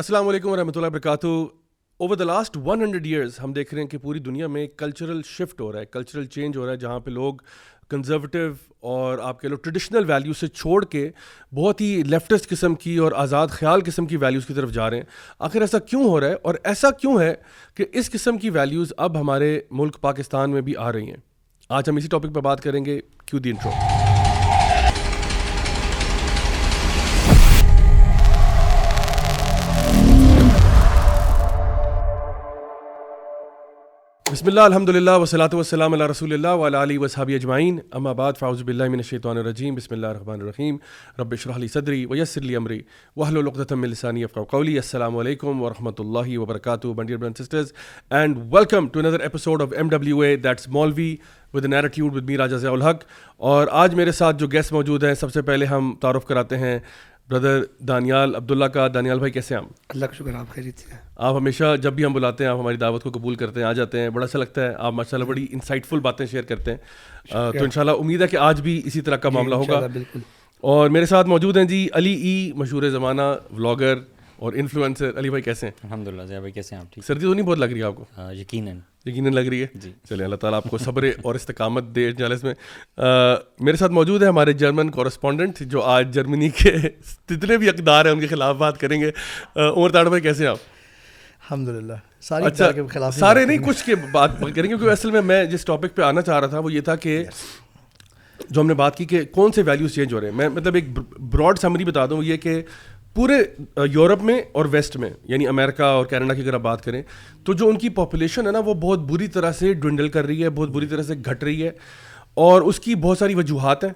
السلام علیکم ورحمۃ اللہ وبرکاتہ over the last one hundred years ہم دیکھ رہے ہیں کہ پوری دنیا میں کلچرل شفٹ ہو رہا ہے کلچرل چینج ہو رہا ہے جہاں پہ لوگ کنزرویٹو اور آپ کے لوگ ٹریڈیشنل ویلیو سے چھوڑ کے بہت ہی لیفٹسٹ قسم کی اور آزاد خیال قسم کی ویلیوز کی طرف جا رہے ہیں آخر ایسا کیوں ہو رہا ہے اور ایسا کیوں ہے کہ اس قسم کی ویلیوز اب ہمارے ملک پاکستان میں بھی آ رہی ہیں آج ہم اسی ٹاپک پہ بات کریں گے کیوں انٹرو بسم اللہ الحمد للہ وسلاۃ وسلم اللہ رسول اللہ علیہ علیہ وصحبی اجمعین فاؤز بلّہ من الشیطان الرجیم بسم اللہ الرحمن الرحیم رب شرح علی صدری ویسر علی عمری وحل الق السانی السلام علیکم ورحمۃ اللہ وبرکاتہ burn sisters and welcome to another episode of M W A that's Maulvi with نیرٹیوڈ with میرا الحق اور آج میرے ساتھ جو گیسٹ موجود ہیں سب سے پہلے ہم تعارف کراتے ہیں بردر دانیال عبداللہ کا دانیال بھائی کیسے آپ شکر آپ خیریت سے آپ ہمیشہ جب بھی ہم بلاتے ہیں آپ ہماری دعوت کو قبول کرتے ہیں آ جاتے ہیں بڑا اچھا لگتا ہے آپ ماشاء اللہ بڑی انسائٹ فل باتیں شیئر کرتے ہیں تو انشاءاللہ امید ہے کہ آج بھی اسی طرح کا جی، معاملہ ہوگا بالکل اور میرے ساتھ موجود ہیں جی علی ای مشہور زمانہ ولاگر اور انفلوئنسر علی بھائی کیسے ہیں الحمد للہ ضیاء بھائی کیسے ہیں آپ ٹھیک سردی تو نہیں بہت لگ رہی ہے آپ کو یقیناً یقیناً لگ رہی ہے جی چلے اللہ تعالیٰ آپ کو صبر اور استقامت دے جالس میں میرے ساتھ موجود ہے ہمارے جرمن کورسپونڈنٹ جو آج جرمنی کے جتنے بھی اقدار ہیں ان کے خلاف بات کریں گے عمر تاڑ بھائی کیسے ہیں آپ الحمد للہ اچھا خلاف سارے نہیں کچھ کے بات کریں گے کیونکہ اصل میں میں جس ٹاپک پہ آنا چاہ رہا تھا وہ یہ تھا کہ جو ہم نے بات کی کہ کون سے ویلیوز چینج ہو رہے ہیں میں مطلب ایک براڈ سمری بتا دوں یہ کہ پورے یورپ میں اور ویسٹ میں یعنی امریکہ اور کینیڈا کی اگر آپ بات کریں تو جو ان کی پاپولیشن ہے نا وہ بہت بری طرح سے ڈونڈل کر رہی ہے بہت بری طرح سے گھٹ رہی ہے اور اس کی بہت ساری وجوہات ہیں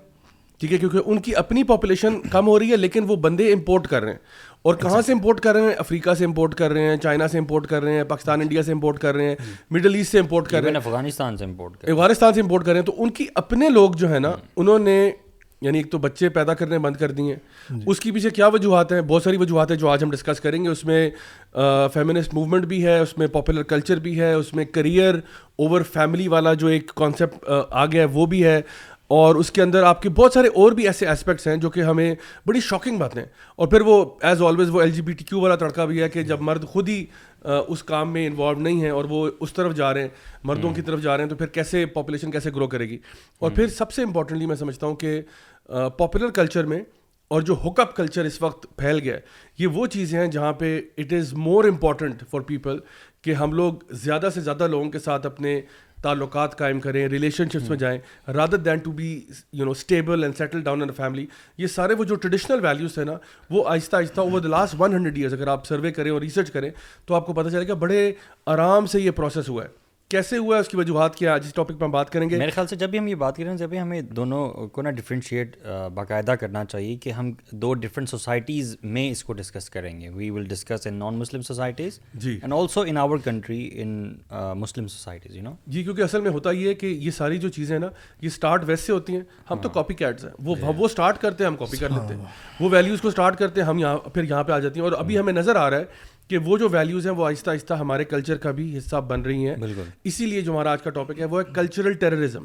ٹھیک ہے کیونکہ ان کی اپنی پاپولیشن کم ہو رہی ہے لیکن وہ بندے امپورٹ کر رہے ہیں اور کہاں اچھا۔ سے امپورٹ کر رہے ہیں افریقہ سے امپورٹ کر رہے ہیں چائنا سے امپورٹ کر رہے ہیں پاکستان انڈیا سے امپورٹ کر رہے ہیں مڈل ایسٹ سے امپورٹ کر رہے ہیں افغانستان سے امپورٹ کر افغانستان سے امپورٹ کر رہے ہیں تو ان کی اپنے لوگ جو ہے نا انہوں نے یعنی ایک تو بچے پیدا کرنے بند کر دیے جی۔ اس کی پیچھے کیا وجوہات ہیں بہت ساری وجوہات ہیں جو آج ہم ڈسکس کریں گے اس میں فیمنسٹ موومنٹ بھی ہے اس میں پاپولر کلچر بھی ہے اس میں کریئر اوور فیملی والا جو ایک کانسیپٹ آ گیا ہے وہ بھی ہے اور اس کے اندر آپ کے بہت سارے اور بھی ایسے اسپیکٹس ہیں جو کہ ہمیں بڑی شاکنگ باتیں اور پھر وہ ایز آلویز وہ L G B T Q والا تڑکا بھی ہے کہ جب مرد خود ہی اس کام میں انوالو نہیں ہے اور وہ اس طرف جا رہے ہیں مردوں کی طرف جا رہے ہیں تو پھر کیسے پاپولیشن کیسے گرو کرے گی اور پھر سب سے امپورٹنٹلی میں سمجھتا ہوں کہ پاپولر کلچر میں اور جو ہک اپ کلچر اس وقت پھیل گیا یہ وہ چیزیں ہیں جہاں پہ it is more important for people کہ ہم لوگ زیادہ سے زیادہ لوگوں کے ساتھ اپنے تعلقات قائم کریں ریلیشن شپس میں جائیں rather than to be you know stable and settle down family یہ سارے وہ جو ٹریڈیشنل ویلیوز ہیں نا وہ آہستہ آہستہ over the last one hundred years اگر آپ سروے کریں اور ریسرچ کریں تو آپ کو پتہ چلے گا بڑے آرام سے یہ پروسیس ہوا ہے کیسے ہوا اس کی وجوہات کیا جس ٹاپک پہ ہم بات کریں گے میرے خیال سے جب بھی ہم یہ بات کریں جب بھی ہمیں دونوں کو نا ڈفرینشیٹ باقاعدہ کرنا چاہیے کہ ہم دو ڈفرینٹ سوسائٹیز میں اس کو ڈسکس کریں گے we will discuss in non Muslim societies G and also in our country in Muslim societies you know جی کیونکہ اصل میں ہوتا یہ ہے کہ یہ ساری جو چیزیں نا یہ اسٹارٹ ویسے ہوتی ہیں ہم تو کاپی ہاں۔ کیٹس ہیں وہ وہ اسٹارٹ کرتے ہیں ہم کاپی کر لیتے ہیں وہ ویلیوز کو اسٹارٹ کرتے ہیں ہم یہاں پھر یہاں پہ آ جاتی ہیں اور ابھی ہاں۔ ہمیں نظر آ رہا ہے کہ وہ جو ویلیوز ہیں وہ آہستہ آہستہ ہمارے کلچر کا بھی حصہ بن رہی ہیں بالکل اسی لیے جو ہمارا آج کا ٹاپک ہے وہ ہے کلچرل ٹیررزم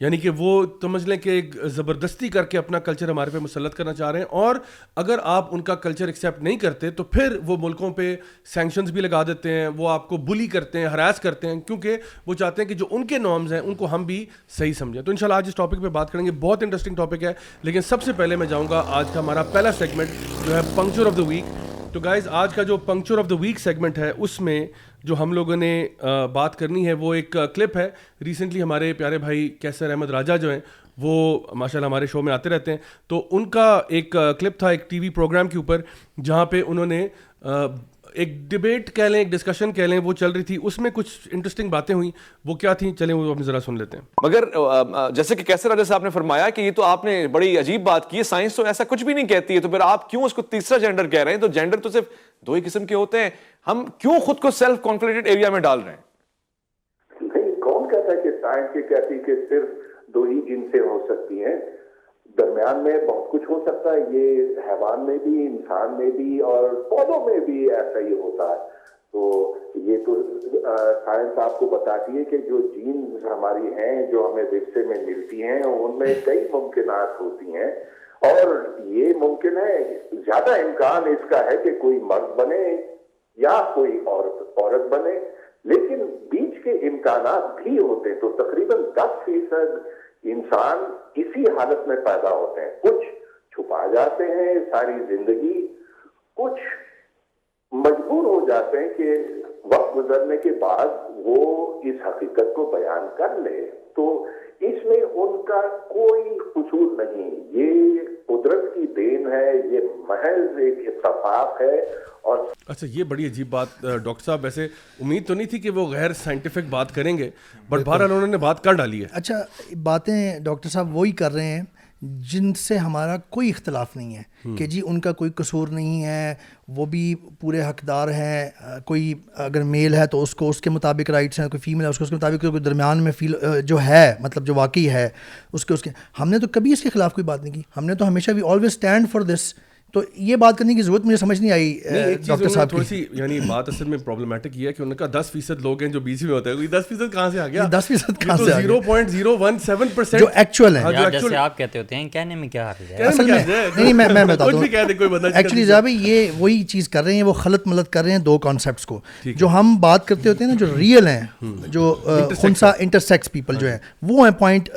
یعنی کہ وہ سمجھ لیں کہ زبردستی کر کے اپنا کلچر ہمارے پہ مسلط کرنا چاہ رہے ہیں اور اگر آپ ان کا کلچر ایکسیپٹ نہیں کرتے تو پھر وہ ملکوں پہ سینکشنز بھی لگا دیتے ہیں وہ آپ کو بلی کرتے ہیں ہراس کرتے ہیں کیونکہ وہ چاہتے ہیں کہ جو ان کے نارمز ہیں ان کو ہم بھی صحیح سمجھیں تو انشاءاللہ آج اس ٹاپک پہ بات کریں گے بہت انٹرسٹنگ ٹاپک ہے لیکن سب سے پہلے میں جاؤں گا آج کا ہمارا پہلا سیگمنٹ جو ہے پنکچر آف دا ویک تو گائز آج کا جو puncture of the week segment ہے اس میں جو ہم لوگوں نے بات کرنی ہے وہ ایک کلپ ہے ریسنٹلی ہمارے پیارے بھائی کیسر احمد راجہ جو ہیں وہ ماشاء اللہ ہمارے شو میں آتے رہتے ہیں تو ان کا ایک کلپ تھا ایک ٹی وی پروگرام کے اوپر جہاں پہ انہوں نے ایک ڈبیٹ کہہ لیں ایک ڈسکشن کہہ لیں وہ چل رہی تھی اس میں کچھ انٹرسٹنگ باتیں ہوئیں وہ کیا تھیں چلیں وہ اپنی ذرا سن لیتے ہیں مگر جیسے کہ کیسے راجہ صاحب نے فرمایا کہ یہ تو آپ نے بڑی عجیب بات کی ہے سائنس تو ایسا کچھ بھی نہیں کہتی ہے تو پھر آپ کیوں اس کو تیسرا جینڈر کہہ رہے ہیں تو جینڈر تو صرف دو ہی قسم کے ہوتے ہیں ہم کیوں خود کو سیلف کانفلیٹڈ ایریا میں ڈال رہے ہیں کون کہتا ہے کہ سائنس یہ کہتی کہ صرف دو ہی جن سے ہو درمیان میں بہت کچھ ہو سکتا ہے یہ حیوان میں بھی انسان میں بھی اور پودوں میں بھی ایسا ہی ہوتا ہے تو یہ تو سائنس آپ کو بتاتی ہے کہ جو جین ہماری ہیں جو ہمیں ورثے میں ملتی ہیں ان میں کئی ممکنات ہوتی ہیں اور یہ ممکن ہے زیادہ امکان اس کا ہے کہ کوئی مرد بنے یا کوئی عورت عورت بنے لیکن بیچ کے امکانات بھی ہوتے ہیں تو تقریباً دس فیصد انسان اسی حالت میں پیدا ہوتے ہیں کچھ چھپا جاتے ہیں ساری زندگی کچھ مجبور ہو جاتے ہیں کہ وقت گزرنے کے بعد وہ اس حقیقت کو بیان کر لے تو اس میں ان کا کوئی نہیں یہ قدرت کی دین ہے یہ محض ایک اتفاق اور اچھا یہ بڑی عجیب بات ڈاکٹر صاحب ویسے امید تو نہیں تھی کہ وہ غیر سائنٹیفک بات کریں گے بٹ بہرحال نے بات کر ڈالی ہے اچھا باتیں ڈاکٹر صاحب وہی کر رہے ہیں جن سے ہمارا کوئی اختلاف نہیں ہے کہ جی ان کا کوئی قصور نہیں ہے وہ بھی پورے حقدار ہیں کوئی اگر میل ہے تو اس کو اس کے مطابق رائٹس ہیں کوئی فیمیل ہے اس کو اس کے مطابق کوئی درمیان میں فیل جو ہے مطلب جو واقعی ہے اس کے اس کے ہم نے تو کبھی اس کے خلاف کوئی بات نہیں کی ہم نے تو ہمیشہ we always stand for this تو یہ بات کرنے کی ضرورت مجھے سمجھ نہیں آئی ڈاکٹر صاحب تھوڑی سی یعنی بات اصل میں پرابلمٹک یہ ہے کہ ان کا دس فیصد لوگ ہیں جو بی سی میں ہوتا ہے دس فیصد کہاں سے آ گیا دس فیصد کہاں سے zero point zero one seven percent جو ایکچوئل ہے جیسے آپ کہتے ہوتے ہیں کہنے میں کیا حرج ہے اصل میں نہیں میں میں بتا دوں ایکچولی صاحب یہ وہی چیز کر رہے ہیں وہ خلط ملت کر رہے ہیں دو کانسیپٹس کو جو ہم بات کرتے ہوتے ہیں نا جو ریئل ہیں جو خنسا انٹرسیکس پیپل جو ہیں وہ ہیں point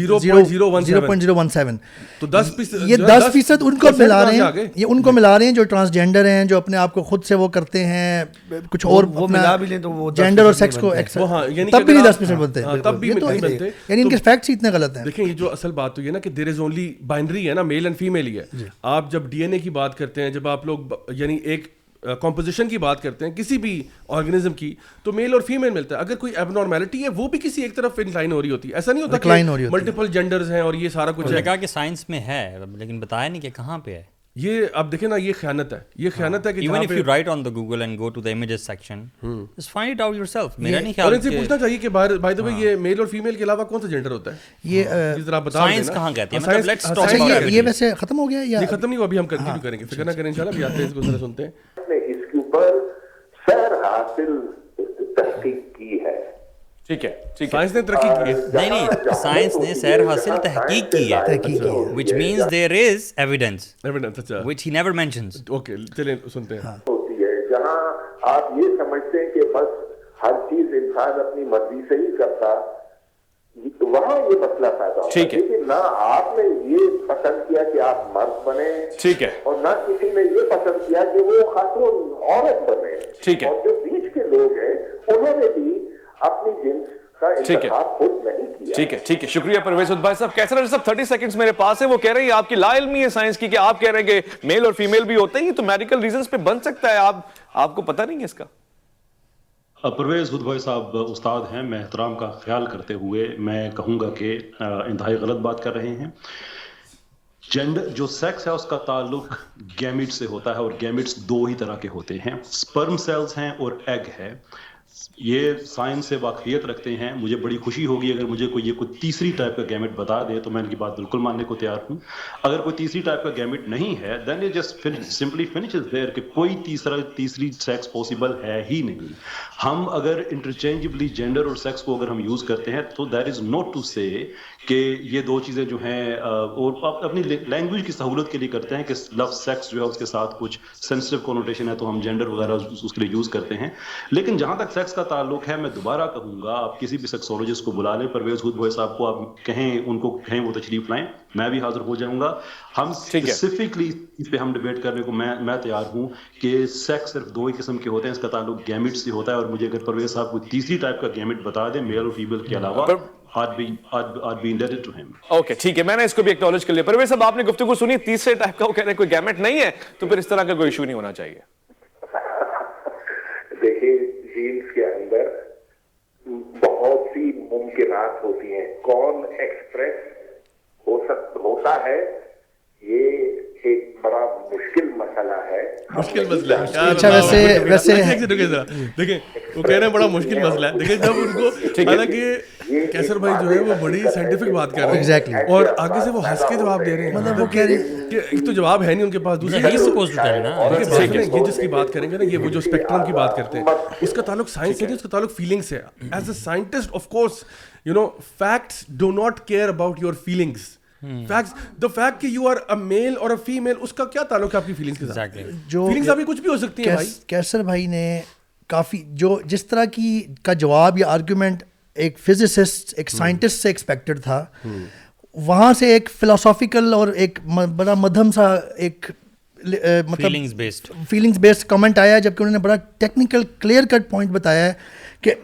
zero point zero one seven تو دس فیصد یہ دس فیصد ان کو ملا رہے ہیں یہ ان کو ملا رہے ہیں جو ٹرانسجینڈر ہیں جو اپنے آپ کو خود سے وہ کرتے ہیں کچھ اور وہ ملا بھی لیں تو وہ جینڈر اور سیکس کو ہاں، یعنی ہاں، تب بھی نہیں دس پرسینٹ بنتے تب بھی نہیں یعنی ان کے فیکٹس اتنے غلط ہیں دیکھیں یہ جو اصل بات تو یہ نا کہ دیر از اونلی بائنڈری ہے نا میل اینڈ فیمیل ہی ہے جی۔ آپ جب ڈی این اے کی بات کرتے ہیں جب آپ لوگ یعنی ایک کمپوزیشن کی بات کرتے ہیں کسی بھی آرگنیزم کی تو میل اور فیمیل ملتا ہے اگر کوئی اب نارمیلٹی ہے وہ بھی کسی ایک طرف انکلائن ہو رہی ہوتی ہے ایسا نہیں ہوتا ملٹیپل جینڈرز ہیں اور یہ سارا کچھ کہا کہ سائنس میں ہے لیکن بتایا نہیں کہ کہاں پہ ہے یہ آپ دیکھیں نا یہ خیال ہے یہ ہاں۔ میل ہاں۔ اور فیمیل کے علاوہ کون سا جینڈر ہوتا ہے یہ سائنس ہاں، کہاں کہتے ہیں مطلب یہ ویسے ختم ہو گیا یہ ختم نہیں ہوا کریں گے فکر نہ کریں انشاءاللہ ہیں اس اس کو سنتے کے اوپر حاصل تحقیق کی ہے جہاں آپ یہ سمجھتے ہیں کہ بس ہر چیز انسان اپنی مرضی سے ہی کرتا وہاں یہ مسئلہ پیدا بتلا پائے نہ آپ نے یہ پسند کیا کہ آپ مرد بنے ٹھیک ہے اور نہ کسی نے یہ پسند کیا کہ وہ خاتون عورت بنے اور جو بیچ کے لوگ ہیں انہوں نے بھی اپنی جنس ٹھیک ہے ٹھیک ہے ٹھیک ہے شکریہ پرویز بھائی صاحب کیسا رہے صاحب 30 سیکنڈز میرے پاس ہیں وہ کہہ رہے ہیں آپ کی لا علمی ہے سائنس کی کہ آپ کہہ رہے ہیں کہ میل اور فیمیل بھی ہوتے ہیں تو میڈیکل ریزنز پہ بن سکتا ہے آپ آپ کو پتہ نہیں ہے اس کا ہاں، پرویز بھد بھائی صاحب استاد ہیں میں احترام کا خیال کرتے ہوئے میں کہوں گا کہ انتہائی غلط بات کر رہے ہیں جینڈر جو سیکس ہے اس کا تعلق گیمٹ سے ہوتا ہے اور گیمٹس دو ہی طرح کے ہوتے ہیں سپرم سیلز ہیں اور ایگ ہے یہ سائنس سے واقفیت رکھتے ہیں مجھے بڑی خوشی ہوگی اگر مجھے کوئی کوئی یہ تیسری ٹائپ کا گیمٹ بتا دے تو میں ان کی بات بالکل ماننے کو تیار ہوں اگر کوئی تیسری ٹائپ کا گیمٹ نہیں ہے then is just simply finish is کہ کوئی تیسرا تیسری سیکس پاسبل ہے ہی نہیں ہم اگر انٹرچینجبلی جینڈر اور سیکس کو اگر ہم یوز کرتے ہیں تو there is not to say کہ یہ دو چیزیں جو ہیں اور اپنی لینگویج کی سہولت کے لیے کرتے ہیں کہ لفظ جو ہے اس کے ساتھ کچھ سینسٹیو کونوٹیشن ہے تو ہم جینڈر وغیرہ اس کے لیے یوز کرتے ہیں لیکن جہاں تک سیکس کا تعلق ہے میں دوبارہ کہوں گا آپ کسی بھی سیکسولوجسٹ کو بلا لیں پرویز خود بوائے صاحب کو آپ کہیں ان کو کہیں وہ تشریف لائیں میں بھی حاضر ہو جاؤں گا ہم اسپیسیفکلی اس پہ ہم ڈبیٹ کرنے کو میں میں تیار ہوں کہ سیکس صرف دو ہی قسم کے ہوتے ہیں اس کا تعلق گیمٹ سے ہوتا ہے اور مجھے اگر پرویز صاحب کو تیسری ٹائپ کا گیمٹ بتا دیں میل اور فیمل کے علاوہ ٹھیک ہے میں نے اس کو بھی اکنالج کر لیا پر صاحب آپ نے گفتگو سنی تیسرے ٹائپ کا وہ کہہ رہے ہیں کوئی گیمٹ نہیں ہے تو پھر اس طرح کا کوئی ایشو نہیں ہونا چاہیے جینس کے اندر بہت سی ممکنات ہوتی ہیں کون ایکسپریس ہو سکتا ہوتا ہے یہ ایک بڑا مشکل مسئلہ ہے مشکل مسئلہ اچھا ویسے ویسے دیکھیں وہ کہہ رہے ہیں بڑا مشکل مسئلہ ہے دیکھیں جب ان کو حالانکہ کیسر بھائی جو ہے وہ بڑی سائنٹیفک بات کر رہے ہیں اور آگے سے وہ ہنس کے جواب دے رہے ہیں مطلب, مطلب وہ کہہ رہے ہیں کہ ایک تو جواب ہے نہیں ان کے پاس دوسرا یہ سپوز ٹو ٹیل نا یہ جس کی بات کریں گے نا یہ وہ جو اسپیکٹرم کی بات کرتے ہیں اس کا تعلق سائنس سے نہیں اس کا تعلق فیلنگ سے as a scientist of course you know facts do not care about your feelings male اور اے اس کا کیا تعلق ہے آپ کی فیلنگس جو کچھ بھی ہو سکتی ہیں کیسر بھائی نے کافی جو جس طرح کی کا جواب یا آرگیومنٹ ایک فزسسٹ ایک سائنٹسٹ سے ایکسپیکٹڈ تھا وہاں سے ایک فلاسافیکل اور ایک بڑا مدھم سا ایک فیلنگس بیسڈ کمنٹ آیا جبکہ انہوں نے بڑا ٹیکنیکل کلیئر کٹ پوائنٹ بتایا ہے کہ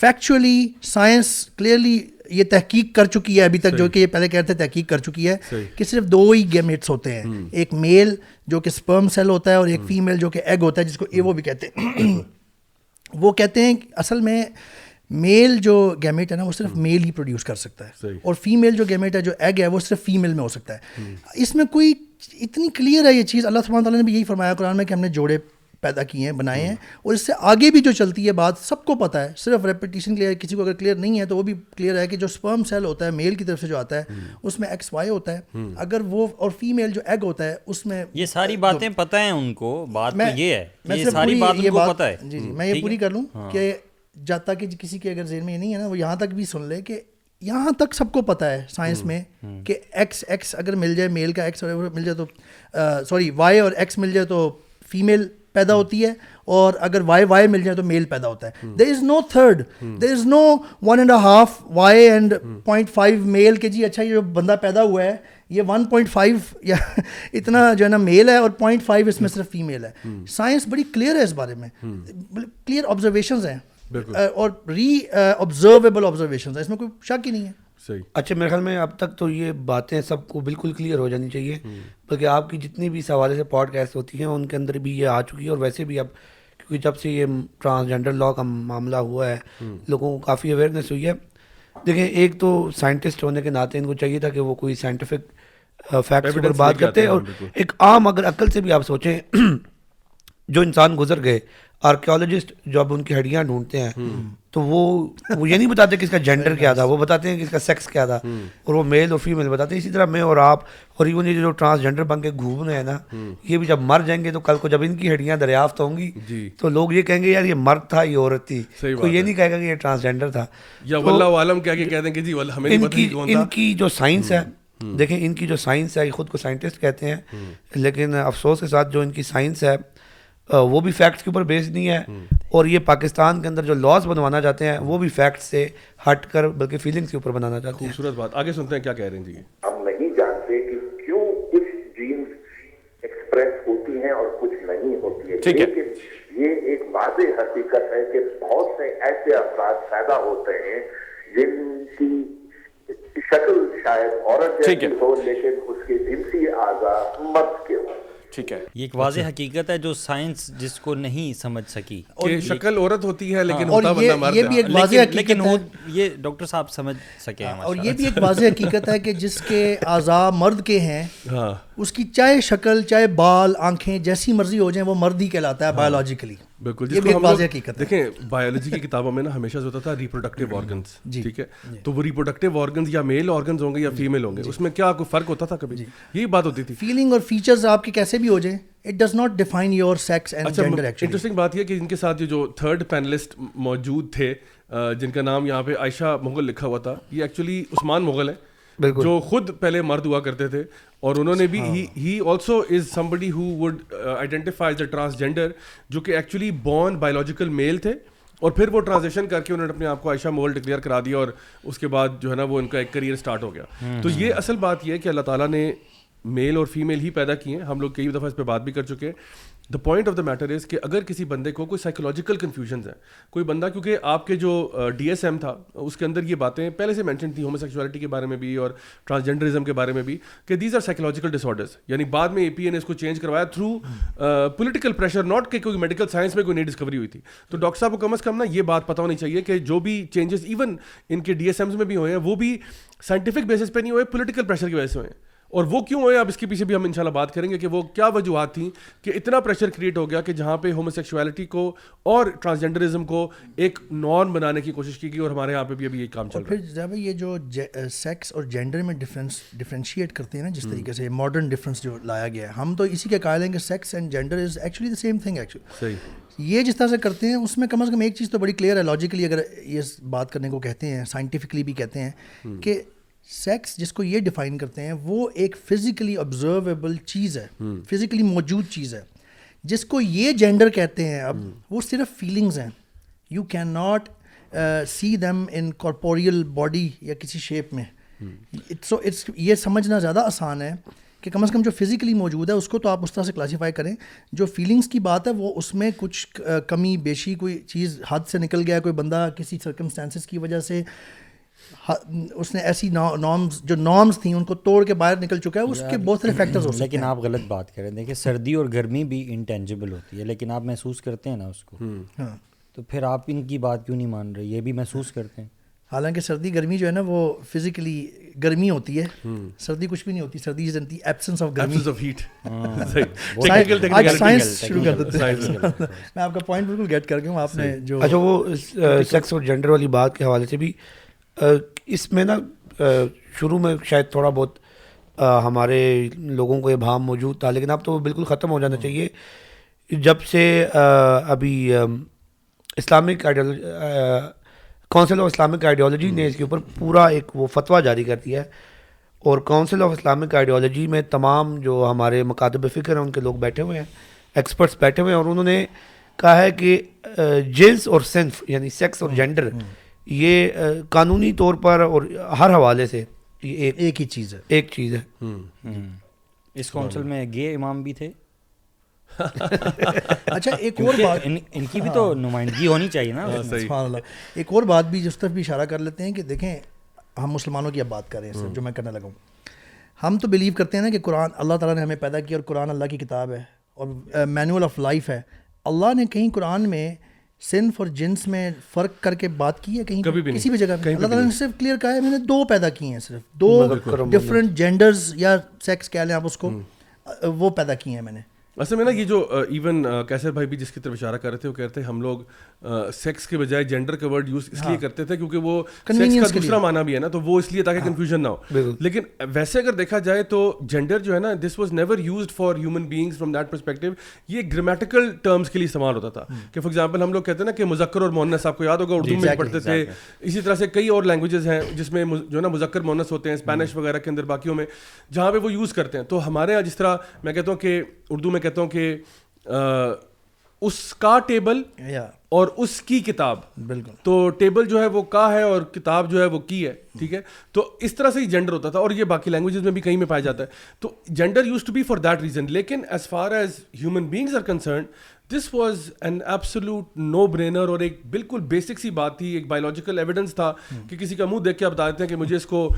فیکچولی سائنس کلیئرلی یہ تحقیق کر چکی ہے ابھی تک جو کہ یہ پہلے کہہ رہے تھے تحقیق کر چکی ہے کہ صرف دو ہی گیمیٹس ہوتے ہیں ایک میل جو کہ اسپرم سیل ہوتا ہے اور ایک فیمیل جو کہ ایگ ہوتا ہے جس کو اے وہ بھی کہتے ہیں وہ کہتے ہیں اصل میں میل جو گیمیٹ ہے نا وہ صرف میل ہی پروڈیوس کر سکتا ہے اور فیمیل جو گیمیٹ ہے جو ایگ ہے وہ صرف فیمیل میں ہو سکتا ہے اس میں کوئی اتنی کلیئر ہے یہ چیز اللہ تعالیٰ نے بھی یہی فرمایا قرآن میں کہ ہم نے جوڑے پیدا کیے ہیں بنائے ہیں اور اس سے آگے بھی جو چلتی ہے بات سب کو پتہ ہے صرف کلیئر کسی کو اگر کلیئر نہیں ہے تو وہ بھی کلیئر ہے کہ جو سیل ہوتا ہے میل کی طرف سے جو آتا ہے اس میں ایکس وائی ہوتا ہے اگر وہ اور فیمیل جو ایگ ہوتا ہے اس میں یہ ساری باتیں پتہ ہیں ان کو بات میں میں یہ یہ جی، جی، ہے پوری کر لوں ہاں. کہ تک کہ کسی کے اگر ذہن میں یہ نہیں ہے نا وہ یہاں تک بھی سن لے کہ یہاں تک سب کو پتہ ہے سائنس میں کہ ایکس ایکس اگر مل جائے میل کا ایکس مل جائے تو سوری وائی اور ایکس مل جائے تو فیمیل پیدا ہوتی ہے اور اگر وائی وائی مل جائے تو میل پیدا ہوتا ہے there is no third there is no one and half Y and point five male کے جی اچھا یہ جو بندہ پیدا ہوا ہے یہ ون پوائنٹ فائیو یا اتنا جو ہے نا میل ہے اور پوائنٹ فائیو اس میں صرف فیمیل ہے سائنس بڑی کلیئر ہے اس بارے میں کلیئر آبزرویشنز ہیں اور ری آبزرویبل آبزرویشن اس میں کوئی شک ہی نہیں ہے صحیح اچھا میرے خیال میں اب تک تو یہ باتیں سب کو بالکل کلیئر ہو جانی چاہیے بلکہ آپ کی جتنی بھی سوالے سے پوڈ کاسٹ ہوتی ہیں ان کے اندر بھی یہ آ چکی ہے اور ویسے بھی اب کیونکہ جب سے یہ ٹرانسجینڈر لاء کا معاملہ ہوا ہے لوگوں کو کافی اویئرنیس ہوئی ہے دیکھیں ایک تو سائنٹسٹ ہونے کے ناطے ان کو چاہیے تھا کہ وہ کوئی سائنٹیفک فیکٹس پر بات کرتے اور ایک عام اگر عقل سے بھی آپ سوچیں جو انسان گزر گئے آرکیولوجسٹ جو اب ان کی ہڈیاں ڈھونڈتے ہیں تو وہ وہ یہ نہیں بتاتے کہ اس کا جینڈر کیا تھا وہ بتاتے ہیں کہ اس کا سیکس کیا تھا اور وہ میل اور فیمیل بتاتے ہیں اسی طرح میں اور آپ اور ایون یہ جو ٹرانسجینڈر بن کے گھوم رہے ہیں نا یہ بھی جب مر جائیں گے تو کل کو جب ان کی ہڈیاں دریافت ہوں گی جی۔ تو لوگ یہ کہیں گے یار یہ مرد تھا یہ عورت تھی کوئی یہ نہیں کہے گا کہ یہ ٹرانسجینڈر جی، تھا ان کی جو سائنس ہے دیکھیں ان کی جو سائنس ہے یہ خود کو سائنٹسٹ کہتے ہیں لیکن افسوس کے ساتھ جو ان کی سائنس ہے وہ بھی فیکٹس کے اوپر بیس نہیں ہے اور یہ پاکستان کے اندر جو لاس بنوانا چاہتے ہیں وہ بھی فیکٹ سے ہٹ کر بلکہ فیلنگس کے اوپر بنانا چاہتے ہیں خوبصورت بات آگے سنتے ہیں کیا کہہ رہے ہیں جی ہم نہیں جانتے کہ کیوں کچھ جینز ایکسپریس ہوتی ہیں اور کچھ نہیں ہوتی ہے لیکن یہ ایک واضح حقیقت ہے کہ بہت سے ایسے افراد پیدا ہوتے ہیں جن کی شکل شاید عورت جیسی ہو لیکن اس کے جنسی اعضاء مرد کے ہوں ٹھیک ہے یہ ایک واضح حقیقت ہے جو سائنس جس کو نہیں سمجھ سکی کہ شکل عورت ہوتی ہے لیکن ہاں، ہوتا بندہ مرد یہ بھی ایک واضح یہ ڈاکٹر صاحب سمجھ سکے ہیں اور یہ بھی ایک واضح حقیقت ہے کہ جس کے اعضاء مرد کے ہیں ہاں۔ اس کی چاہے شکل چاہے بال آنکھیں جیسی مرضی ہو جائیں وہ مرد ہی کہلاتا ہے بایولوجیکلی ہاں۔ بالکل جس کو دیکھیں بایولوجی کی کتابوں میں نا ہمیشہ ہوتا تھا ریپروڈکٹیو جی، آرگنس ٹھیک ہے جی۔ تو وہ ریپروڈکٹیو آرگنس یا میل آرگنس ہوں گے یا فیمل جی، ہوں گے اس میں کیا آپ کو فرق ہوتا تھا کبھی یہی بات ہوتی تھی فیلنگ اور فیچرز آپ کے کیسے بھی ہو جائیں it does not define your sex interesting بات یہ کہ ان کے ساتھ جو تھرڈ پینلسٹ موجود تھے جن کا نام یہاں پہ عائشہ مغل لکھا ہوا تھا یہ ایکچولی عثمان مغل ہے جو خود پہلے مرد ہوا کرتے تھے اور انہوں نے بھی ہاں۔ He also is somebody who would identify a transgender جو کہ ایکچولی بورن بایولوجیکل میل تھے اور پھر وہ ٹرانزیکشن کر کے انہوں نے اپنے آپ کو عائشہ مول ڈکلیئر کرا دیا اور اس کے بعد جو ہے نا وہ ان کا ایک کریئر اسٹارٹ ہو گیا ہاں۔ تو یہ اصل بات یہ ہے کہ اللہ تعالیٰ نے میل اور فیمیل ہی پیدا کیے ہیں ہم لوگ کئی دفعہ اس پہ بات بھی کر چکے ہیں the point of the matter is کہ اگر کسی بندے کو کوئی سائیکولوجیکل کنفیوژنز ہیں کوئی بندہ کیونکہ آپ کے جو ڈی ایس ایم تھا اس کے اندر یہ باتیں پہلے سے مینشن تھیں سیکچولیٹی کے بارے میں بھی اور ٹرانسجنڈرزم کے بارے میں بھی کہ these are psychological disorders یعنی بعد میں اے پی اے نے اس کو چینج کروایا تھرو پولیٹیکل پریشر ناٹ کہ کیونکہ میڈیکل سائنس میں کوئی نئی ڈسکوری ہوئی تھی تو ڈاکٹر صاحب کو کم از کم نا یہ بات پتہ ہونی چاہیے کہ جو بھی چینجز ایون ان کے ڈی ایس ایمز میں بھی ہوئے ہیں وہ بھی سائنٹیفک بیسس پہ نہیں ہوئے پولیٹیکل پریشر کی وجہ سے ہوئے ہیں اور وہ کیوں ہوئے اب اس کے پیچھے بھی ہم انشاءاللہ بات کریں گے کہ وہ کیا وجوہات تھیں کہ اتنا پریشر کریٹ ہو گیا کہ جہاں پہ ہومو سیکشویلٹی کو اور ٹرانسجنڈرزم کو ایک نارم بنانے کی کوشش کی گئی اور ہمارے یہاں پہ بھی ابھی یہ کام چل رہا ہے پھر جناب یہ جو سیکس اور جینڈر میں ڈفرینس ڈفرینشیٹ کرتے ہیں نا جس طریقے سے ماڈرن ڈفرینس جو لایا گیا ہے ہم تو اسی کے قائل ہیں کہ sex and gender is actually the same thing actually یہ جس طرح سے کرتے ہیں اس میں کم از کم ایک چیز تو بڑی کلیئر ہے لاجیکلی اگر یہ بات کرنے کو کہتے ہیں سائنٹیفکلی بھی کہتے ہیں کہ سیکس جس کو یہ ڈیفائن کرتے ہیں وہ ایک فزیکلی آبزرویبل چیز ہے فزیکلی موجود چیز ہے جس کو یہ جینڈر کہتے ہیں اب وہ صرف فیلنگز ہیں you can not see them in corporeal body یا کسی شیپ میں سو اٹس یہ سمجھنا زیادہ آسان ہے کہ کم از کم جو فزیکلی موجود ہے اس کو تو آپ اس طرح سے کلاسیفائی کریں جو فیلنگس کی بات ہے وہ اس میں کچھ uh, کمی بیشی کوئی چیز ہاتھ سے نکل گیا کوئی بندہ کسی سرکمسٹانسز کی وجہ سے اس نے ایسی نارمز جو نارمز تھیں ان کو توڑ کے باہر نکل چکا ہے اس کے بہت سارے فیکٹرز ہو سکتے ہیں لیکن آپ غلط بات کر رہے ہیں دیکھیں سردی اور گرمی بھی انٹینجبل ہوتی ہے لیکن آپ محسوس کرتے ہیں نا اس کو ہاں۔ تو پھر آپ ان کی بات کیوں نہیں مان رہے یہ بھی محسوس کرتے ہیں حالانکہ سردی گرمی جو ہے نا وہ فزیکلی گرمی ہوتی ہے سردی کچھ بھی نہیں ہوتی سردی جنتی ایبسنس آف گرمی ایبسنس آف ہیٹ آج سائنس شروع کر دیتے ہیں میں آپ کا پوائنٹ بلکل گیٹ کر گئے ہوں آپ نے جو اچھا وہ سیکس اور جنڈر والی بات کے حوالے سے بھی اس میں نا شروع میں شاید تھوڑا بہت ہمارے لوگوں کو یہ بھام موجود تھا لیکن اب تو وہ بالکل ختم ہو جانا ہاں۔ چاہیے جب سے ابھی Islamic ideology council of Islamic ideology نے ہاں۔ اس کے اوپر پورا ایک وہ فتویٰ جاری کر دیا ہے اور کونسل آف اسلامک آئیڈیالوجی میں تمام جو ہمارے مکاتب فکر ہیں ان کے لوگ بیٹھے ہوئے ہیں ایکسپرٹس بیٹھے ہوئے ہیں اور انہوں نے کہا ہے کہ جنس اور صنف یعنی سیکس اور جینڈر ہاں۔ یہ قانونی طور پر اور ہر حوالے سے ایک ہی چیز ہے ایک چیز ہے اس کونسل میں گے امام بھی تھے اچھا ایک اور بات ان کی بھی تو ہاں۔ نمائندگی ہونی چاہیے نا ہاں، ایک اور بات بھی جس طرف بھی اشارہ کر لیتے ہیں کہ دیکھیں ہم مسلمانوں کی اب بات کریں جو میں کرنے لگا ہوں ہم تو بلیو کرتے ہیں نا کہ قرآن اللہ تعالیٰ نے ہمیں پیدا کیا اور قرآن اللہ کی کتاب ہے اور مینول آف لائف ہے اللہ نے کہیں قرآن میں اور جنس میں فرق کر کے بات کی ہے کہیں کبھی بھی کسی بھی جگہ اللہ تعالیٰ نے صرف کلیئر کہا ہے میں نے دو پیدا کیے ہیں صرف دو ڈفرینٹ جینڈرز یا سیکس کہہ لیں آپ اس کو وہ پیدا کیے ہیں میں نے اصل میں نا یہ جو ایون کیسر بھائی بھی جس کی طرف اشارہ کر رہے تھے وہ کہتے ہیں ہم لوگ سیکس کے بجائے جینڈر کا ورڈ یوز اس لیے ہاں۔ کرتے تھے کیونکہ وہ سیکس کا دوسرا مانا بھی ہے نا تو وہ اس لیے تاکہ کنفیوژن ہاں۔ نہ ہو لیکن ویسے اگر دیکھا جائے تو جینڈر جو ہے نا this was never used for human beings from that perspective یہ گرامیٹیکل ٹرمس کے لیے استعمال ہوتا تھا ہاں۔ کہ فار ایگزامپل ہم لوگ کہتے ہیں نا کہ مذکر اور مونس آپ کو یاد ہوگا اردو جی، میں پڑھتے تھے اسی طرح سے کئی اور لینگویجز ہیں جس میں جو ہے نا مذکر مونس ہوتے ہیں اسپینش وغیرہ کے اندر باقیوں میں جہاں پہ وہ یوز کرتے ہیں تو ہمارے یہاں جس طرح میں کہتا ہوں کہ اردو میں کہتا ہوں کہ اس کا ٹیبل اور اس کی کتاب بالکل تو ٹیبل جو ہے وہ کا ہے اور کتاب جو ہے وہ کی ہے ٹھیک ہے تو اس طرح سے ہی جینڈر ہوتا تھا اور یہ باقی لینگویجز میں بھی کہیں میں پایا جاتا ہے تو gender used to be for that reason لیکن as far as human beings are concern this was an absolute no brainer اور ایک بالکل بیسک سی بات تھی ایک بایولوجیکل ایویڈنس تھا کہ کسی کا منہ دیکھ کے آپ بتا دیتے ہیں کہ مجھے اس کو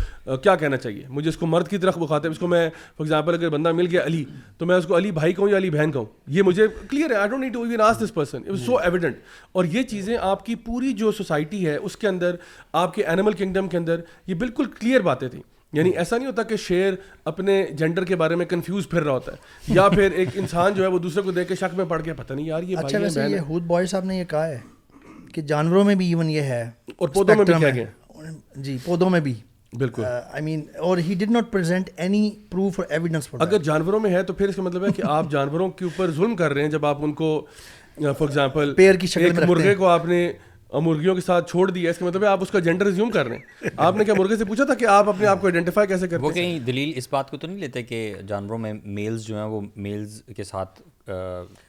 کیا کہنا چاہیے مجھے اس کو مرد کی طرف بخاتے ہیں اس کو میں فار ایگزامپل اگر بندہ مل گیا علی تو میں اس کو علی بھائی کہوں یا علی بہن کہوں یہ مجھے کلیئر ہے آئی ڈونٹ نیٹ وی وی ناس this person it so evident اور یہ چیزیں آپ کی پوری جو سوسائٹی ہے اس کے اندر آپ کے اینیمل کنگڈم کے اندر یہ بالکل کلیئر باتیں تھیں یعنی ایسا نہیں ہوتا کہ شیر اپنے جینڈر کے بارے میں کنفیوز پھر رہا ہوتا ہے یا پھر ایک انسان جو ہے وہ دوسرے کو دیکھ کے شک میں پڑ گیا پتہ نہیں یار یہ اچھا ویسے یہ ہود بوائے صاحب نے یہ کہا ہے کہ جانوروں میں بھی ایون یہ ہے اور پودوں میں بھی ہے جی پودوں میں بھی بالکل آئی مین اور he did not present any proof or evidence اگر جانوروں میں ہے تو پھر اس کا مطلب ہے کہ آپ جانوروں کے اوپر ظلم کر رہے ہیں جب آپ ان کو فار ایگزامپل پیر کی شکل مرغے کو آپ نے اور مرغیوں کے ساتھ چھوڑ دیا اس کے مطلب آپ اس کا جینڈر ریزیوم کر رہے ہیں آپ نے کیا مرغے سے پوچھا تھا کہ آپ اپنے آپ کو آئیڈینٹیفائی کیسے کرتے ہیں وہ کہیں دلیل اس بات کو تو نہیں لیتے کہ جانوروں میں میلز جو ہیں وہ میلز کے ساتھ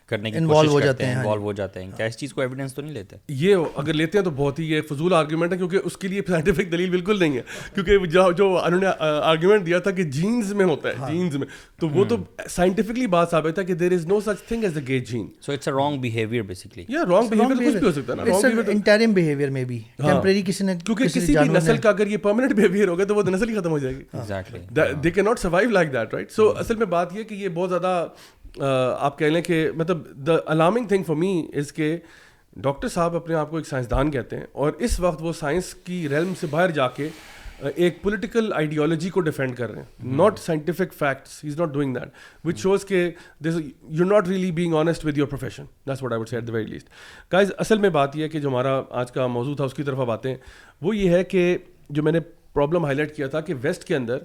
کرنے کی انوالو ہو جاتے ہیں انوالو ہاں جی۔ ہو جاتے ہیں کیا اس چیز کو ایویڈنس تو نہیں لیتے یہ اگر لیتے ہیں تو بہت ہی یہ فضول آرگیومنٹ ہے کیونکہ اس کے لیے سائنٹیفک دلیل بالکل نہیں ہے کیونکہ جو انہوں نے آرگیومنٹ دیا تھا کہ جینز میں ہوتا ہے جینز ہاں۔ میں تو وہ تو سائنٹیفکلی بات ثابت ہے کہ there is no such thing as a gay gene so it's a wrong behaviour basically یا رانگ بیہیویئر کچھ بھی ہو سکتا ہے نا انٹرم بیہیویئر میں بھی ٹیمپریری کسی نے کیونکہ کسی بھی نسل کا اگر یہ پرماننٹ بیہیویئر ہوگا تو وہ نسل ہی ختم ہو جائے گی exactly they can not survive like that right so اصل میں بات یہ کہ یہ بہت زیادہ آپ کہہ لیں کہ مطلب the alarming thing for me is کہ ڈاکٹر صاحب اپنے آپ کو ایک سائنسدان کہتے ہیں اور اس وقت وہ سائنس کی ریلم سے باہر جا کے ایک پولیٹیکل آئیڈیالوجی کو ڈیفینڈ کر رہے ہیں not scientific facts is not doing that which shows کہ this you not really being honest with your profession this what I see at the very least guys اصل میں بات یہ ہے کہ جو ہمارا آج کا موضوع تھا اس کی طرف باتیں وہ یہ ہے کہ جو میں نے پرابلم ہائی لائٹ کیا تھا کہ ویسٹ کے اندر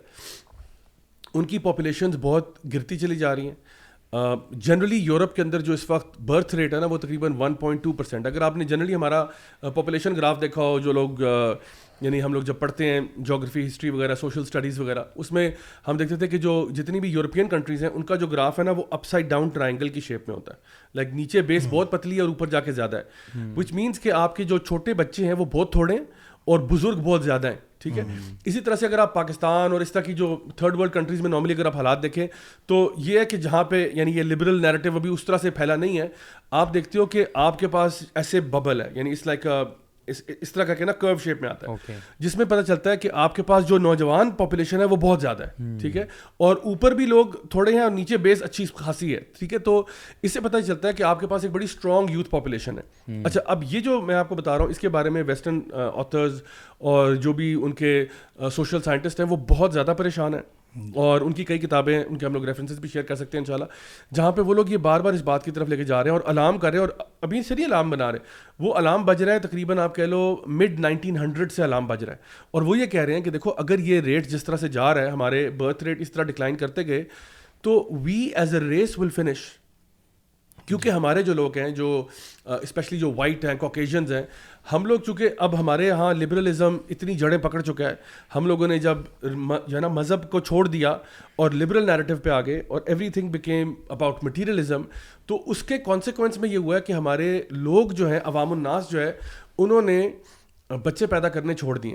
ان کی پاپولیشنز بہت گرتی چلی جا رہی ہیں جنرلی یورپ کے اندر جو اس وقت برتھ ریٹ ہے نا وہ تقریباً ون پوائنٹ ٹو پرسینٹ اگر آپ نے جنرلی ہمارا پاپولیشن گراف دیکھا ہو جو لوگ یعنی ہم لوگ جب پڑھتے ہیں جاگرفی ہسٹری وغیرہ سوشل اسٹڈیز وغیرہ اس میں ہم دیکھتے تھے کہ جو جتنی بھی یورپین کنٹریز ہیں ان کا جو گراف ہے نا وہ اپ سائڈ ڈاؤن ٹرائنگل کی شیپ میں ہوتا ہے لائک نیچے بیس hmm. بہت پتلی ہے اور اوپر جا کے زیادہ ہے وچ hmm. مینس کہ آپ کے جو چھوٹے بچے ہیں وہ بہت تھوڑے ہیں اور بزرگ بہت زیادہ ہیں ٹھیک ہے اسی طرح سے اگر آپ پاکستان اور اس طرح کی جو تھرڈ ورلڈ کنٹریز میں نارملی اگر آپ حالات دیکھیں تو یہ ہے کہ جہاں پہ یعنی یہ لبرل نیریٹو ابھی اس طرح سے پھیلا نہیں ہے آپ دیکھتے ہو کہ آپ کے پاس ایسے ببل ہے یعنی اس لائک اس طرح کا جس میں پتا چلتا ہے کہ آپ کے پاس جو نوجوان پاپولیشن ہے وہ بہت زیادہ ہے hmm. ٹھیک ہے اور اوپر بھی لوگ تھوڑے ہیں اور نیچے بیس اچھی خاصی ہے ٹھیک ہے تو اس سے پتا چلتا ہے کہ آپ کے پاس ایک بڑی اسٹرانگ یوتھ پاپولیشن ہے hmm. اچھا اب یہ جو میں آپ کو بتا رہا ہوں اس کے بارے میں ویسٹرن uh, اور جو بھی ان کے سوشل uh, سائنٹسٹ ہیں وہ بہت زیادہ پریشان ہیں اور ان کی کئی کتابیں ان کے ہم لوگ ریفرنسز بھی شیئر کر سکتے ہیں انشاءاللہ جہاں پہ وہ لوگ یہ بار بار اس بات کی طرف لے کے جا رہے ہیں اور الارم کر رہے ہیں اور ابھی سے نہیں الارم بنا رہے وہ علام بج رہا ہے تقریباً آپ کہہ لو مڈ نائنٹین ہنڈریڈ سے الارم بج رہا ہے اور وہ یہ کہہ رہے ہیں کہ دیکھو اگر یہ ریٹ جس طرح سے جا رہا ہے ہمارے برتھ ریٹ اس طرح ڈکلائن کرتے گئے تو we as a race will finish کیونکہ ہمارے جو لوگ ہیں جو اسپیشلی جو وائٹ ہیں کوکیشنز ہیں ہم لوگ چونکہ اب ہمارے یہاں لبرلزم اتنی جڑیں پکڑ چکا ہے ہم لوگوں نے جب ہے نا مذہب کو چھوڑ دیا اور لبرل نیرٹیو پہ آ گئے اور everything became about materialism تو اس کے کانسیکوینس میں یہ ہوا ہے کہ ہمارے لوگ جو ہیں عوام الناس جو ہے انہوں نے بچے پیدا کرنے چھوڑ دیے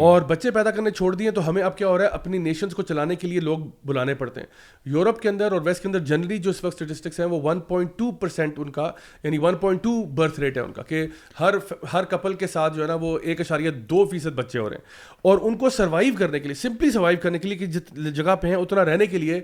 اور بچے پیدا کرنے چھوڑ دیے تو ہمیں اب کیا ہو رہا ہے اپنی نیشنز کو چلانے کے لیے لوگ بلانے پڑتے ہیں یورپ کے اندر اور ویسٹ کے اندر جنرلی جو اس وقت اسٹیٹسٹکس ہیں وہ ون پوائنٹ ٹو پرسینٹ ان کا یعنی one point two birth rate ہے ان کا کہ ہر ہر کپل کے ساتھ جو ہے نا وہ ایک اشاریہ دو فیصد بچے ہو رہے ہیں اور ان کو سروائیو کرنے کے لیے سمپلی سروائیو کرنے کے لیے کہ جت جگہ پہ ہیں اتنا رہنے کے لیے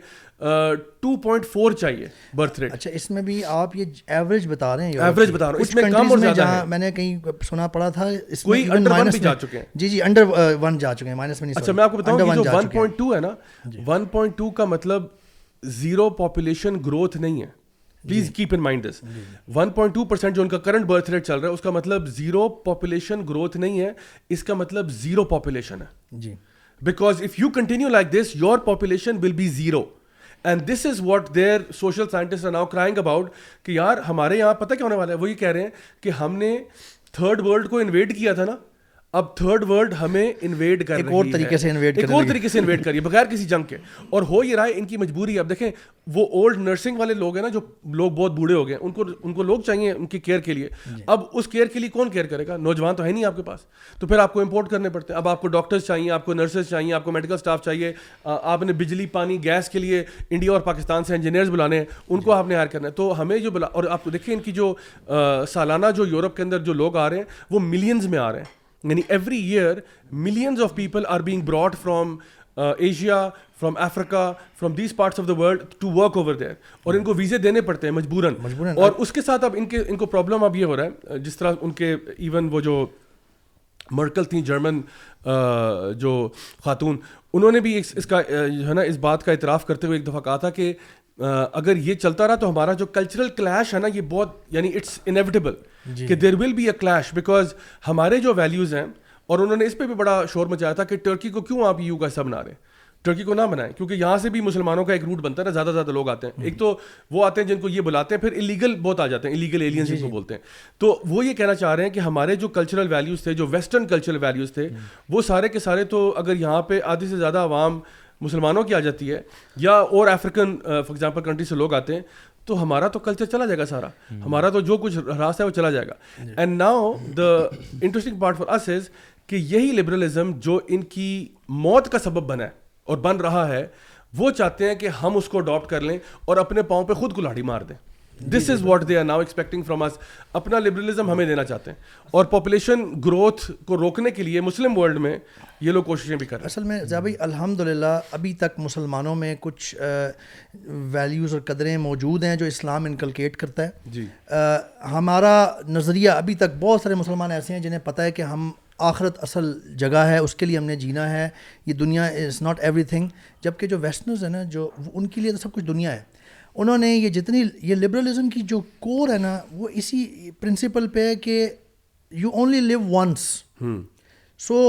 ٹو پوائنٹ فور چاہیے برتھ ریٹ اچھا اس میں بھی آپ یہ ایوریج بتا رہے ہیں ایوریج بتا رہا ہوں اس میں کم اور زیادہ ہے میں نے کہیں سنا پڑا تھا اس کوئی انڈر ون بھی جا چکے ہیں جی جی انڈر ون جا چکے ہیں مائنس میں نہیں اچھا میں آپ کو بتاؤں کہ جو ون پوائنٹ ٹو ہے نا ون پوائنٹ ٹو کا مطلب زیرو پاپولیشن گروتھ نہیں ہے please keep in mind this one point two percent جو ان کا کرنٹ برتھ ریٹ چل رہا ہے اس کا مطلب زیرو پاپولیشن گروتھ نہیں ہے اس کا مطلب زیرو پاپولیشن ہے جی because if you continue like this your population will be zero and this is what their social scientist now crying about کہ یار ہمارے یہاں پتہ کیا ہونے والا ہے وہ یہ کہہ رہے ہیں کہ ہم نے تھرڈ ورلڈ کو انویٹ کیا تھا نا اب تھرڈ ورلڈ ہمیں انویڈ کر ایک اور طریقے سے انویڈ ایک اور طریقے سے انویڈ کریے بغیر کسی جنگ کے اور ہو یہ رہا ہے ان کی مجبوری اب دیکھیں وہ اولڈ نرسنگ والے لوگ ہیں نا جو لوگ بہت بوڑھے ہو گئے ان کو ان کو لوگ چاہیے ان کی کیئر کے لیے جی۔ اب اس کیئر کے لیے کون کیئر کرے گا نوجوان تو ہے نہیں آپ کے پاس تو پھر آپ کو امپورٹ کرنے پڑتے ہیں اب آپ کو ڈاکٹرس چاہیے آپ کو نرسز چاہیے آپ کو میڈیکل اسٹاف چاہیے آپ نے بجلی پانی گیس کے لیے انڈیا اور پاکستان سے انجینئرز بلانے ہیں ان کو جی۔ آپ نے ہائر کرنا ہے تو ہمیں جو بلا اور آپ دیکھیں ان کی جو سالانہ جو یورپ کے اندر جو لوگ آ رہے ہیں وہ ملینز میں آ رہے ہیں یعنی every year millions of people are being brought from Asia from Africa from these parts of the world to work over there اور ان کو ویزے دینے پڑتے ہیں مجبوراً اور اس کے ساتھ اب ان کے ان کو پرابلم اب یہ ہو رہا ہے uh, جس طرح ان کے ایون وہ جو مرکل تھیں جرمن uh, جو خاتون انہوں نے بھی اس کا uh, جو ہے نا اس بات کا اعتراف کرتے ہوئے ایک دفعہ کہا تھا کہ اگر یہ چلتا رہا تو ہمارا جو کلچرل کلیش ہے نا یہ بہت یعنی اٹس انیویٹیبل جی۔ کہ there will be a clash because ہمارے جو ویلیوز ہیں اور انہوں نے اس پہ بھی بڑا شور مچایا تھا کہ ٹرکی کو کیوں آپ یو کا حصہ بنا رہے ہیں ٹرکی کو نہ بنائیں کیونکہ یہاں سے بھی مسلمانوں کا ایک روٹ بنتا نا زیادہ زیادہ لوگ آتے ہیں ایک تو وہ آتے ہیں جن کو یہ بلاتے ہیں پھر الیگل بہت آ جاتے ہیں الیگل جی، ایلینس کو جی۔ بولتے ہیں تو وہ یہ کہنا چاہ رہے ہیں کہ ہمارے جو کلچرل ویلیوز تھے جو ویسٹرن کلچرل ویلیوز تھے وہ سارے کے سارے تو اگر یہاں پہ آدھے سے زیادہ عوام مسلمانوں کی آ جاتی ہے یا اور افریقن فار ایگزامپل کنٹری سے لوگ آتے ہیں تو ہمارا تو کلچر چلا جائے گا سارا ہمارا تو جو کچھ راست ہے وہ چلا جائے گا and now the interesting part for us is کہ یہی لبرلزم جو ان کی موت کا سبب بنا ہے اور بن رہا ہے وہ چاہتے ہیں کہ ہم اس کو اڈاپٹ کر لیں اور اپنے پاؤں پہ خود گلاڑی مار دیں this is what they are now expecting from us اپنا لبرلزم ہمیں دینا چاہتے ہیں اور پاپولیشن گروتھ کو روکنے کے لیے مسلم ورلڈ میں یہ لوگ کوششیں بھی کر رہے ہیں اصل میں جی بھائی الحمد للہ ابھی تک مسلمانوں میں کچھ ویلیوز اور قدریں موجود ہیں جو اسلام انکلکیٹ کرتا ہے جی ہمارا نظریہ ابھی تک بہت سارے مسلمان ایسے ہیں جنہیں پتہ ہے کہ ہم آخرت اصل جگہ ہے اس کے لیے ہم نے جینا ہے یہ دنیا از ناٹ ایوری تھنگ جبکہ جو ویسٹنرز ہیں نا جو ان کے لیے تو سب کچھ دنیا ہے انہوں نے یہ جتنی یہ لبرلزم کی جو کور ہے نا وہ اسی پرنسپل پہ ہے کہ you only live once so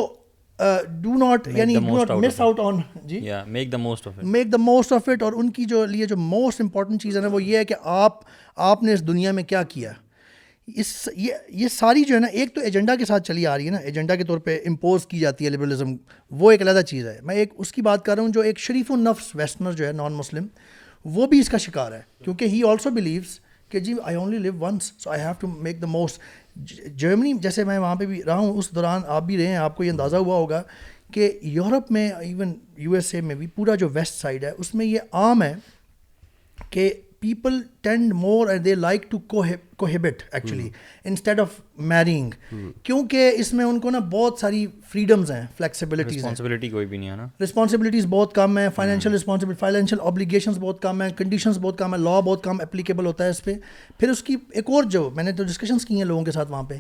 do not یعنی miss out on G make the most of make the most of it اور ان کی جو لیے جو موسٹ امپورٹنٹ چیز ہے نا وہ یہ ہے کہ آپ آپ نے اس دنیا میں کیا کیا اس یہ ساری جو ہے نا ایک تو ایجنڈا کے ساتھ چلی آ رہی ہے نا ایجنڈا کے طور پہ امپوز کی جاتی ہے لبرلزم وہ ایک علیحدہ چیز ہے میں ایک اس کی بات کر رہا ہوں جو ایک شریف و نفس ویسٹنر جو ہے نان مسلم وہ بھی اس کا شکار ہے کیونکہ ہی آلسو بلیوس کہ جی I only live once so I have to make the most Germany جیسے میں وہاں پہ بھی رہا ہوں اس دوران آپ بھی رہے ہیں آپ کو یہ اندازہ ہوا ہوگا کہ یورپ میں ایون یو ایس اے میں بھی پورا جو ویسٹ سائڈ ہے اس میں یہ عام ہے کہ people tend more and they like to cohabit actually instead of marrying کیونکہ اس میں ان کو نا بہت ساری فریڈمز ہیں فلیکسیبلٹیز کوئی بھی نہیں ہے رسپانسبلٹیز بہت کم ہیں فائنینشیل رسپانسبل فائنینشیل آبلیگیشنس بہت کم ہیں کنڈیشنس بہت کم ہیں لا بہت کم اپلیکیبل ہوتا ہے اس پہ پھر اس کی ایک اور جو میں نے تو ڈسکشنس کی ہیں لوگوں کے ساتھ وہاں پہ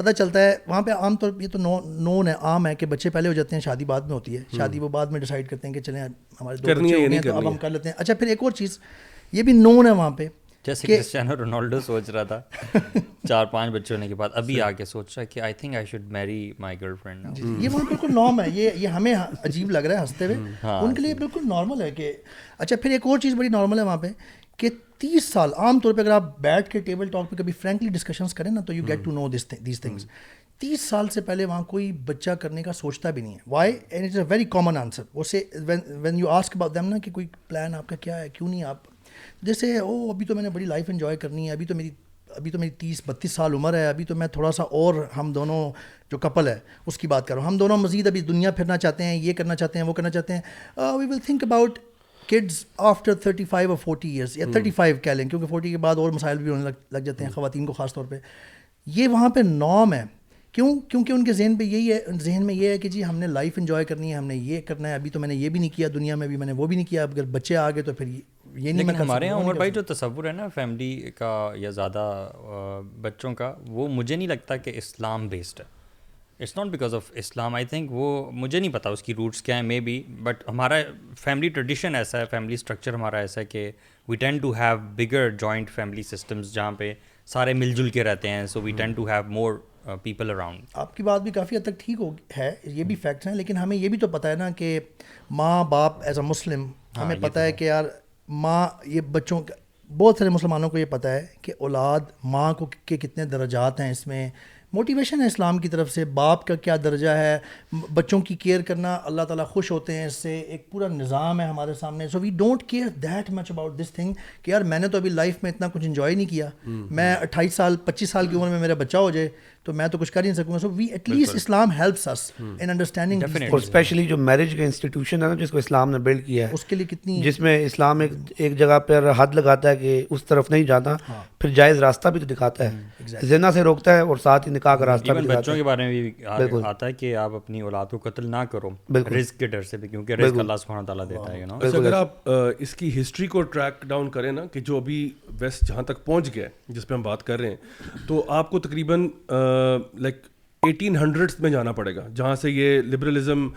پتہ چلتا ہے وہاں پہ عام طور پہ یہ تو نون ہے عام ہے کہ بچے پہلے ہو جاتے ہیں شادی بعد میں ہوتی ہے hmm. شادی وہ بعد میں ڈیسائڈ کرتے ہیں کہ چلیں ہمارے دو بچے ہو گئے ہیں تو اب ہم کر لیتے ہیں اچھا پھر ایک اور چیز یہ بھی نون ہے وہاں پہ جیسے کرسچینو رونالڈو سوچ رہا تھا چار پانچ بچے ہونے کے بعد ابھی آ کے سوچ رہا کہ I think I should marry my girl friend یہ وہاں بالکل نارم ہے یہ یہ ہمیں عجیب لگ رہا ہے ہنستے ہوئے ہاں، ان کے لیے بالکل نارمل ہے کہ اچھا پھر ایک اور چیز بڑی نارمل ہے وہاں پہ کہ تیس سال عام طور پہ اگر آپ بیٹھ کے ٹیبل ٹاک پہ کبھی فرینکلی ڈسکشنس کریں نا تو you get to know this these things تیس سال سے پہلے وہاں کوئی بچہ کرنے کا سوچتا بھی نہیں ہے why and it's a very common answer وہ سے when you ask about them نا کہ کوئی پلان آپ کا کیا ہے کیوں نہیں آپ جیسے او ابھی تو میں نے بڑی لائف انجوائے کرنی ہے ابھی تو میری ابھی تو میری تیس بتیس سال عمر ہے ابھی تو میں تھوڑا سا اور ہم دونوں جو کپل ہے اس کی بات کر رہا ہوں ہم دونوں مزید ابھی دنیا پھرنا چاہتے ہیں یہ کرنا چاہتے ہیں وہ کرنا چاہتے ہیں we will think about kids after thirty five اور فورٹی ایئرس یا تھرٹی فائیو کہہ لیں کیونکہ فورٹی کے بعد اور مسائل بھی ہونے لگ لگ جاتے ہیں خواتین کو خاص طور پہ یہ وہاں پہ نام ہے کیوں کیونکہ ان کے ذہن پہ یہی ہے ذہن میں یہ ہے کہ جی ہم نے لائف انجوائے کرنی ہے ہم نے یہ کرنا ہے ابھی تو میں نے یہ بھی نہیں کیا دنیا میں بھی میں نے وہ بھی نہیں کیا اگر بچے آ گئے تو پھر یہ نہیں ہمارے یہاں عمر بھائی جو تصور ہے نا فیملی کا یا زیادہ بچوں کا وہ مجھے نہیں لگتا کہ اسلام بیسڈ ہے it's not because of Islam I think وہ مجھے نہیں پتا اس کی روٹس کیا ہیں مے بی بٹ ہمارا فیملی ٹریڈیشن ایسا ہے فیملی اسٹرکچر ہمارا ایسا ہے کہ we tend to have bigger joint family systems جہاں پہ سارے مل جل کے رہتے ہیں so we tend to have more people around آپ کی بات بھی کافی حد تک ٹھیک ہو ہے یہ بھی فیکٹس ہیں لیکن ہمیں یہ بھی تو پتہ ہے نا کہ ماں باپ ایز اے مسلم ہمیں پتہ ہے کہ یار ماں یہ بچوں بہت سارے مسلمانوں کو یہ پتہ ہے کہ اولاد ماں کو کے کتنے درجات ہیں اس میں موٹیویشن ہے اسلام کی طرف سے باپ کا کیا درجہ ہے بچوں کی کیئر کرنا اللہ تعالیٰ خوش ہوتے ہیں اس سے ایک پورا نظام ہے ہمارے سامنے so we don't care that much about this thing کہ یار میں نے تو ابھی لائف میں اتنا کچھ انجوائے نہیں کیا میں اٹھائیس سال پچیس سال کی عمر میں میرا بچہ ہو جائے تو میں تو کچھ کر ہی نہیں سکوں گا so we at least Islam helps us in understanding اور اسپیشلی جو میرج کا انسٹیٹیوشن ہے نا جس کو اسلام نے بلڈ کیا ہے اس کے لیے کتنی جس میں اسلام ایک ایک جگہ پر حد لگاتا ہے کہ اس طرف نہیں جانا ہاں۔ پھر جائز راستہ بھی تو دکھاتا ہے hmm. زنا سے روکتا ہے اور ساتھ ہی نکاح کا راستہ بھی بچوں کے بارے میں بھی آتا ہے کہ آپ اپنی اولاد کو قتل نہ کرو رزق کے ڈر سے بھی کیونکہ رزق اللہ سبحانہ تعالیٰ دیتا ہے نا اگر آپ اس کی ہسٹری کو ٹریک ڈاؤن کریں نا کہ جو ابھی ویسٹ جہاں تک پہنچ گئے جس پہ ہم بات کر رہے ہیں تو آپ کو تقریباً لائک ایٹین ہنڈریڈس میں جانا پڑے گا جہاں سے یہ لبرلزم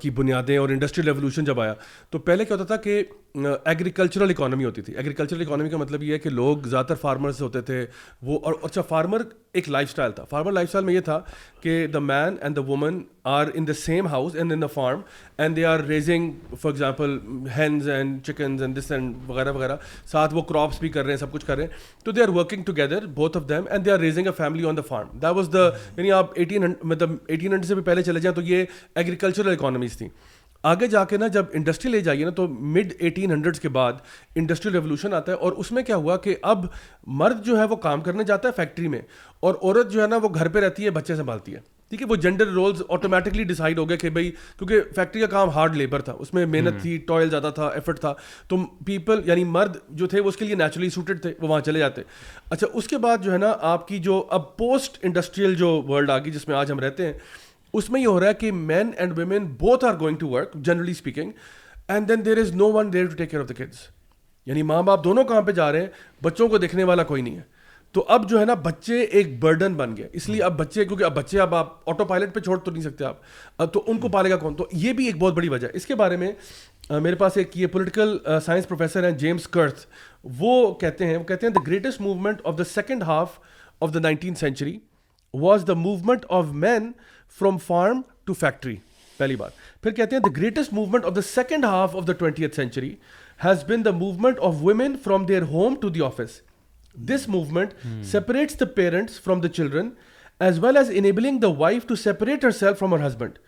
کی بنیادیں اور انڈسٹریل ریولیوشن جب آیا تو پہلے کیا ہوتا تھا کہ ایگریکلچرل اکانومی ہوتی تھی ایگریکلچرل اکانومی کا مطلب یہ ہے کہ لوگ زیادہ تر فارمرز ہوتے تھے وہ اور اچھا فارمر ایک لائف اسٹائل تھا فارمر لائف اسٹائل میں یہ تھا کہ the man and the woman are in the same house and in the farm and they are raising for example hens and chickens and this and وغیرہ وغیرہ ساتھ وہ crops بھی کر رہے ہیں سب کچھ کر رہے ہیں تو they are working together both of them and they are raising a family on the farm that was the یعنی آپ ایٹین مطلب ایٹین ہنڈریڈ سے بھی پہلے چلے جائیں تو یہ ایگریکلچرل اکانومیز تھیں آگے جا کے نا جب انڈسٹری لے جائیے نا تو مڈ ایٹین ہنڈریڈس کے بعد انڈسٹریل ریولوشن آتا ہے اور اس میں کیا ہوا کہ اب مرد جو ہے وہ کام کرنے جاتا ہے فیکٹری میں اور عورت جو ہے نا وہ گھر پہ رہتی ہے بچے سنبھالتی ہے ٹھیک ہے وہ جینڈر رولز آٹومیٹکلی ڈیسائڈ ہو گئے کہ بھائی کیونکہ فیکٹری کا کام ہارڈ لیبر تھا اس میں محنت تھی ٹوائل زیادہ تھا ایفرٹ تھا تو پیپل یعنی مرد جو تھے وہ اس کے لیے نیچرلی سوٹیڈ تھے وہ وہاں چلے جاتے اچھا اس کے بعد جو ہے نا آپ کی جو اب پوسٹ انڈسٹریل جو ورلڈ آ گئی جس میں آج ہم رہتے ہیں اس میں یہ ہو رہا ہے کہ man and women both are going to work generally speaking and then there is no one there to take care of the kids یعنی ماں باپ دونوں کہاں پہ جا رہے ہیں بچوں کو دیکھنے والا کوئی نہیں ہے تو اب جو ہے نا بچے ایک برڈن بن گئے اس لیے اب بچے کیونکہ اب بچے اب آپ آٹو پائلٹ پہ چھوڑ تو نہیں سکتے آپ تو ان کو hmm. پالے گا کون تو یہ بھی ایک بہت بڑی وجہ ہے اس کے بارے میں میرے پاس ایک یہ پولیٹیکل سائنس پروفیسر ہیں جیمس کرتھ وہ کہتے ہیں وہ کہتے ہیں the greatest movement of the second half of the nineteen century was the movement of men from farm to factory پہلی بات پھر کہتے ہیں the greatest movement of the second half of the twenty century has been the movement of women from their home to the office this movement separates the parents from the children as well as enabling the wife to separate herself from her husband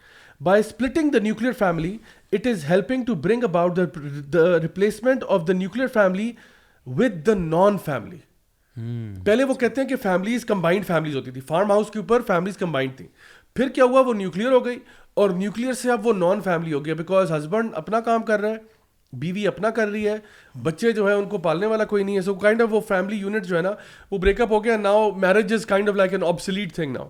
by splitting the nuclear family it is helping to bring about replacement of the nuclear family with the non family پہلے وہ کہتے ہیں کہ families families combined ہوتی تھی farm house کے اوپر families combined تھیں پھر کیا ہوا وہ نیوکلیئر ہو گئی اور نیوکلیئر سے اب وہ نان فیملی ہو گیا بیکاز ہسبینڈ اپنا کام کر رہا ہے بیوی اپنا کر رہی ہے بچے جو ہے ان کو پالنے والا کوئی نہیں ہے سو کائنڈ آف وہ فیملی یونٹ جو ہے نا وہ بریک اپ ہو گیا now marriage is kind of like an obsolete thing now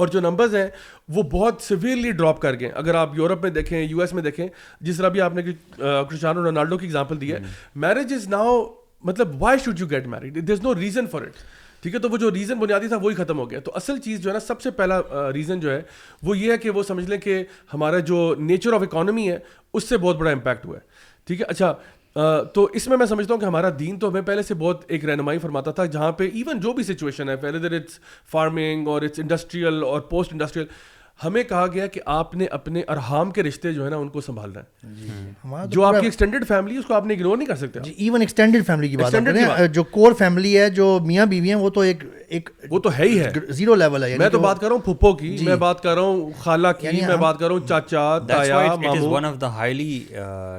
اور جو نمبرز ہیں وہ بہت سویئرلی ڈراپ کر گئے اگر آپ یورپ میں دیکھیں یو ایس میں دیکھیں جس طرح بھی آپ نے کرسچانو رونالڈو کی ایگزامپل دی ہے میرج از ناؤ مطلب why should you get married there is no reason for it ٹھیک ہے تو وہ جو ریزن بنیادی تھا وہی ختم ہو گیا تو اصل چیز جو ہے نا سب سے پہلا ریزن جو ہے وہ یہ ہے کہ وہ سمجھ لیں کہ ہمارا جو نیچر آف اکانومی ہے اس سے بہت بڑا امپیکٹ ہوا ہے ٹھیک ہے اچھا تو اس میں میں سمجھتا ہوں کہ ہمارا دین تو ہمیں پہلے سے بہت ایک رہنمائی فرماتا تھا جہاں پہ ایون جو بھی سچویشن ہے پہلے در اٹس فارمنگ اور اٹس انڈسٹریل اور پوسٹ انڈسٹریل ہمیں کہا گیا کہ آپ نے اپنے ارحام کے رشتے جو ہے نا ان کو سنبھالنا ہے جی۔ جو آپ کی ایکسٹینڈیڈ فیملی اس کو آپ نے اگنور نہیں کر سکتے ایون ایکسٹینڈیڈ فیملی کی بات ہے جو کور فیملی ہے جو میاں بیوی ہیں وہ تو ایک وہ تو ہے ہی ہے زیرو لیول ہے یعنی میں تو بات کر رہا ہوں پھپھو کی جی۔ میں بات کر رہا ہوں خالہ کی یعنی میں بات کر رہا ہوں چاچا تایا مامو one of the highly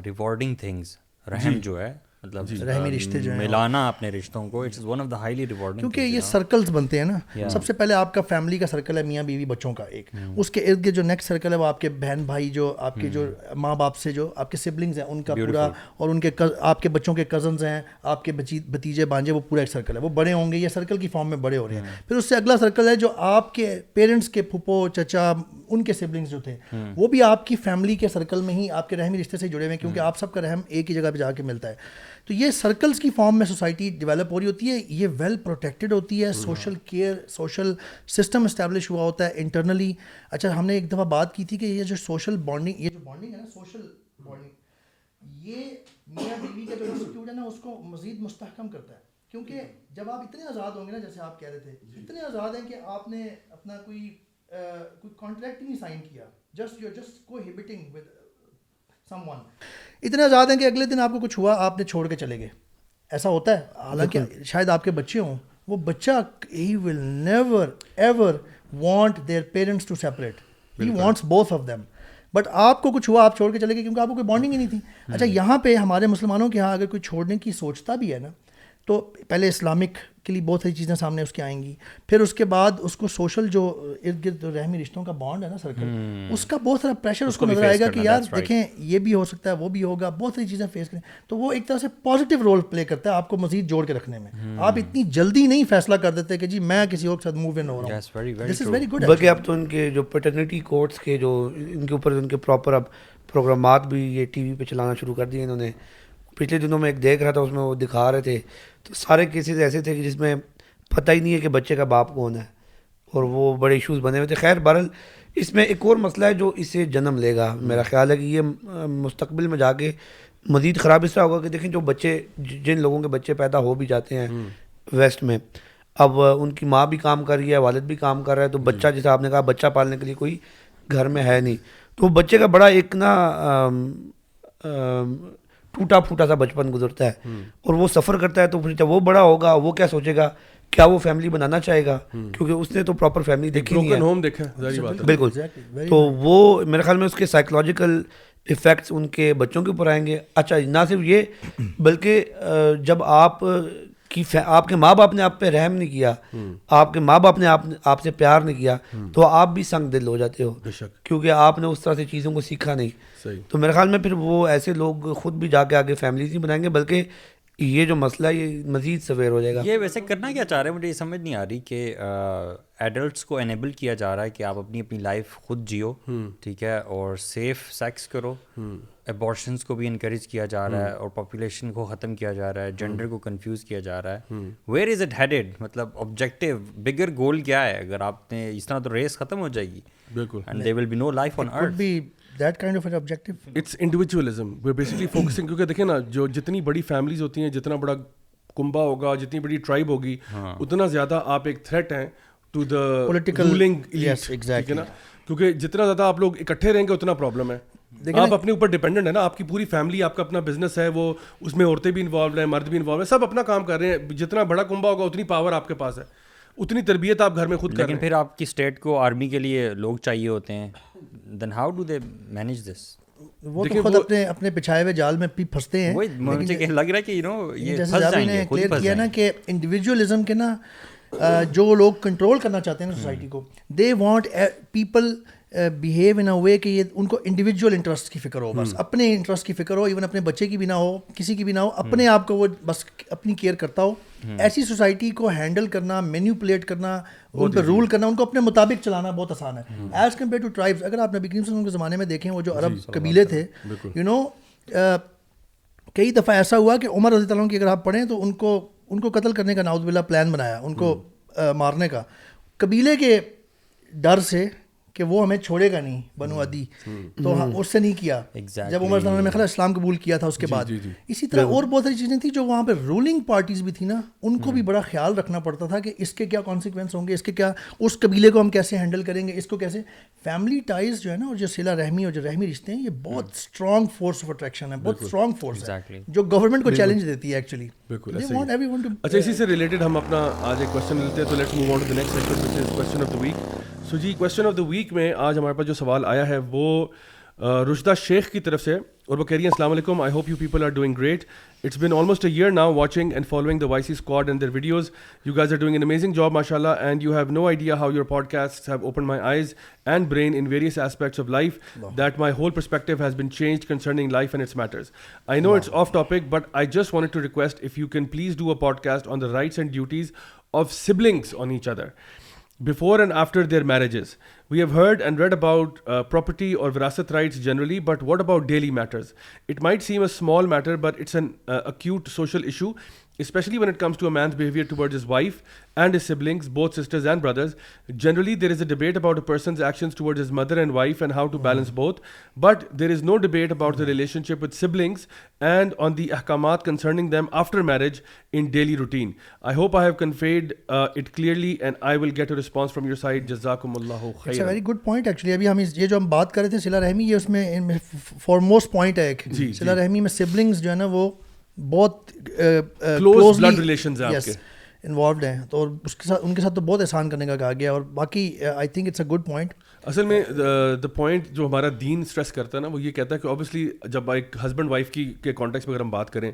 rewarding things رحم جی۔ جو ہے مطلب جی. رحمی رشتے جو ہیں ملانا اپنے رشتوں کو it's one of the highly rewarding کیونکہ یہ سرکلز بنتے ہیں نا سب سے پہلے آپ کا فیملی کا سرکل ہے میاں بیوی بچوں کا ایک hmm. اس کے ارد گرد جو نیکسٹ سرکل ہے وہ آپ کے بہن بھائی جو آپ کے جو hmm. ماں باپ سے جو آپ کے سبلنگز ہیں ان کا پورا اور ان کے آپ کے بچوں کے کزنز ہیں آپ کے بھتیجے بانجے وہ پورا ایک سرکل ہے وہ بڑے ہوں گے یہ سرکل کی فارم میں بڑے ہو رہے ہیں hmm. پھر اس سے اگلا سرکل ہے جو آپ کے پیرنٹس کے پھپھو چچا ان کے سبلنگس جو تھے وہ بھی آپ کی فیملی کے سرکل میں ہی آپ کے رحمی رشتے سے جڑے ہوئے ہیں کیونکہ آپ سب کا رحم ایک ہی جگہ پہ جا کے ملتا ہے تو یہ سرکلز کی فارم میں سوسائٹی ڈیولپ ہو رہی ہوتی ہے یہ ویل well پروٹیکٹڈ ہوتی ہے social care social system establish ہوا ہوتا ہے انٹرنلی اچھا ہم نے ایک دفعہ بات کی تھی کہ یہ جو سوشل بانڈنگ یہ جو بانڈنگ ہے نا سوشل بانڈنگ یہ میاں بیوی کا جو انسٹیٹیوٹ ہے نا اس کو مزید مستحکم کرتا ہے کیونکہ جب آپ اتنے آزاد ہوں گے نا جیسے آپ کہہ رہے تھے اتنے آزاد ہیں کہ آپ نے اپنا کوئی کوئی کانٹریکٹ نہیں سائن کیا just you just cohabiting with اتنا آزاد ہیں کہ اگلے دن آپ کو کچھ ہوا آپ نے چھوڑ کے چلے گئے ایسا ہوتا ہے حالانکہ شاید آپ کے بچے ہوں وہ بچہ ہی will never ever want their parents to separate he wants both of them but آپ کو کچھ ہوا آپ چھوڑ کے چلے گئے کیونکہ آپ کو کوئی بانڈنگ ہی نہیں تھی اچھا یہاں پہ ہمارے مسلمانوں کے یہاں اگر کوئی چھوڑنے کی سوچتا بھی ہے نا تو پہلے اسلامک کے لیے بہت ساری چیزیں سامنے اس کی آئیں گی پھر اس کے بعد اس کو سوشل جو ارد گرد رحمی رشتوں کا بانڈ ہے نا سرکل اس کا بہت سارا پریشر اس کو نظر آئے گا کہ یار دیکھیں یہ بھی ہو سکتا ہے وہ بھی ہوگا بہت ساری چیزیں فیس کریں تو وہ ایک طرح سے پازیٹیو رول پلے کرتا ہے آپ کو مزید جوڑ کے رکھنے میں آپ اتنی جلدی نہیں فیصلہ کر دیتے کہ جی میں کسی اور کے ساتھ موو ان ہو رہا ہوں دس از ویری گڈ بلکہ اب تو ان کے جو پیٹرنیٹی کورٹس کے جو ان کے اوپر ان کے پراپر اب پروگرامات بھی یہ ٹی وی پہ چلانا شروع کر دیے انہوں نے پچھلے دنوں میں ایک دیکھ رہا تھا اس میں وہ دکھا رہے تھے تو سارے کیسز ایسے تھے کہ جس میں پتہ ہی نہیں ہے کہ بچے کا باپ کون ہے اور وہ بڑے ایشوز بنے ہوئے تھے خیر برحال اس میں ایک اور مسئلہ ہے جو اسے جنم لے گا میرا خیال ہے کہ یہ مستقبل میں جا کے مزید خراب اس طرح ہوگا کہ دیکھیں جو بچے جن لوگوں کے بچے پیدا ہو بھی جاتے ہیں ویسٹ میں اب ان کی ماں بھی کام کر رہی ہے والد بھی کام کر رہا ہے تو بچہ جیسے آپ نے کہا بچہ پالنے کے لیے کوئی گھر میں ہے نہیں تو بچے کا بڑا ایک نا ٹوٹا پھوٹا سا بچپن گزرتا ہے اور وہ سفر کرتا ہے تو پھر جب وہ بڑا ہوگا وہ کیا سوچے گا کیا وہ فیملی بنانا چاہے گا کیونکہ اس نے تو پراپر فیملی دیکھی نہیں ہے بالکل تو وہ میرے خیال میں اس کے سائیکولوجیکل افیکٹس ان کے بچوں کے اوپر آئیں گے اچھا نہ صرف یہ بلکہ جب آپ آپ کے ماں باپ نے آپ پہ رحم نہیں کیا آپ کے ماں باپ نے آپ سے پیار نہیں کیا تو آپ بھی سنگ دل ہو جاتے ہو کیونکہ آپ نے اس طرح سے چیزوں کو سیکھا نہیں تو میرے خیال میں پھر وہ ایسے لوگ خود بھی جا کے آگے فیملیز نہیں بنائیں گے بلکہ یہ جو مسئلہ یہ مزید سویر ہو جائے گا یہ ویسے کرنا کیا چاہ رہے ہیں مجھے یہ سمجھ نہیں آ رہی کہ ایڈلٹس کو انیبل کیا جا رہا ہے کہ آپ اپنی اپنی لائف خود جیو ٹھیک ہے اور سیف سیکس کرو ایبارشنس کو بھی انکریج کیا جا رہا ہے اور پاپولیشن کو ختم کیا جا رہا ہے جینڈر کو کنفیوز کیا جا رہا ہے ویئر از اٹ ہیڈیڈ مطلب آبجیکٹیو بگر گول کیا ہے اگر آپ نے اس طرح تو ریس ختم ہو جائے گی بالکل کیونکہ دیکھیں نا جو جتنی بڑی فیملیز ہوتی ہیں جتنا بڑا کنبا ہوگا جتنی بڑی ٹرائب ہوگی اتنا زیادہ آپ ایک تھریٹ ہیں ٹو دا پولیٹیکل کیونکہ جتنا زیادہ آپ لوگ اکٹھے رہیں گے اتنا پرابلم ہے آپ اپنے اوپر ڈیپینڈنٹ ہے نا آپ کی پوری فیملی آپ کا اپنا بزنس ہے وہ اس میں عورتیں بھی انوالوڈ ہیں مرد بھی انوالو ہیں سب اپنا کام کر رہے ہیں جتنا بڑا کنبا ہوگا اتنی پاور آپ کے پاس ہے اتنی تربیت آپ گھر میں خود لیکن پھر آپ کی اسٹیٹ کو آرمی کے لیے لوگ چاہیے ہوتے ہیں then how do they manage this وہ تو خود اپنے اپنے پچھائے ہوئے جال میں پھنستے ہیں لگ رہا ہے کہ کلیئر کیا نا کہ انڈیویجولیزم کے نا جو لوگ کنٹرول کرنا چاہتے ہیں نا سوسائٹی کو they want people behave in a way کہ یہ ان کو انڈیویجول انٹرسٹ کی فکر ہو بس اپنے انٹرسٹ کی فکر ہو ایون اپنے بچے کی بھی نہ ہو کسی کی بھی نہ ہو اپنے آپ کو وہ بس اپنی کیئر کرتا ہو ایسی سوسائٹی کو ہینڈل کرنا مینیو پلیٹ کرنا ان پہ رول کرنا ان کو اپنے مطابق چلانا بہت آسان ہے ایز کمپیئر ٹو ٹرائبس اگر آپ نے بگنس کے زمانے میں دیکھیں وہ جو جی، عرب قبیلے تھے یو نو کئی دفعہ ایسا ہوا کہ عمر رضی تعالیٰ کی اگر آپ پڑھیں تو ان کو ان کو قتل کرنے کا بلّہ پلان بنایا ان کو مارنے کا قبیلے کے ڈر سے کہ وہ ہمیں چھوڑے گا نہیں بنو ادی تو ہاں، اس سے نہیں کیا جب عمر صلی اللہ علیہ وسلم اسلام قبول کیا تھا اس کے جی، بعد جی، جی۔ اسی طرح اور بہت ساری چیزیں تھیں جو وہاں پہ رولنگ پارٹیز بھی تھیں نا ان کو بھی بڑا خیال رکھنا پڑتا تھا کہ اس کے کیا کانسیکوینس ہوں گے اس کے کیا اس قبیلے کو ہم کیسے ہینڈل کریں گے اس کو کیسے فیملی ٹائز جو ہے نا اور جو سیلا رحمی اور جو رحمی رشتے ہیں یہ بہت اسٹرانگ فورس آف اٹریکشن ہے بہت اسٹرانگ فورس ہے جو گورنمنٹ کو چیلنج دیتی ہے ایکچولی اچھا اسی سے ریلیٹڈ ہم اپنا آج ایک کوشچن لیتے ہیں تو let's move on to the next section which is question of the week so G question of the week میں آج ہمارے پاس جو سوال آیا ہے وہ رشدہ شیخ کی طرف سے اور وہ کہہ رہی ہیں السلام علیکم I hope you people are doing great it's been almost a year now watching and following the the Y C squad and their videos you guys are doing an amazing job ماشاء اللہ and you have no idea how your podcast have open my eyes and brain in various aspects of life that my whole perspective has been change concerning life and it's matters I no it's off topic but I just want to request if you can please do a cast on the rights and duties of siblings on each other before and after their marriages. We have heard and read about uh, property or virasat rights generally, but what about daily matters? It might seem a small matter, but it's an uh, acute social issue especially it comes to to man's behaviour toward his his wife and siblings both sisters and brothers generally there is a debate about a person's actions his mother and wife and how to balance both but there is no debate about the relationship with siblings and on the احکامات concerning them after marriage in daily routine I hope I have conveyed it clearly and I will get a response from your side جزاک اللہ very good point actually ابھی ہم ہم یہ جو بات کر رہے تھے سلا سلا رحمی رحمی یہ اس میں میں فار موسٹ پوائنٹ ہے ہے ایک سبلنگس جو نا وہ بہت کلوز بلڈ ریلیشنز ہیں آپ کے انوالوڈ ہیں تو اس کے ساتھ ان کے ساتھ تو بہت احسان کرنے کا کہا گیا اور باقی I think it's a good point اصل میں دا پوائنٹ جو ہمارا دین اسٹریس کرتا ہے نا وہ یہ کہتا ہے کہ اوبیسلی جب ایک ہسبینڈ وائف کی کے کانٹیکس میں اگر ہم بات کریں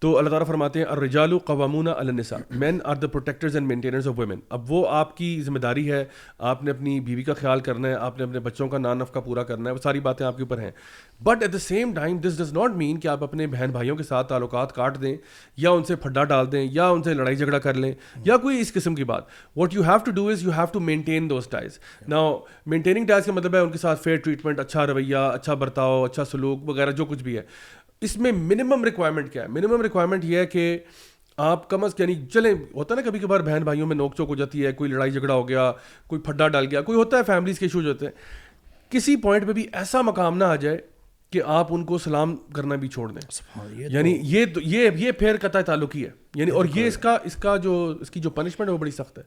تو اللہ تعالیٰ فرماتے ہیں الرجال قوامون النساء men are the protectors and maintenance of women اب وہ آپ کی ذمہ داری ہے آپ نے اپنی بیوی کا خیال کرنا ہے آپ نے اپنے بچوں کا نانف کا پورا کرنا ہے وہ ساری باتیں آپ کے اوپر ہیں but at the same time this does not mean کہ آپ اپنے بہن بھائیوں کے ساتھ تعلقات کاٹ دیں یا ان سے پھڈا ڈال دیں یا ان سے لڑائی جھگڑا کر لیں یا کوئی اس قسم کی بات what you have to do is you have to maintain those ties now maintaining ties کا مطلب ہے ان کے ساتھ فیئر ٹریٹمنٹ اچھا رویہ اچھا برتاؤ اچھا سلوک وغیرہ جو کچھ بھی ہے اس میں منیمم ریکوائرمنٹ کیا ہے منیمم ریکوائرمنٹ یہ ہے کہ آپ کم از یعنی چلیں ہوتا نا کبھی کبھار بہن بھائیوں میں نوک چوک ہو جاتی ہے کوئی لڑائی جھگڑا ہو گیا کوئی پھڈا ڈال گیا کوئی ہوتا ہے فیملیز کے ایشوز ہوتے ہیں کسی پوائنٹ پہ بھی ایسا مقام نہ آ جائے کہ آپ ان کو سلام کرنا بھی چھوڑ دیں یعنی یہ یہ یہ یہ پھیر تعلق ہی ہے یعنی اور یہ اس کا اس کا جو اس کی جو پنشمنٹ ہے وہ بڑی سخت ہے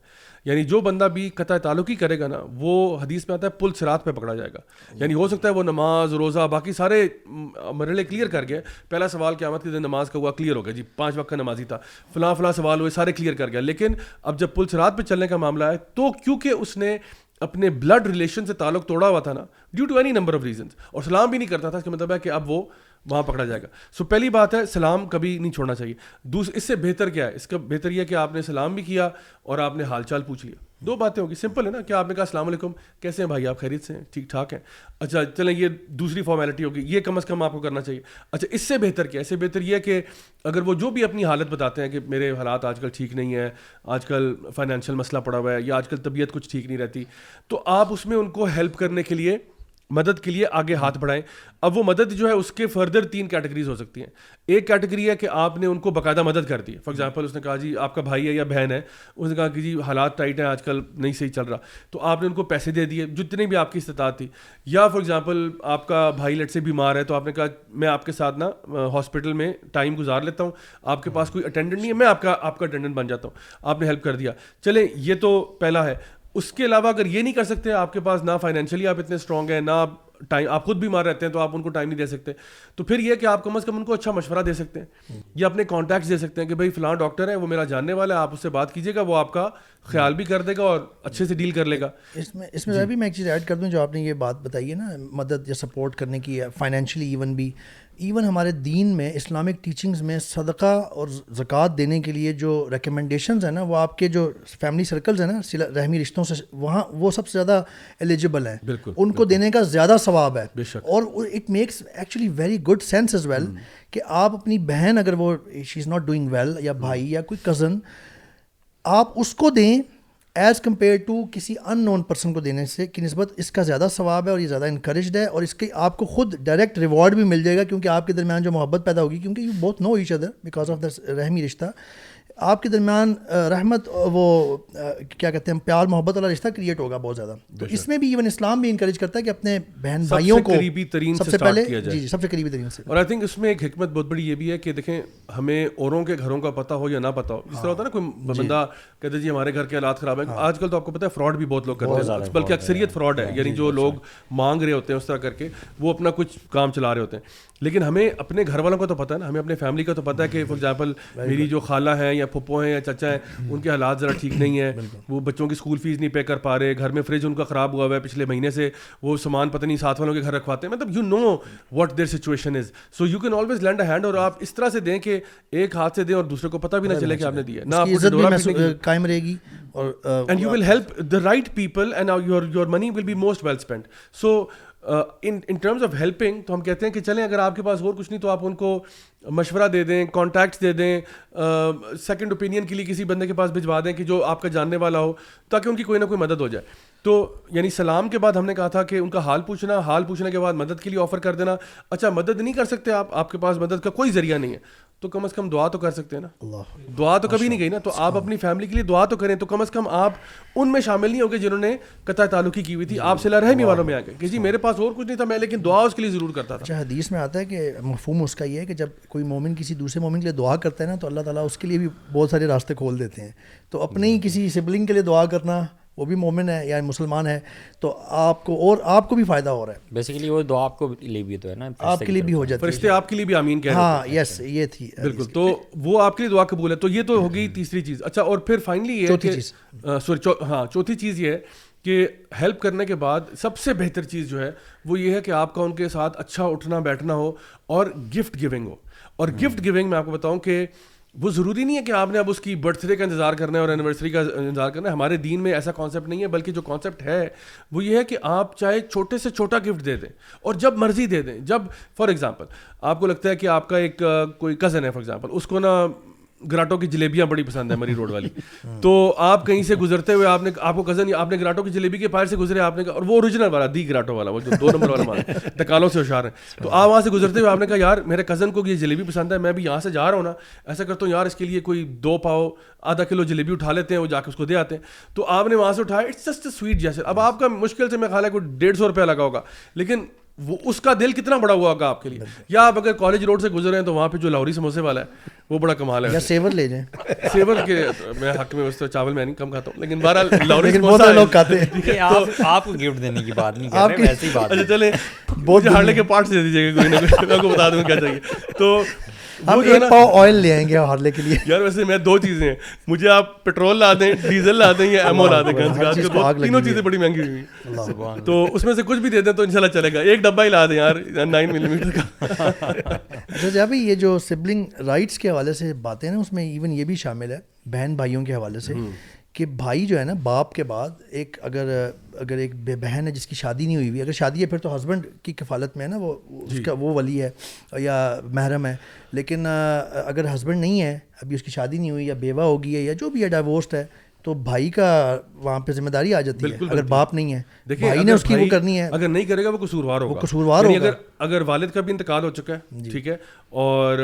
یعنی جو بندہ بھی قطع تعلق ہی کرے گا نا وہ حدیث میں آتا ہے پل سرات پہ پکڑا جائے گا یعنی ہو سکتا ہے وہ نماز روزہ باقی سارے مرحلے کلیئر کر گئے پہلا سوال قیامت کے دن نماز کا ہوا کلیئر ہو گیا جی پانچ وقت کا نمازی تھا فلاں فلاں سوال ہوئے سارے کلیئر کر گیا لیکن اب جب پل سرات پہ چلنے کا معاملہ ہے تو کیونکہ اس نے اپنے بلڈ ریلیشن سے تعلق توڑا ہوا تھا نا due to any number of reasons اور سلام بھی نہیں کرتا تھا اس کا مطلب ہے کہ اب وہ وہاں پکڑا جائے گا سو پہلی بات ہے سلام کبھی نہیں چھوڑنا چاہیے دوسرے اس سے بہتر کیا ہے اس کا بہتر یہ کہ آپ نے سلام بھی کیا اور آپ نے حال چال پوچھ لیا دو باتیں ہوگی سمپل ہے نا کیا آپ نے کہا السلام علیکم کیسے ہیں بھائی آپ خرید سے ہیں ٹھیک ٹھاک ہیں اچھا چلیں یہ دوسری فارمیلٹی ہوگی یہ کم از کم آپ کو کرنا چاہیے اچھا اس سے بہتر کیا اس سے بہتر یہ کہ اگر وہ جو بھی اپنی حالت بتاتے ہیں کہ میرے حالات آج کل ٹھیک نہیں ہے آج کل فائنینشیل مسئلہ پڑا ہوا ہے یا آج کل طبیعت کچھ ٹھیک نہیں رہتی تو آپ اس میں ان کو ہیلپ کرنے کے لیے مدد کے لیے آگے ہاتھ بڑھائیں اب وہ مدد جو ہے اس کے فردر تین کیٹیگریز ہو سکتی ہیں ایک کیٹیگری ہے کہ آپ نے ان کو باقاعدہ مدد کر دی فار ایگزامپل اس نے کہا جی آپ کا بھائی ہے یا بہن ہے اس نے کہا کہ جی حالات ٹائٹ ہیں آج کل نہیں صحیح چل رہا تو آپ نے ان کو پیسے دے دیے جتنے بھی آپ کی استطاعت تھی یا فار ایگزامپل آپ کا بھائی لٹ سے بیمار ہے تو آپ نے کہا میں آپ کے ساتھ نا ہاسپٹل میں ٹائم گزار لیتا ہوں آپ کے پاس کوئی اٹینڈنٹ نہیں ہے میں آپ کا آپ کا اٹینڈنٹ بن جاتا ہوں آپ نے ہیلپ کر دیا چلیں یہ تو پہلا ہے اس کے علاوہ اگر یہ نہیں کر سکتے آپ کے پاس نہ فائنینشلی آپ اتنے اسٹرانگ ہیں نہ آپ ٹائم آپ خود بیمار رہتے ہیں تو آپ ان کو ٹائم نہیں دے سکتے تو پھر یہ کہ آپ کم از کم ان کو اچھا مشورہ دے سکتے ہیں یا اپنے کانٹیکٹس دے سکتے ہیں کہ بھائی فلاں ڈاکٹر ہے وہ میرا جاننے والا ہے آپ اس سے بات کیجیے گا وہ آپ کا خیال بھی کر دے گا اور اچھے سے ڈیل کر لے گا اس میں اس میں میں ایک چیز ایڈ کر دوں جو آپ نے یہ بات بتائی ہے نا مدد یا سپورٹ کرنے کی فائنینشلی ایون بھی ایون ہمارے دین میں اسلامک ٹیچنگز میں صدقہ اور زکوٰۃ دینے کے لیے جو ریکمنڈیشنز ہیں نا وہ آپ کے جو فیملی سرکلز ہیں نا رحمی رشتوں سے وہاں وہ سب سے زیادہ ایلیجبل ہیں بالکل ان کو دینے کا زیادہ ثواب ہے اور it makes actually very good sense as well کہ آپ اپنی بہن اگر وہ she is not doing well یا بھائی یا کوئی کزن آپ اس کو دیں ایز کمپیئر ٹو کسی ان نون پرسن کو دینے سے کہ نسبت اس کا زیادہ ثواب ہے اور یہ زیادہ انکریجڈ ہے اور اس کے آپ کو خود ڈائریکٹ ریوارڈ بھی مل جائے گا کیونکہ آپ کے درمیان جو محبت پیدا ہوگی کیونکہ یو بہت know each other because of the رحمی رشتہ آپ کے درمیان رحمت وہ کیا کہتے ہیں پیار محبت والا رشتہ کریٹ ہوگا بہت زیادہ تو اس میں بھی ایون اسلام بھی انکریج کرتا ہے کہ اپنے بہن بھائیوں کو قریبی ترین سب سے پہلے جی جی سب سے قریبی ترین سے اور آئی تھنک اس میں ایک حکمت بہت بڑی یہ بھی ہے کہ دیکھیں ہمیں اوروں کے گھروں کا پتہ ہو یا نہ پتہ ہو اس طرح ہاں۔ ہوتا ہے نا کوئی جی۔ بندہ کہتے جی ہمارے گھر کے حالات خراب ہیں ہاں۔ آج کل تو آپ کو پتہ ہے فراڈ بھی بہت لوگ کرتے ہیں بلکہ اکثریت فراڈ ہے ہاں۔ یعنی جی، جو لوگ مانگ رہے ہوتے ہیں اس طرح کر کے وہ اپنا کچھ کام چلا رہے ہوتے ہیں لیکن ہمیں اپنے گھر والوں کا تو پتہ ہے نا ہمیں اپنے فیملی کا تو پتہ ہے کہ فار ایگزامپل میری جو خالہ ہیں یا پھپھو ہیں یا چچا ہیں ان کے حالات ذرا ٹھیک نہیں ہیں وہ بچوں کی اسکول فیس نہیں پے کر پا رہے گھر میں فریج ان کا خراب ہوا ہوا ہے پچھلے مہینے سے وہ سامان پتہ نہیں ساتھ والوں کے گھر رکھواتے ہیں مطلب you know what their situation is so you can always lend a hand اور آپ اس طرح سے دیں کہ ایک ہاتھ سے دیں اور دوسرے کو پتہ بھی نہ چلے کہ آپ نے دیا نہ قائم رہے گی اور and you will help the right people and your your money will be most well spend so in terms of helping تو ہم کہتے ہیں کہ چلیں اگر آپ کے پاس اور کچھ نہیں تو آپ ان کو مشورہ دے دیں کانٹیکٹس دے دیں سیکنڈ اوپینین کے لیے کسی بندے کے پاس بھجوا دیں کہ جو آپ کا جاننے والا ہو تاکہ ان کی کوئی نہ کوئی مدد ہو جائے تو یعنی سلام کے بعد ہم نے کہا تھا کہ ان کا حال پوچھنا حال پوچھنے کے بعد مدد کے لیے آفر کر دینا اچھا مدد نہیں کر سکتے آپ آپ کے پاس مدد کا کوئی ذریعہ نہیں ہے تو کم از کم دعا تو کر سکتے ہیں نا اللہ دعا تو کبھی نہیں گئی نا تو آپ اپنی فیملی کے لیے دعا تو کریں تو کم از کم آپ ان میں شامل نہیں ہو گئے جنہوں نے قطع تعلقی کی ہوئی تھی آپ سے رحمی والوں میں آ گئے کہ جی میرے پاس اور کچھ نہیں تھا میں لیکن دعا اس کے لیے ضرور کرتا تھا اچھا حدیث میں آتا ہے کہ مفہوم اس کا یہ ہے کہ جب کوئی مومن کسی دوسرے مومن کے لیے دعا کرتا ہے نا تو اللہ تعالیٰ اس کے لیے بھی بہت سارے راستے کھول دیتے ہیں تو اپنے ہی کسی سبلنگ کے لیے دعا کرنا وہ بھی مومن ہے یا مسلمان ہے تو آپ کو اور آپ کو بھی فائدہ ہو رہا ہے بیسیکلی وہ دعا آپ کو لیے بھی تو ہے نا آپ کے لیے بھی ہو جاتا ہے فرشتے آپ کے لیے بھی آمین کہہ ہاں یس یہ تھی بالکل تو وہ آپ کے لیے دعا قبول ہے تو یہ تو ہو گئی تیسری چیز اچھا اور پھر فائنلی یہ چوتھی چیز سوری ہاں چوتھی چیز یہ ہے کہ ہیلپ کرنے کے بعد سب سے بہتر چیز جو ہے وہ یہ ہے کہ آپ کا ان کے ساتھ اچھا اٹھنا بیٹھنا ہو اور گفٹ گیونگ ہو اور گفٹ گیونگ میں آپ کو بتاؤں کہ وہ ضروری نہیں ہے کہ آپ نے اب اس کی برتھ ڈے کا انتظار کرنا ہے اور اینیورسری کا انتظار کرنا ہے ہمارے دین میں ایسا کانسیپٹ نہیں ہے بلکہ جو کانسیپٹ ہے وہ یہ ہے کہ آپ چاہے چھوٹے سے چھوٹا گفٹ دے دیں اور جب مرضی دے دیں جب فار ایگزامپل آپ کو لگتا ہے کہ آپ کا ایک کوئی کزن ہے فار ایگزامپل اس کو نا گراٹو کی جلیبیاں بڑی پسند ہیں مری روڈ والی تو آپ کہیں سے گزرتے ہوئے آپ نے آپ کو کزن آپ نے گراٹو کی جلیبی کے پائر سے گزرے آپ نے کہا اور وہ اوریجنل والا دی گراٹو والا وہ جو دو نمبر والا تکالوں سے ہوشار ہیں تو آپ وہاں سے گزرتے ہوئے آپ نے کہا یار میرے کزن کو یہ جلیبی پسند ہے میں بھی یہاں سے جا رہا ہوں نا ایسا کرتا ہوں یار اس کے لیے کوئی دو پاؤ آدھا کلو جلیبی اٹھا لیتے ہیں وہ جا کے اس کو دے آتے ہیں تو آپ نے وہاں سے اٹھایا اٹس جسٹ سویٹ جیسے اب آپ کا مشکل سے میں خیال ہے کوئی ڈیڑھ سو روپیہ لگا ہوگا لیکن وہ اس کا دل کتنا بڑا ہوا ہوگا آپ کے لیے یا آپ اگر کالج روڈ سے گزر رہے ہیں تو وہاں پہ جو لاہوری سموسے والا ہے وہ بڑا کمال ہے سیور لے جائیں سیور کے میں حق میں تو چاول میں نہیں کم کھاتا ہوں لیکن بہرحال لاہوری سموسہ لوگ کھاتے ہیں آپ کو گفٹ دینے کی بات نہیں آپ کی بات اچھا چلیں بہت جھاڑنے کے پارٹس دے دیجیے گا کوئی نہ کوئی آپ کو بتا دوں کیا چاہیے تو ہم ایک پاؤ آئل لے آئیں گے ہارلے کے لیے یار ویسے میں دو چیزیں ہیں مجھے آپ پیٹرول لا دیں ڈیزل لا دیں یا ایمو لا دیں گنز کا تینوں چیزیں بڑی مہنگی ہوئی تو اس میں سے کچھ بھی دے دیں تو انشاءاللہ چلے گا ایک ڈبہ ہی لا دیں یار نائن ملی میٹر کا اچھا جہاں جی، یہ جو سبلنگ رائٹس کے حوالے سے باتیں نا اس میں ایون یہ بھی شامل ہے بہن بھائیوں کے حوالے سے کہ بھائی جو ہے نا باپ کے بعد ایک اگر اگر ایک بے بہن ہے جس کی شادی نہیں ہوئی ہوئی اگر شادی ہے پھر تو ہسبینڈ کی کفالت میں ہے نا وہ اس جی۔ کا وہ ولی ہے یا محرم ہے لیکن اگر ہسبینڈ نہیں ہے ابھی اس کی شادی نہیں ہوئی یا بیوہ ہوگی ہے یا جو بھی ہے ڈائیورسڈ ہے تو بھائی کا وہاں پہ ذمہ داری آ جاتی بلکل ہے اگر باپ نہیں ہے بھائی نے اس کی وہ کرنی ہے اگر نہیں کرے گا وہ قصوروار ہوگا قصوروار یعنی ہوگا اگر اگر والد کا بھی انتقال ہو چکا ہے جی۔ ٹھیک ہے اور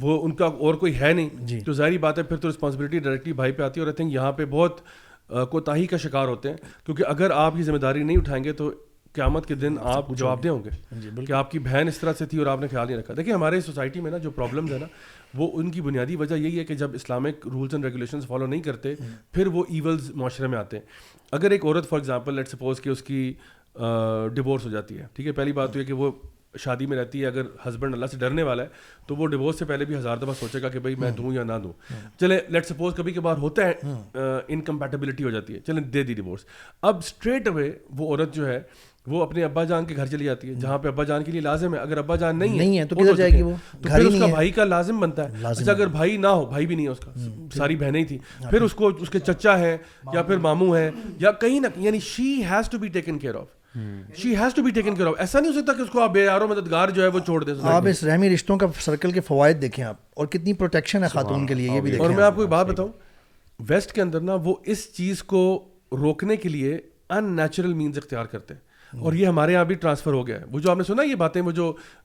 وہ ان کا اور کوئی ہے نہیں جی۔ تو ظاہری بات ہے پھر تو رسپانسبلٹی ڈائریکٹلی بھائی پہ آتی ہے اور آئی تھنک یہاں پہ بہت کوتاہی کا شکار ہوتے ہیں کیونکہ اگر آپ یہ ذمہ داری نہیں اٹھائیں گے تو قیامت کے دن آپ جواب دیں ہوں گے جی، کہ آپ کی بہن اس طرح سے تھی اور آپ نے خیال نہیں رکھا دیکھیں ہمارے سوسائٹی میں نا جو پرابلمز ہیں نا وہ ان کی بنیادی وجہ یہی ہے کہ جب Islamic rules and regulations follow نہیں کرتے پھر وہ ایولز معاشرے میں آتے ہیں اگر ایک عورت فار ایگزامپل لیٹ سپوز کہ اس کی ڈیورس ہو جاتی ہے ٹھیک ہے پہلی بات تو یہ کہ وہ شادی میں رہتی ہے اگر ہسبینڈ اللہ سے ڈرنے والا ہے تو وہ ڈیورس سے پہلے بھی ہزار دفعہ سوچے گا کہ بھائی میں دوں یا نہ دوں چلے لیٹ سپوز کبھی کبھار ہوتا ہے انکمپیٹیبلٹی ہو جاتی ہے چلیں دے دی ڈیورس اب اسٹریٹ اوے وہ عورت جو ہے وہ اپنے ابا جان کے گھر چلی جاتی ہے جہاں پہ ابا جان کے لیے لازم ہے اگر ابا جان نہیں ہے تو کدھر جائے گی وہ تو پھر اس کا کا بھائی لازم بنتا ہے اچھا اگر بھائی بھائی نہ ہو بھی نہیں ہے اس کا ساری بہنیں تھی پھر اس کو اس کے چچا ہے یا پھر مامو ہے یا کہیں نہ یعنی ہو سکتا مددگار جو ہے وہ چھوڑ فوائد دیکھیں آپ اور کتنی اور میں آپ کو بات بتاؤں ویسٹ کے اندر نا وہ اس چیز کو روکنے کے لیے ان نیچرل مینز اختیار کرتے اور یہ ہمارے یہاں بھی ٹرانسفر ہو گیا ہے وہ وہ جو جو آپ نے سنا یہ باتیں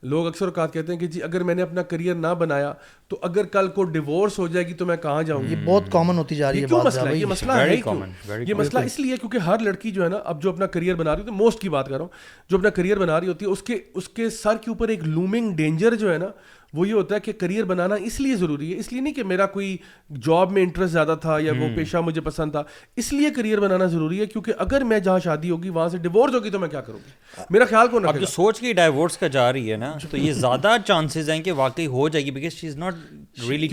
لوگ اکثر اوقات کہتے ہیں کہ جی اگر میں نے اپنا کریئر نہ بنایا تو اگر کل کو ڈیورس ہو جائے گی تو میں کہاں جاؤں گی یہ بہت کامن ہوتی جا رہی ہے جو مسئلہ ہے یہ مسئلہ یہ مسئلہ اس لیے کیونکہ ہر لڑکی جو ہے نا اب جو اپنا کریئر بنا رہی ہوتی ہے موسٹ کی بات کر رہا ہوں جو اپنا کریئر بنا رہی ہوتی ہے اس کے اس کے سر کے اوپر ایک لومنگ ڈینجر جو ہے نا وہ یہ ہوتا ہے کہ کریئر بنانا اس لیے ضروری ہے اس لیے نہیں کہ میرا کوئی جاب میں انٹرسٹ زیادہ تھا یا وہ پیشہ مجھے پسند تھا اس لیے کریئر بنانا ضروری ہے کیونکہ اگر میں جہاں شادی ہوگی وہاں سے ڈیورس ہوگی تو میں کیا کروں گی میرا خیال کو جو سوچ کے ڈائیورس کا جا رہی ہے نا جی۔ تو یہ زیادہ چانسز ہیں کہ واقعی ہو جائے گی because she is not really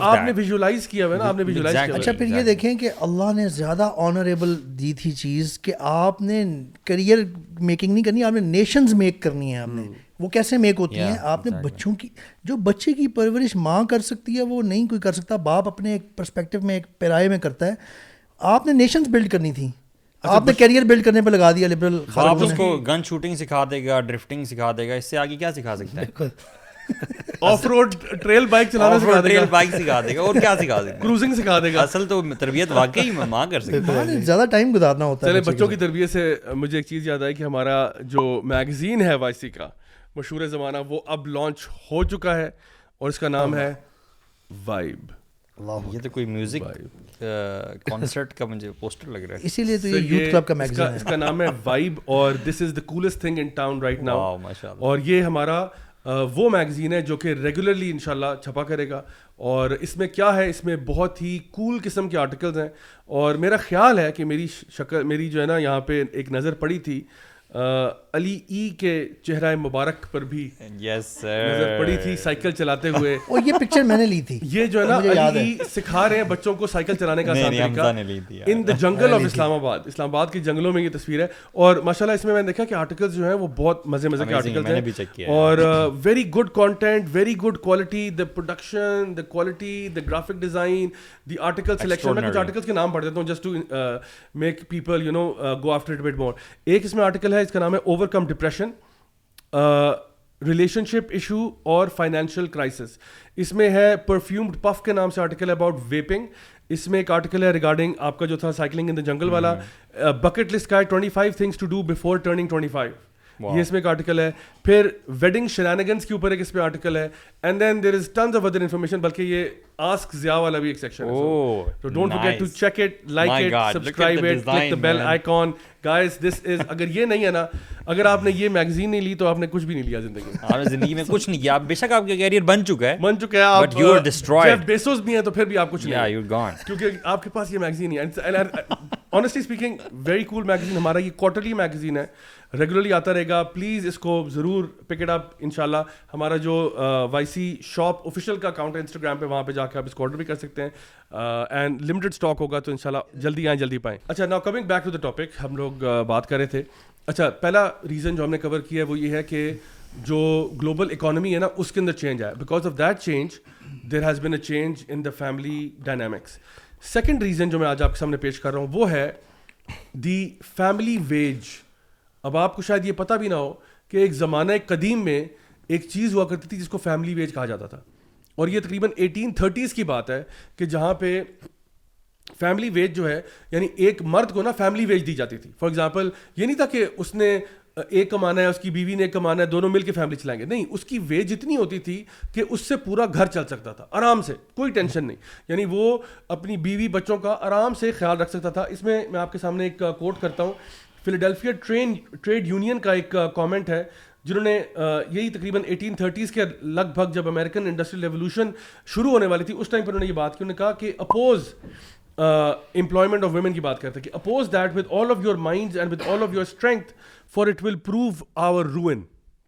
آپ نے ویژولاز کیا ہوا نا آپ نے ویژولاز کیا اچھا پھر یہ دیکھیں کہ اللہ نے زیادہ آنریبل دی تھی چیز کہ آپ نے کریئر میکنگ نہیں کرنی آپ نے نیشنز میک کرنی ہے آپ نے وہ کیسے میک ہوتی ہیں آپ نے بچوں کی جو بچے کی پرورش ماں کر سکتی ہے وہ نہیں کوئی کر سکتا باپ اپنے ایک پرسپیکٹو میں ایک پیرائے میں کرتا ہے آپ نے نیشنز بلڈ کرنی تھی اچھا، آپ نے کیریئر بلڈ کرنے پہ لگا دیا لبرل آپ اس کو گن شوٹنگ سکھا دے گا ڈرفٹنگ سکھا دے گا اس سے آگے کیا سکھا سکتا ہے آف روڈ ٹریل بائک چلانا سکھا دے گا بائک سکھا دے گا اور کیا سکھا دے گا کروزنگ سکھا دے گا اصل تو تربیت واقعی ماں کر سکتا ہے زیادہ ٹائم گزارنا ہوتا ہے بچوں کی تربیت سے مجھے ایک چیز یاد آئی کہ ہمارا جو میگزین ہے وائسی کا مشہور زمانہ وہ اب لانچ ہو چکا ہے اور اس کا نام ہے وائب یہ تو کوئی میوزک کانسرٹ کا مجھے پوسٹر لگ رہا ہے اسی لیے تو یہ یوتھ کلب کا میگزین ہے اس کا نام ہے وائب اور this is the coolest thing in town right now اور یہ ہمارا وہ میگزین ہے جو کہ ریگولرلی انشاءاللہ چھپا کرے گا اور اس میں کیا ہے اس میں بہت ہی کول قسم کے آرٹیکلز ہیں اور میرا خیال ہے کہ میری شکل میری جو ہے نا یہاں پہ ایک نظر پڑی تھی علی ای کے چہرہ مبارک پر بھی نظر پڑی تھی سائیکل چلاتے ہوئے اور یہ پکچر میں نے لی تھی یہ جو ہے نا علی سکھا رہے ہیں بچوں کو سائیکل چلانے کا آسان طریقہ ان دا جنگل آف اسلام آباد اسلام آباد کے جنگلوں میں یہ تصویر ہے اور ماشاءاللہ اس میں میں نے دیکھا کہ آرٹیکل جو ہیں وہ بہت مزے مزے کے آرٹیکلز ہیں اور very good content very good quality the production the quality the graphic design the article selection میں کچھ آرٹیکلس کے نام پڑھ دیتا ہوں just to make people you know go after it but more ایک اس میں آرٹیکل ہے اس کا نام ہے overcome depression relationship issue اور فائنینشیل کرائسس اس میں ہے پرفیومڈ پف کے نام سے آرٹیکل اباؤٹ ویپنگ اس میں ایک آرٹیکل ہے ریگارڈنگ آپ کا جو تھا سائیکلنگ ان دا جنگل والا بکٹ لسٹ uh, کا ہے twenty five things to do before turning twenty five یہ اس میں ایک آرٹیکل ہے پھر ویڈنگ شنانگنس کے اوپر ایک اس میں آرٹیکل ہے and then there is tons of other information بلکہ یہ آسک ضیا والا بھی ایک سیکشن ہے تو don't forget to check it like it subscribe it click the bell icon guys this is اگر یہ نہیں ہے نا اگر آپ نے یہ میگزین نہیں لی تو آپ نے کچھ بھی نہیں لیا زندگی میں زندگی میں کچھ نہیں کیا بے شک آپ کا کیریئر بن چکا ہے بن چکا ہے آپ یو آر ڈسٹرائڈ بیسوس بھی ہیں تو پھر بھی آپ کچھ نہیں یو گون کیونکہ آپ کے پاس یہ میگزین ہے honestly speaking very cool magazine ہمارا یہ کوارٹرلی میگزین ہے ریگولرلی آتا رہے گا پلیز اس کو ضرور پک اٹ اپ ان شاء اللہ ہمارا جو وائی سی شاپ آفیشیل کا اکاؤنٹ ہے انسٹاگرام پہ وہاں پہ جا کے آپ اس کو آڈر بھی کر سکتے ہیں اینڈ لمیٹڈ اسٹاک ہوگا تو ان شاء اللہ جلدی آئیں جلدی پائیں اچھا now coming back to the topic ہم لوگ بات کر رہے تھے اچھا پہلا ریزن جو ہم نے کور کیا ہے وہ یہ ہے کہ جو گلوبل اکانومی ہے نا اس کے اندر چینج آیا because of that change there has been a change in the family dynamics second reason جو میں آج آپ کے سامنے پیش کر رہا ہوں وہ ہے دی فیملی ویج اب آپ کو شاید یہ پتہ بھی نہ ہو کہ ایک زمانہ قدیم میں ایک چیز ہوا کرتی تھی جس کو فیملی ویج کہا جاتا تھا اور یہ تقریباً ایٹین تھرٹیز کی بات ہے کہ جہاں پہ فیملی ویج جو ہے یعنی ایک مرد کو نا فیملی ویج دی جاتی تھی فار ایگزامپل یہ نہیں تھا کہ اس نے ایک کمانا ہے اس کی بیوی نے ایک کمانا ہے دونوں مل کے فیملی چلائیں گے نہیں اس کی ویج اتنی ہوتی تھی کہ اس سے پورا گھر چل سکتا تھا آرام سے کوئی ٹینشن نہیں یعنی وہ اپنی بیوی بچوں کا آرام سے خیال رکھ سکتا تھا اس میں میں آپ کے سامنے ایک کوٹ کرتا ہوں فلیڈیلفیا ٹرین ٹریڈ یونین کا ایک کامنٹ ہے جنہوں نے یہی تقریباً ایٹین تھرٹیز کے لگ بھگ جب امیریکن انڈسٹریل ریولوشن شروع ہونے والی تھی اس ٹائم پہ انہوں نے یہ بات کی انہوں نے کہا کہ اپوز امپلائمنٹ آف ویمن کی بات کرتے ہیں کہ oppose that with all of your mind with all of your strength for it will prove our ruin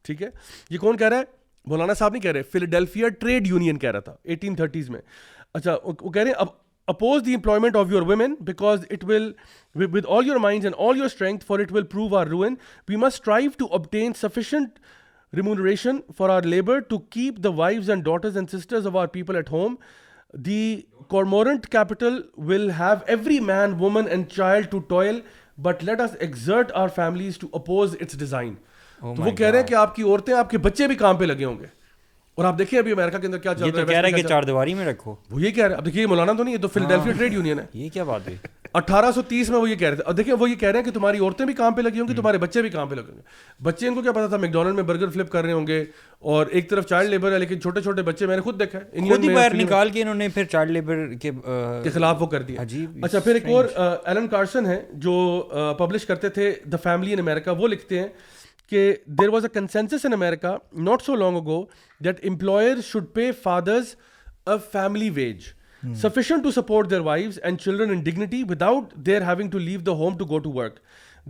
ٹھیک ہے یہ کون کہہ رہا ہے مولانا صاحب نہیں کہہ رہے فلیڈیلفیا ٹریڈ یونین کہہ رہا تھا ایٹین تھرٹیز میں اچھا وہ کہہ رہے ہیں اب oppose the employment of your women because it will with all your minds and all your strength for it will prove our ruin we must strive to obtain sufficient remuneration for our labour to keep the wives and daughters and sisters of our people at home the cormorant capital will have every man woman and child to toil but let us exert our families to oppose it's design وہ کہہ رہے ہیں کہ آپ کی عورتیں آپ کے بچے بھی کام پہ لگے ہوں گے اور آپ دیکھیں ابھی امریکہ کے اندر کیا چل رہا ہے کہہ رہے ہیں کہ چار دیواری میں رکھو وہ یہ کہہ رہے ہیں اب دیکھیں مولانا تو نہیں یہ تو فلڈیلفیا ٹریڈ یونین ہے یہ کیا بات ہے اٹھارہ سو تیس میں وہ یہ کہہ رہے تھے اور دیکھیں وہ یہ کہہ رہے ہیں کہ تمہاری عورتیں بھی کام پہ لگی ہوں گی تمہارے بچے بھی کام پہ لگیں گے بچے ان کو کیا پتا تھا میکڈونلڈ میں برگر فلپ کر رہے ہوں گے اور ایک طرف چائلڈ لیبر ہے لیکن چھوٹے چھوٹے بچے میں نے خود دیکھا ہے انگلینڈ میں باہر نکال کے انہوں نے پھر چائلڈ لیبر کے کے خلاف وہ کر دیا اچھا پھر ایک اور ایلن کارسن ہے جو پبلش کرتے تھے دا فیملی ان امریکہ وہ لکھتے ہیں کہ there was a in America not so long ago that employer should pay fathers a family wage sufficient to support their wives and children in dignity without their having to leave the home to go to work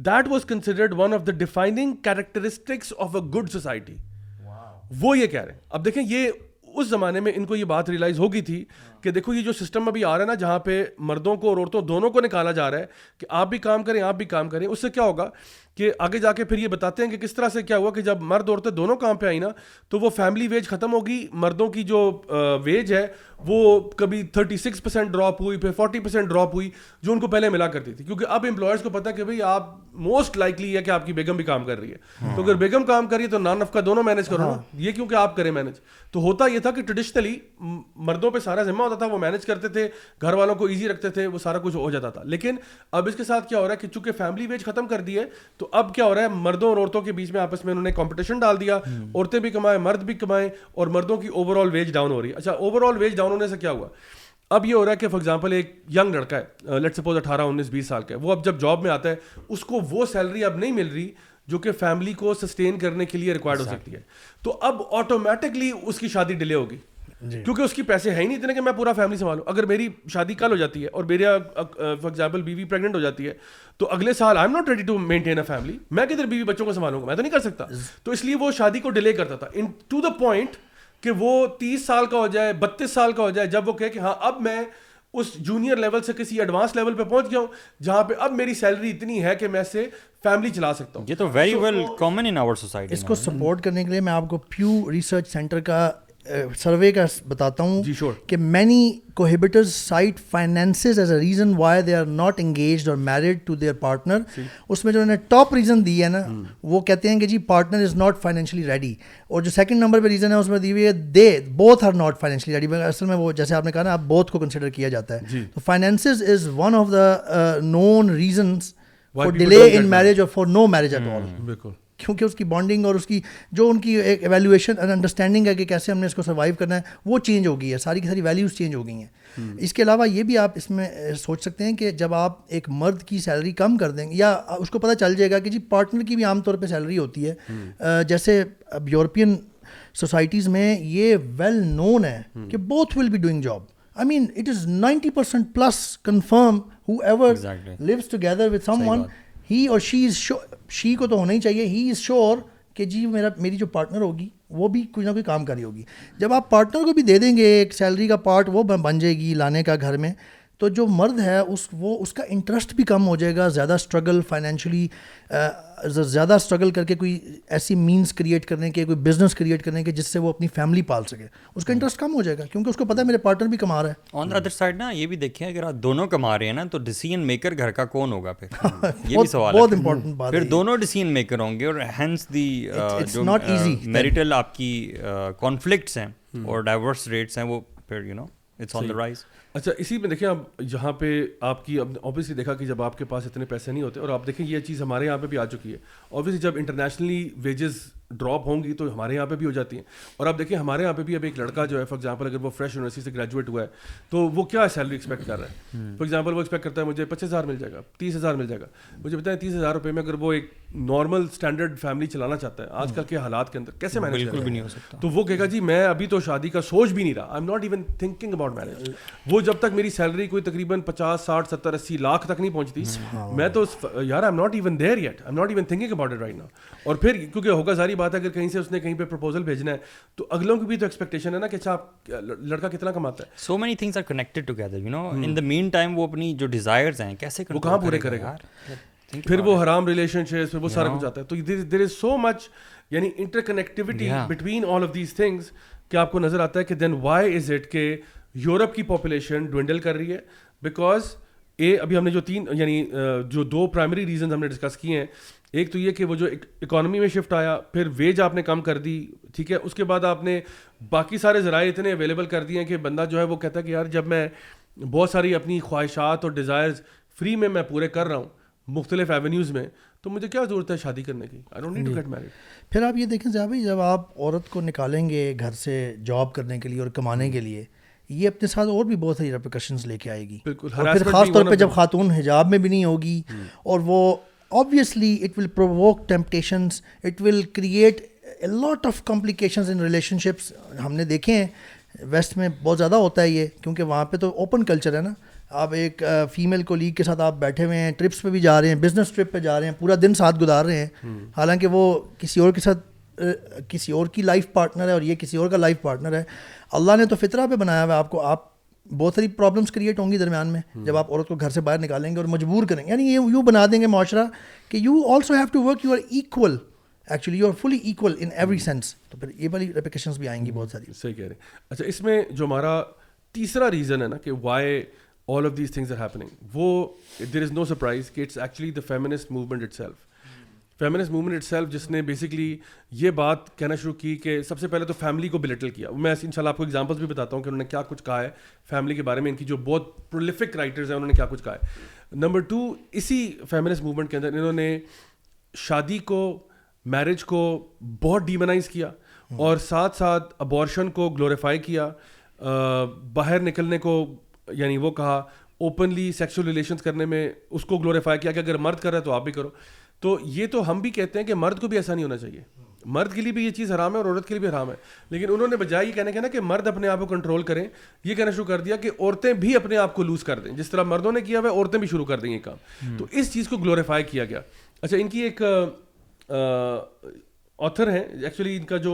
that was considered one of the defining characteristics of a good society وہ یہ کہہ رہے ہیں اب دیکھیں یہ اس زمانے میں ان کو یہ بات ریلائز ہوگی تھی کہ دیکھو یہ جو سسٹم ابھی آ رہا ہے نا جہاں پہ مردوں کو اور عورتوں دونوں کو نکالا جا رہا ہے کہ آپ بھی کام کریں آپ بھی کام کریں اس سے کیا ہوگا کہ آگے جا کے پھر یہ بتاتے ہیں کہ کس طرح سے کیا ہوا کہ جب مرد اور تو وہ فیملی ویج ختم ہوگی مردوں کی جو ویج ہے وہ کبھی تھرٹی سکس پرسینٹ ڈراپ ہوئی پھر فورٹی پرسینٹ ڈراپ ہوئی جو ان کو پہلے ملا کرتی تھی کیونکہ اب امپلائرس کو پتا کہ بھائی آپ موسٹ لائکلی ہے کہ آپ کی بیگم بھی کام کر رہی ہے تو اگر بیگم کام کر رہی ہے تو نان کا دونوں مینج کرو نا ہاں۔ یہ کیونکہ آپ کریں مینج تو ہوتا یہ تھا کہ ٹریڈیشنلی مردوں پہ سارا ذمہ ہوتا تھا وہ مینج کرتے تھے گھر والوں کو ایزی رکھتے تھے وہ سارا کچھ ہو جاتا تھا لیکن اب اس کے ساتھ کیا ہو رہا ہے کہ چونکہ فیملی ویج ختم کر دی ہے تو اب کیا ہو رہا ہے مردوں اور عورتوں کے بیچ میں آپس میں انہوں نے کمپٹیشن ڈال دیا عورتیں بھی کمائیں مرد بھی کمائیں اور مردوں کی اوور آل ویج ڈاؤن ہو رہی ہے اچھا اوور آل ویج ڈاؤن ہونے سے کیا ہوا اب یہ ہو رہا ہے کہ فار ایگزامپل ایک ینگ لڑکا ہے لیٹ سپوز اٹھارہ انیس بیس سال کا ہے وہ اب جب جاب میں آتا ہے اس کو وہ سیلری اب نہیں مل رہی جو کہ فیملی کو سسٹین کرنے کے لیے ریکوائرڈ ہو سکتی ہے تو اب آٹومیٹکلی اس کی شادی ڈیلے ہوگی جی۔ کیونکہ اس کی پیسے ہیں ہی نہیں اتنے کہ میں پورا فیملی سنبھالوں اگر میری شادی کل ہو جاتی ہے اور میرے فار ایگزامپل بیوی پریگنٹ ہو جاتی ہے تو اگلے سال I am not ready to maintain a family میں کدھر بیوی بچوں کو سنبھالوں گا میں تو نہیں کر سکتا تو اس لیے وہ شادی کو ڈیلے کرتا تھا ان ٹو دا پوائنٹ کہ وہ تیس سال کا ہو جائے بتیس سال کا ہو جائے جب وہ کہے کہ ہاں اب میں اس جونیئر لیول سے کسی ایڈوانس لیول پہ پہنچ گیا ہوں جہاں پہ اب میری سیلری اتنی ہے کہ میں سے فیملی چلا سکتا ہوں یہ تو very well common in our society اس کو سپورٹ کرنے کے لیے میں آپ کو پیو ریسرچ سینٹر کا سروے کا بتاتا ہوں جی شور کہ many cohabiters cite finances as a reason why they are not engaged or married to their partner اس میں جو انہوں نے ٹاپ ریزن دی ہے نا وہ کہتے ہیں کہ جی partner is not financially ready اور جو سیکنڈ نمبر پہ ریزن ہے اس میں دی ہوئی ہے they both are not financially ready اصل میں وہ جیسے آپ نے کہا نا آپ بوتھ کو کنسیڈر کیا جاتا ہے جی. تو finances is one of the known reasons for delay in marriage or for no marriage at all بالکل کیونکہ اس کی بانڈنگ اور اس کی جو ان کی ایک ویلویشن انڈرسٹینڈنگ ہے کہ کیسے ہم نے اس کو سروائیو کرنا ہے وہ چینج ہو گئی ہے ساری کی ساری ویلیوز چینج ہو گئی ہیں اس کے علاوہ یہ بھی آپ اس میں سوچ سکتے ہیں کہ جب آپ ایک مرد کی سیلری کم کر دیں گے یا اس کو پتہ چل جائے گا کہ جی پارٹنر کی بھی عام طور پہ سیلری ہوتی ہے جیسے اب یورپین سوسائٹیز میں یہ ویل نون ہے کہ both will be doing job I mean it is ninety percent plus confirm who ever to together with someone he or she is show she کو تو ہونا ہی چاہیے ہی از شیور کہ جی میرا میری جو پارٹنر ہوگی وہ بھی کچھ نہ کوئی کام کر رہی ہوگی جب آپ پارٹنر کو بھی دے دیں گے ایک سیلری کا پارٹ وہ بن جائے گی لانے کا گھر میں تو جو مرد ہے اس وہ اس کا انٹرسٹ بھی کم ہو جائے گا زیادہ اسٹرگل فائنینشلی زیادہ اسٹرگل کر کے کوئی ایسی مینس کریٹ کرنے کے کوئی بزنس کریٹ کرنے کے جس سے وہ اپنی فیملی پال سکے اس کا انٹرسٹ کم ہو جائے گا کیونکہ اس کو پتا ہے میرے پارٹنر بھی کما رہا ہے آن دا ادر سائڈ نا یہ بھی دیکھیں اگر آپ دونوں کما رہے ہیں نا تو ڈیسیجن میکر گھر کا کون ہوگا پھر یہ بھی سوال بہت امپورٹنٹ بات پھر دونوں ڈیسیجن میکر ہوں گے اور hence the not easy marital آپ کی کانفلکٹس uh, ہیں اور ڈائیورس hmm. ریٹس ہیں وہ پھر you know it's on the rise اچھا اسی میں دیکھیں آپ جہاں پہ آپ کی اب اویسلی دیکھا کہ جب آپ کے پاس اتنے پیسے نہیں ہوتے اور آپ دیکھیں یہ چیز ہمارے یہاں پہ بھی آ چکی ہے اوبیسلی جب انٹرنیشنلی ویجز ڈراپ ہوں گی تو ہمارے یہاں پہ بھی ہو جاتی ہیں اور آپ دیکھیں ہمارے یہاں پہ بھی اب ایک لڑکا جو ہے فار ایگزامپل اگر وہ فریش یونیورسٹی سے گریجویٹ ہوا ہے تو وہ کیا سیلری ایکسپیکٹ کر رہا ہے فار ایگزامپل وہ ایکسپیکٹ کرتا ہے مجھے پچیس ہزار مل جائے گا تیس ہزار مل جائے گا مجھے بتائیں تیس ہزار روپئے میں اگر وہ ایک نارمل اسٹینڈرڈ فیملی چلانا چاہتا ہے آج کل کے حالات کے اندر کیسے مینیج بالکل بھی نہیں ہو سکتا تو وہ کہے گا جی میں ابھی تو شادی کا سوچ بھی نہیں رہا I'm not even thinking about marriage وہ جب تک میری سیلری کوئی تقریباً پچاس ساٹھ ستر اسی لاکھ تک نہیں پہنچتی میں تو یار I am not even there yet I am not even thinking about it right نا اور پھر کیونکہ ہوگا ساری بات ہے اگر کہیں سے اس نے کہیں پہ پرپوزل بھیجنا ہے تو اگلوں کی بھی تو ایکسپیکٹیشن ہے نا کہ اچھا آپ لڑکا کتنا کماتا ہے so many things are connected together you know in the meantime وہ اپنی جو ڈیزائرز ہیں کیسے وہ کہاں پورے کرے گا پھر وہ حرام ریلیشن شپس پھر وہ سارا کچھ آتا ہے تو دیر از سو مچ یعنی interconnectivity between all of these things کہ آپ کو نظر آتا ہے کہ دین وائی از اٹ کہ یورپ کی پاپولیشن ڈوینڈل کر رہی ہے بیکاز اے ابھی ہم نے جو تین یعنی جو دو پرائمری ریزنز ہم نے ڈسکس کیے ہیں ایک تو یہ کہ وہ جو اکانومی میں شفٹ آیا پھر ویج آپ نے کم کر دی ٹھیک ہے اس کے بعد آپ نے باقی سارے ذرائع اتنے اویلیبل کر دیے ہیں کہ بندہ جو ہے وہ کہتا ہے کہ یار جب میں بہت ساری اپنی خواہشات اور ڈیزائرز فری میں میں پورے کر رہا ہوں مختلف ایونیوز میں تو مجھے کیا ضرورت ہے شادی کرنے کی I don't need to get married پھر آپ یہ دیکھیں بھائی جب آپ عورت کو نکالیں گے گھر سے جاب کرنے کے لیے اور کمانے کے لیے یہ اپنے ساتھ اور بھی بہت ساری ریپیکشنز لے کے آئے گی بالکل خاص طور پہ جب خاتون حجاب میں بھی نہیں ہوگی اور وہ obviously it will provoke temptations it will create lot of complications in relationships ہم نے دیکھے ہیں ویسٹ میں بہت زیادہ ہوتا ہے یہ کیونکہ وہاں پہ تو اوپن کلچر ہے نا آپ ایک فیمیل کولیگ کے ساتھ آپ بیٹھے ہوئے ہیں ٹرپس پہ بھی جا رہے ہیں بزنس ٹرپ پہ جا رہے ہیں پورا دن ساتھ گزار رہے ہیں حالانکہ وہ کسی اور کے ساتھ کسی اور کی لائف پارٹنر ہے اور یہ کسی اور کا لائف پارٹنر ہے اللہ نے تو فطرہ پہ بنایا ہوا ہے آپ کو آپ بہت ساری پرابلمس کریٹ ہوں گی درمیان میں جب آپ عورت کو گھر سے باہر نکالیں گے اور مجبور کریں گے یعنی یہ یوں بنا دیں گے معاشرہ کہ you also have to work you are equal actually you are fully equal in every sense تو پھر یہ والی ریپیکیشنس بھی آئیں گی بہت ساری صحیح کہہ رہے ہیں اچھا اس میں جو ہمارا تیسرا ریزن ہے نا کہ why all of these things are happening وہ دیر از نو سرپرائز کہ it's actually the feminist movement itself feminist movement itself جس نے بیسکلی یہ بات کہنا شروع کی کہ سب سے پہلے تو فیملی کو بلیٹل کیا میں ان شاء اللہ آپ کو ایگزامپلس بھی بتاتا ہوں کہ انہوں نے کیا کچھ کہا ہے فیملی کے بارے میں ان کی جو بہت پرولیفک رائٹرز ہیں انہوں نے کیا کچھ کہا ہے نمبر ٹو اسی فیمنسٹ موومنٹ کے اندر انہوں نے شادی کو میرج کو بہت ڈیمنائز کیا اور ساتھ ساتھ ابورشن کو گلوریفائی کیا باہر نکلنے کو یعنی وہ کہا اوپنلی سیکسل ریلیشنس کرنے میں اس کو گلوریفائی کیا کہ اگر مرد کر رہا ہے تو آپ بھی کرو تو یہ تو ہم بھی کہتے ہیں کہ مرد کو بھی ایسا نہیں ہونا چاہیے مرد کے لیے بھی یہ چیز حرام ہے اور عورت کے لیے بھی حرام ہے لیکن انہوں نے بجائے یہ کہنا کہنا کہ مرد اپنے آپ کو کنٹرول کریں یہ کہنا شروع کر دیا کہ عورتیں بھی اپنے آپ کو لوز کر دیں جس طرح مردوں نے کیا ہے عورتیں بھی شروع کر دیں یہ کام تو اس چیز کو گلوریفائی کیا گیا اچھا ان کی ایک آتھر ہیں ایکچولی ان کا جو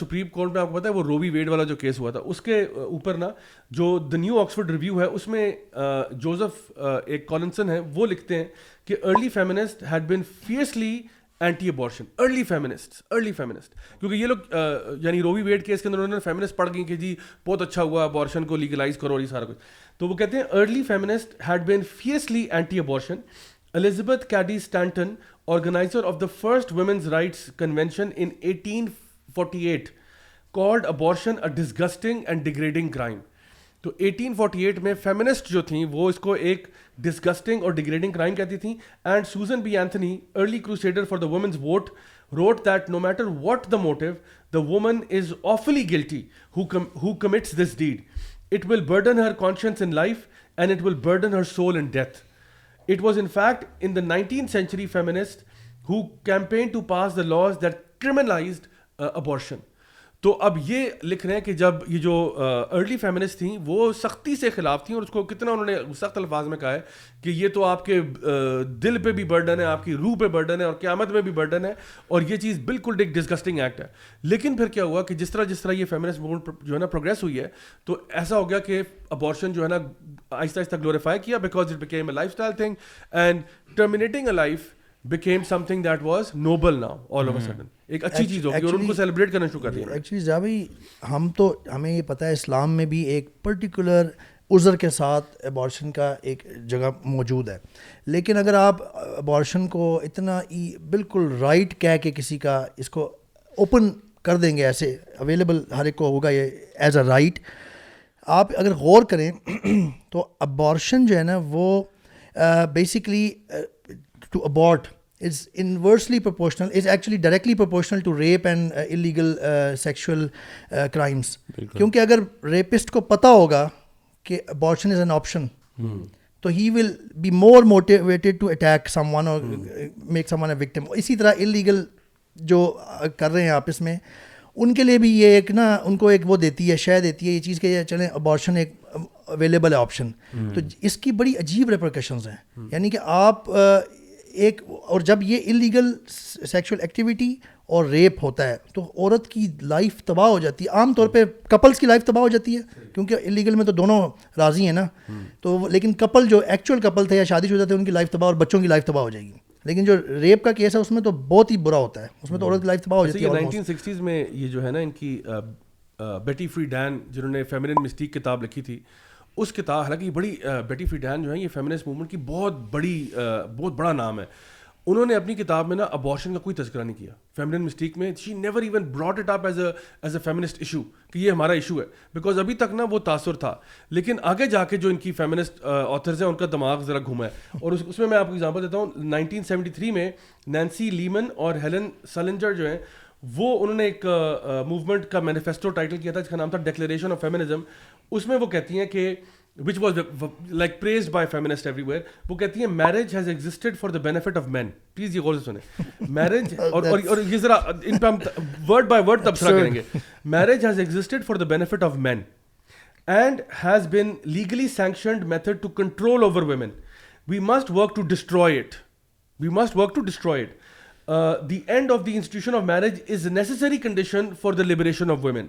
سپریم uh, کورٹ میں آپ کو پتا ہے وہ روبی ویڈ والا جو کیس ہوا تھا اس کے uh, اوپر نا جو دا نیو آکسفرڈ ریویو ہے اس میں جوزف ایک کالنسن ہے وہ لکھتے ہیں کہ early feminist had been fiercely anti abortion early feminist early feminist کیونکہ یہ لوگ uh, یعنی روبی ویڈ کیس کے اندر انہوں نے فیمنسٹ پڑھ گئی کہ جی بہت اچھا ہوا ابارشن کو لیگلائز کرو اور یہ سارا کچھ تو وہ کہتے ہیں early feminist had been fiercely anti abortion Elizabeth Cady Stanton organiser of the first women's rights in eighteen forty eight called abortion a disgusting and degrading crime تو ایٹین فورٹی ایٹ میں فیمنسٹ جو تھیں وہ اس کو ایک disgusting اور degrading crime کہتی تھیں and Susan B Anthony early crusader for the woman's vote wrote that no matter what the motto the woman is awfully guilty who commits this deed it will burden her conscience in life and it will burden her soul in death it was in fact in the nineteen century feminist who campaign to pass the laws that criminalised abortion تو اب یہ لکھ رہے ہیں کہ جب یہ جو ارلی فیمنسٹ تھیں وہ سختی سے خلاف تھیں اور اس کو کتنا انہوں نے سخت الفاظ میں کہا ہے کہ یہ تو آپ کے دل پہ بھی برڈن ہے آپ کی روح پہ برڈن ہے اور قیامت میں بھی برڈن ہے اور یہ چیز بالکل ایک ڈسگسٹنگ ایکٹ ہے لیکن پھر کیا ہوا کہ جس طرح جس طرح یہ فیمنسٹ موومنٹ جو ہے نا پروگرس ہوئی ہے تو ایسا ہو گیا کہ ابارشن جو ہے نا آہستہ آہستہ گلوریفائی کیا because it became a lifestyle thing and terminating a life became something that was noble now all over sudden ایک اچھی چیز ہوگی اور ان کو سیلیبریٹ کرنا شروع کر دیا ایکچولی جا بھائی ہم تو ہمیں یہ پتہ ہے اسلام میں بھی ایک پرٹیکولر عذر کے ساتھ ابارشن کا ایک جگہ موجود ہے لیکن اگر آپ ابارشن کو اتنا بالکل رائٹ کہہ کے کسی کا اس کو اوپن کر دیں گے ایسے اویلیبل ہر ایک کو ہوگا یہ ایز اے رائٹ آپ اگر غور کریں تو ابارشن جو ہے نا وہ basically to abort is inversely proportional is actually directly proportional to rape and illegal sexual crimes کیونکہ اگر ریپسٹ کو پتہ ہوگا کہ ابارشن از این آپشن تو he will be more motivated to attack someone or make someone a victim اسی طرح illegal جو کر رہے ہیں آپ اس میں ان کے لیے بھی یہ ایک نا ان کو ایک وہ دیتی ہے شے دیتی ہے یہ چیز کہ چلیں ابارشن ایک اویلیبل ہے آپشن تو اس کی بڑی عجیب ریپریکشنز ہیں یعنی کہ آپ ایک اور جب یہ انلیگل سیکشل ایکٹیویٹی اور ریپ ہوتا ہے تو عورت کی لائف تباہ ہو جاتی ہے عام طور پہ کپلس کی لائف تباہ ہو جاتی ہے کیونکہ انلیگل میں تو دونوں راضی ہیں نا تو لیکن کپل جو ایکچوئل کپل تھے یا شادی شدہ تھے ان کی لائف تباہ اور بچوں کی لائف تباہ ہو جائے گی لیکن جو ریپ کا کیس ہے اس میں تو بہت ہی برا ہوتا ہے اس میں تو عورت لائف تباہ ہو جاتی ہے نائنٹین سکسٹیز میں یہ جو ہے نا ان کی بیٹی فری ڈین جنہوں نے فیمنن مسٹیک کتاب لکھی تھی اس کتاب حالانکہ یہ بڑی بیٹی فری ڈین جو ہے یہ فیمنسٹ موومنٹ کی بہت بڑی بہت بڑا نام ہے انہوں نے اپنی کتاب میں نا ابارشن کا کوئی تذکرہ نہیں کیا فیملی مسٹیک میں she never even it up as as a a feminist issue کہ یہ ہمارا ایشو ہے بیکاز ابھی تک نا وہ تاثر تھا لیکن آگے جا کے جو ان کی فیمنسٹ آتھرز ہیں ان کا دماغ ذرا گھوما ہے اور اس میں میں آپ کو اگزامپل دیتا ہوں نائنٹین سیونٹی تھری میں نینسی لیمن اور ہیلن سلنجر جو ہیں وہ انہوں نے ایک موومنٹ کا مینیفیسٹو ٹائٹل کیا تھا جس کا نام تھا ڈکلیریشن آف فیمنزم اس میں وہ کہتی ہیں کہ which was like praised by feminist everywhere وہ کہتی ہیں marriage has existed for the benefit of men please یہ غور سے سنیں میرج oh, اور یہ ذرا ان پہ ہم ورڈ بائی ورڈ تبصرہ کریں گے marriage has existed for the benefit of men and has been legally sanctioned method to control over women we must work to destroy it we must work to destroy it the end of the institution of marriage is necessary condition for the liberation of women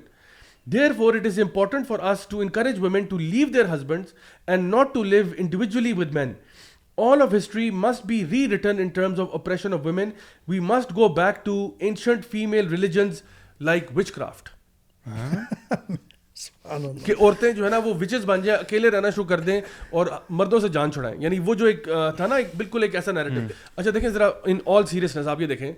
therefore it is important for us to to to to encourage women women leave leave husbands and not individually with men all of of of history must must be rewritten in terms oppression we go back ancient female religions like witchcraft کہ عورتیں جو ہے نا وہ وچز بن جائیں اکیلے رہنا شروع کر دیں اور مردوں سے جان چھڑائیں یعنی وہ جو ایک تھا نا ایک بالکل ایک ایسا نیریٹو اچھا دیکھیں ذرا ان آل انس آپ یہ دیکھیں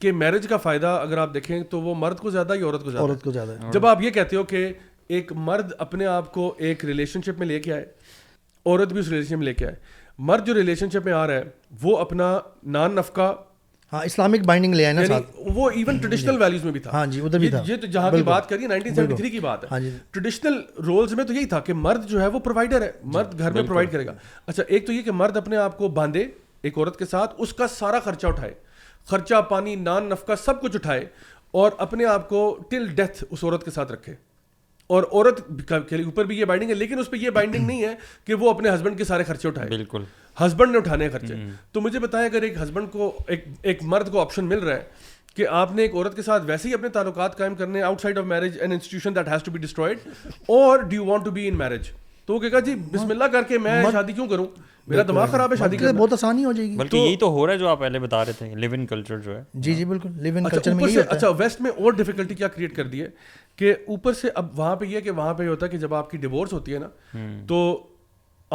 کہ میرج کا فائدہ اگر آپ دیکھیں تو وہ مرد کو زیادہ یا عورت کو زیادہ عورت کو زیادہ ہے جب آپ یہ کہتے ہو کہ ایک مرد اپنے آپ کو ایک ریلیشن شپ میں لے کے آئے عورت بھی اس ریلیشن میں لے کے آئے مرد جو ریلیشن شپ میں آ رہا ہے وہ اپنا نان نفقہ ہاں اسلامک بائنڈنگ لے آئے نا یعنی وہ ایون ٹریڈیشنل ویلیوز میں بھی تھا ہاں جی ادھر بھی تھا یہ تو جہاں کی بات کریے نائنٹین سیونٹی تھری کی بات ہے ٹریڈیشنل ہاں جی۔ رولز میں تو یہی تھا کہ مرد جو ہے وہ پرووائڈر ہے جی، مرد گھر میں پرووائڈ کرے گا اچھا ایک تو یہ کہ مرد اپنے آپ کو باندھے ایک عورت کے ساتھ اس کا سارا خرچہ اٹھائے خرچہ پانی نان نفقہ سب کچھ اٹھائے اور اپنے آپ کو ٹل ڈیتھ اس عورت کے ساتھ رکھے اور عورت کے اوپر بھی یہ بائنڈنگ ہے لیکن اس پہ یہ بائنڈنگ نہیں ہے کہ وہ اپنے ہسبینڈ کے سارے خرچے اٹھائے بالکل ہسبینڈ نے اٹھانے خرچے تو مجھے بتائیں اگر ایک ہسبینڈ کو ایک ایک مرد کو آپشن مل رہا ہے کہ آپ نے ایک عورت کے ساتھ ویسے ہی اپنے تعلقات قائم کرنے outside of marriage and institution that has to be destroyed اور they want to be in marriage تو وہ کہے گا جی بسم اللہ کر کے میں شادی کیوں کروں میرا دماغ خراب ہے شادی کے بہت آسانی ہو جائے گی بلکہ یہی تو ہو رہا ہے جو آپ پہلے بتا رہے تھے لیو ان کلچر جو ہے جی جی بالکل لیو ان کلچر میں اچھا ویسٹ میں اور ڈیفیکلٹی کیا کریٹ کر دی ہے کہ اوپر سے اب وہاں پہ یہ کہ وہاں پہ یہ ہوتا ہے کہ جب آپ کی ڈیورس ہوتی ہے نا تو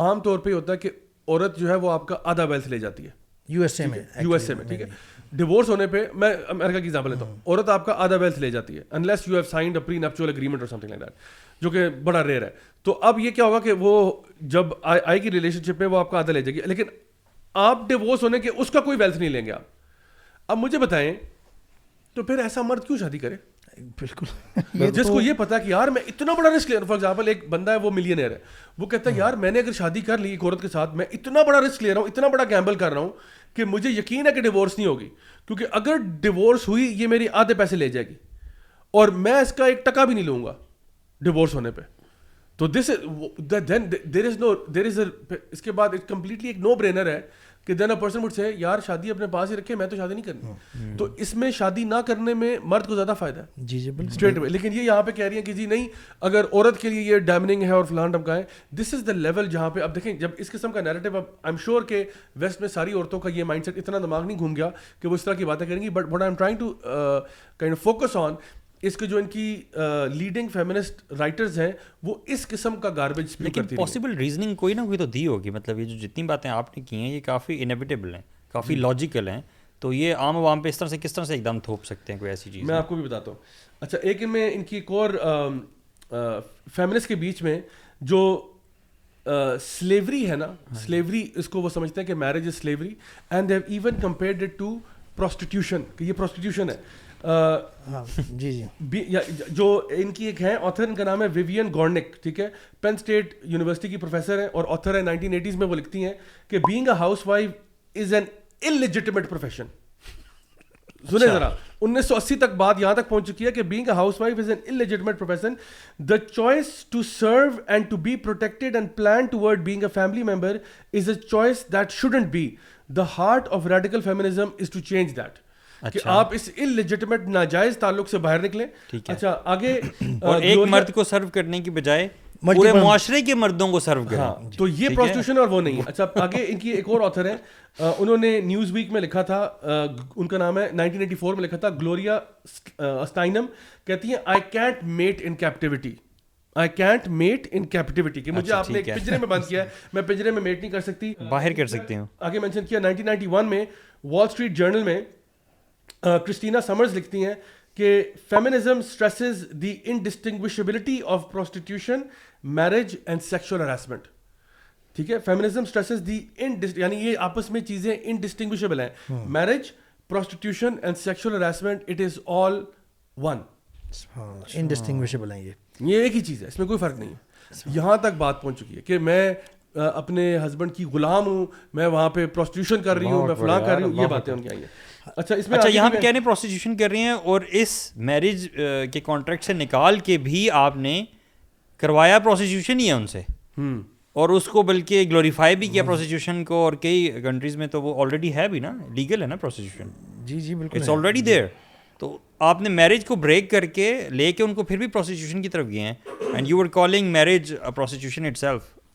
عام طور پہ یہ ہوتا ہے کہ عورت جو ہے وہ آپ کا آدھا ویلتھ لے جاتی ہے یو ایس اے میں یو ایس اے میں ٹھیک ہے ڈیورس ہونے پہ میں امریکہ کی ایگزامپل لیتا ہوں عورت آپ کا آدھا ویلتھ لے جاتی ہے unless you have signed a prenuptial agreement or something like that جو کہ بڑا ریئر ہے تو اب یہ کیا ہوگا کہ وہ جب آئی کی ریلیشن شپ پہ وہ آپ کا آدھا لے جائے گی لیکن آپ ڈیوس ہونے کے اس کا کوئی ویلتھ نہیں لیں گے آپ اب مجھے بتائیں تو پھر ایسا مرد کیوں شادی کرے بالکل جس کو یہ پتا کہ یار میں اتنا بڑا رسک لے رہا ہوں فار ایگزامپل ایک بندہ ہے وہ ملین وہ کہتا ہے ہاں۔ یار میں نے اگر شادی کر لی عورت کے ساتھ میں اتنا بڑا رسک لے رہا ہوں اتنا بڑا گیمبل کر رہا ہوں کہ مجھے یقین ہے کہ ڈیوس نہیں ہوگی کیونکہ اگر ڈیوس ہوئی یہ میری آدھے پیسے لے جائے گی اور میں اس کا ایک ٹکا بھی نہیں لوں گا ڈیورس ہونے پہ تو this then there is no there is اس کے بعد کمپلیٹلی ایک نو برینر ہے کہ دین اے پرسن وڈ سے یار شادی اپنے پاس ہی رکھے میں تو شادی نہیں کرنی تو اس میں شادی نہ کرنے میں مرد کو زیادہ فائدہ ہے جی جی بالکل اسٹریٹ میں لیکن یہ یہاں پہ کہہ رہی ہیں کہ جی نہیں اگر عورت کے لیے یہ ڈیمننگ ہے اور فلان ڈمکائیں ہے دس از دا لیول جہاں پہ اب دیکھیں جب اس قسم کا نیریٹو اب آئی ایم شیور کہ ویسٹ میں ساری عورتوں کا یہ مائنڈ سیٹ اتنا دماغ نہیں گھوم گیا کہ وہ اس طرح کی باتیں کریں گی but I'm trying to kind focus on اس کے جو ان کی لیڈنگ فیمنسٹ رائٹرز ہیں وہ اس قسم کا گاربیج لیکن پاسبل ریزننگ کوئی نہ کوئی تو دی ہوگی مطلب یہ جو جتنی باتیں آپ نے کی ہیں یہ کافی انیویٹیبل ہیں کافی لاجیکل ہیں تو یہ عام عوام پہ اس طرح سے کس طرح سے ایک دم تھوپ سکتے ہیں کوئی ایسی چیز میں آپ کو بھی بتاتا ہوں اچھا ایک میں ان کی ایک اور فیمنسٹ کے بیچ میں جو سلیوری ہے نا سلیوری ہاں جی۔ اس کو وہ سمجھتے ہیں کہ marriage is slavery and they even compared to prostitution کہ یہ پروسٹیٹیوشن ہے ہاں، جی جی جو ان کی ایک ہے ان کا نام ہے ویوین گورنک ٹھیک ہے پین اسٹیٹ یونیورسٹی کی پروفیسر ہیں اور آتھر ہیں نائنٹین ایٹیز میں وہ لکھتی ہیں کہ being a housewife is an profession سنیں اچھا۔ ذرا انیس سو اسی تک بات یہاں تک پہنچ چکی ہے کہ being a housewife is an profession the choice to serve and to be protected and plan toward being a family member is a choice that shouldn't be the heart of radical feminism is to change that کہ اچھا۔ آپ اس ان legitimate ناجائز تعلق سے باہر نکلیں اچھا آگے اور ایک مرد کو سرو کرنے کی بجائے پورے معاشرے کے مردوں کو سرو کریں ہاں، جی، تو یہ پروسٹیوشن اور وہ نہیں اچھا آگے ان کی ایک اور آتھر ہے انہوں نے نیوز ویک میں لکھا تھا ان کا نام ہے 1984 میں لکھا تھا گلوریا اسٹائنم کہتی ہیں I can't mate in captivity I can't mate in captivity کہ مجھے اچھا، آپ نے ایک پجرے میں بند کیا ہے میں پجرے میں میٹ نہیں کر سکتی باہر کر سکتی ہوں آگے مینشن کیا 1991 میں وال سٹریٹ جرنل میں کرسٹینا سمرز لکھتی ہیں کہ feminism stresses the indistinguishability of prostitution marriage and sexual harassment ٹھیک ہے فیمنزم اسٹریسز دی ان یعنی یہ آپس میں چیزیں انڈسٹنگوشیبل ہیں marriage prostitution and sexual harassment it is all one indistinguishable ہیں یہ یہ ایک ہی چیز ہے اس میں کوئی فرق نہیں ہے یہاں تک بات پہنچ چکی ہے کہ میں اپنے ہسبینڈ کی غلام ہوں میں وہاں پہ پروسٹیوشن کر رہی ہوں میں فلاں کر رہی ہوں یہ باتیں ان کی آئی ہیں اچھا اس میں اچھا، یہاں پہ نہیں پروسیوشن کر رہے ہیں اور اس میرج کے کانٹریکٹ سے نکال کے بھی آپ نے کروایا پروسیٹیوشن ہی ہے ان سے اور اس کو بلکہ گلوریفائی بھی کیا پروسیٹیوشن کو اور کئی کنٹریز میں تو وہ آلریڈی ہے بھی نا لیگل ہے نا پروسیوشن جی جی بالکل آلریڈی دیر تو آپ نے میرج کو بریک کر کے لے کے ان کو پھر بھی پروسیٹیوشن کی طرف گئے ہیں and you are calling marriage prostitution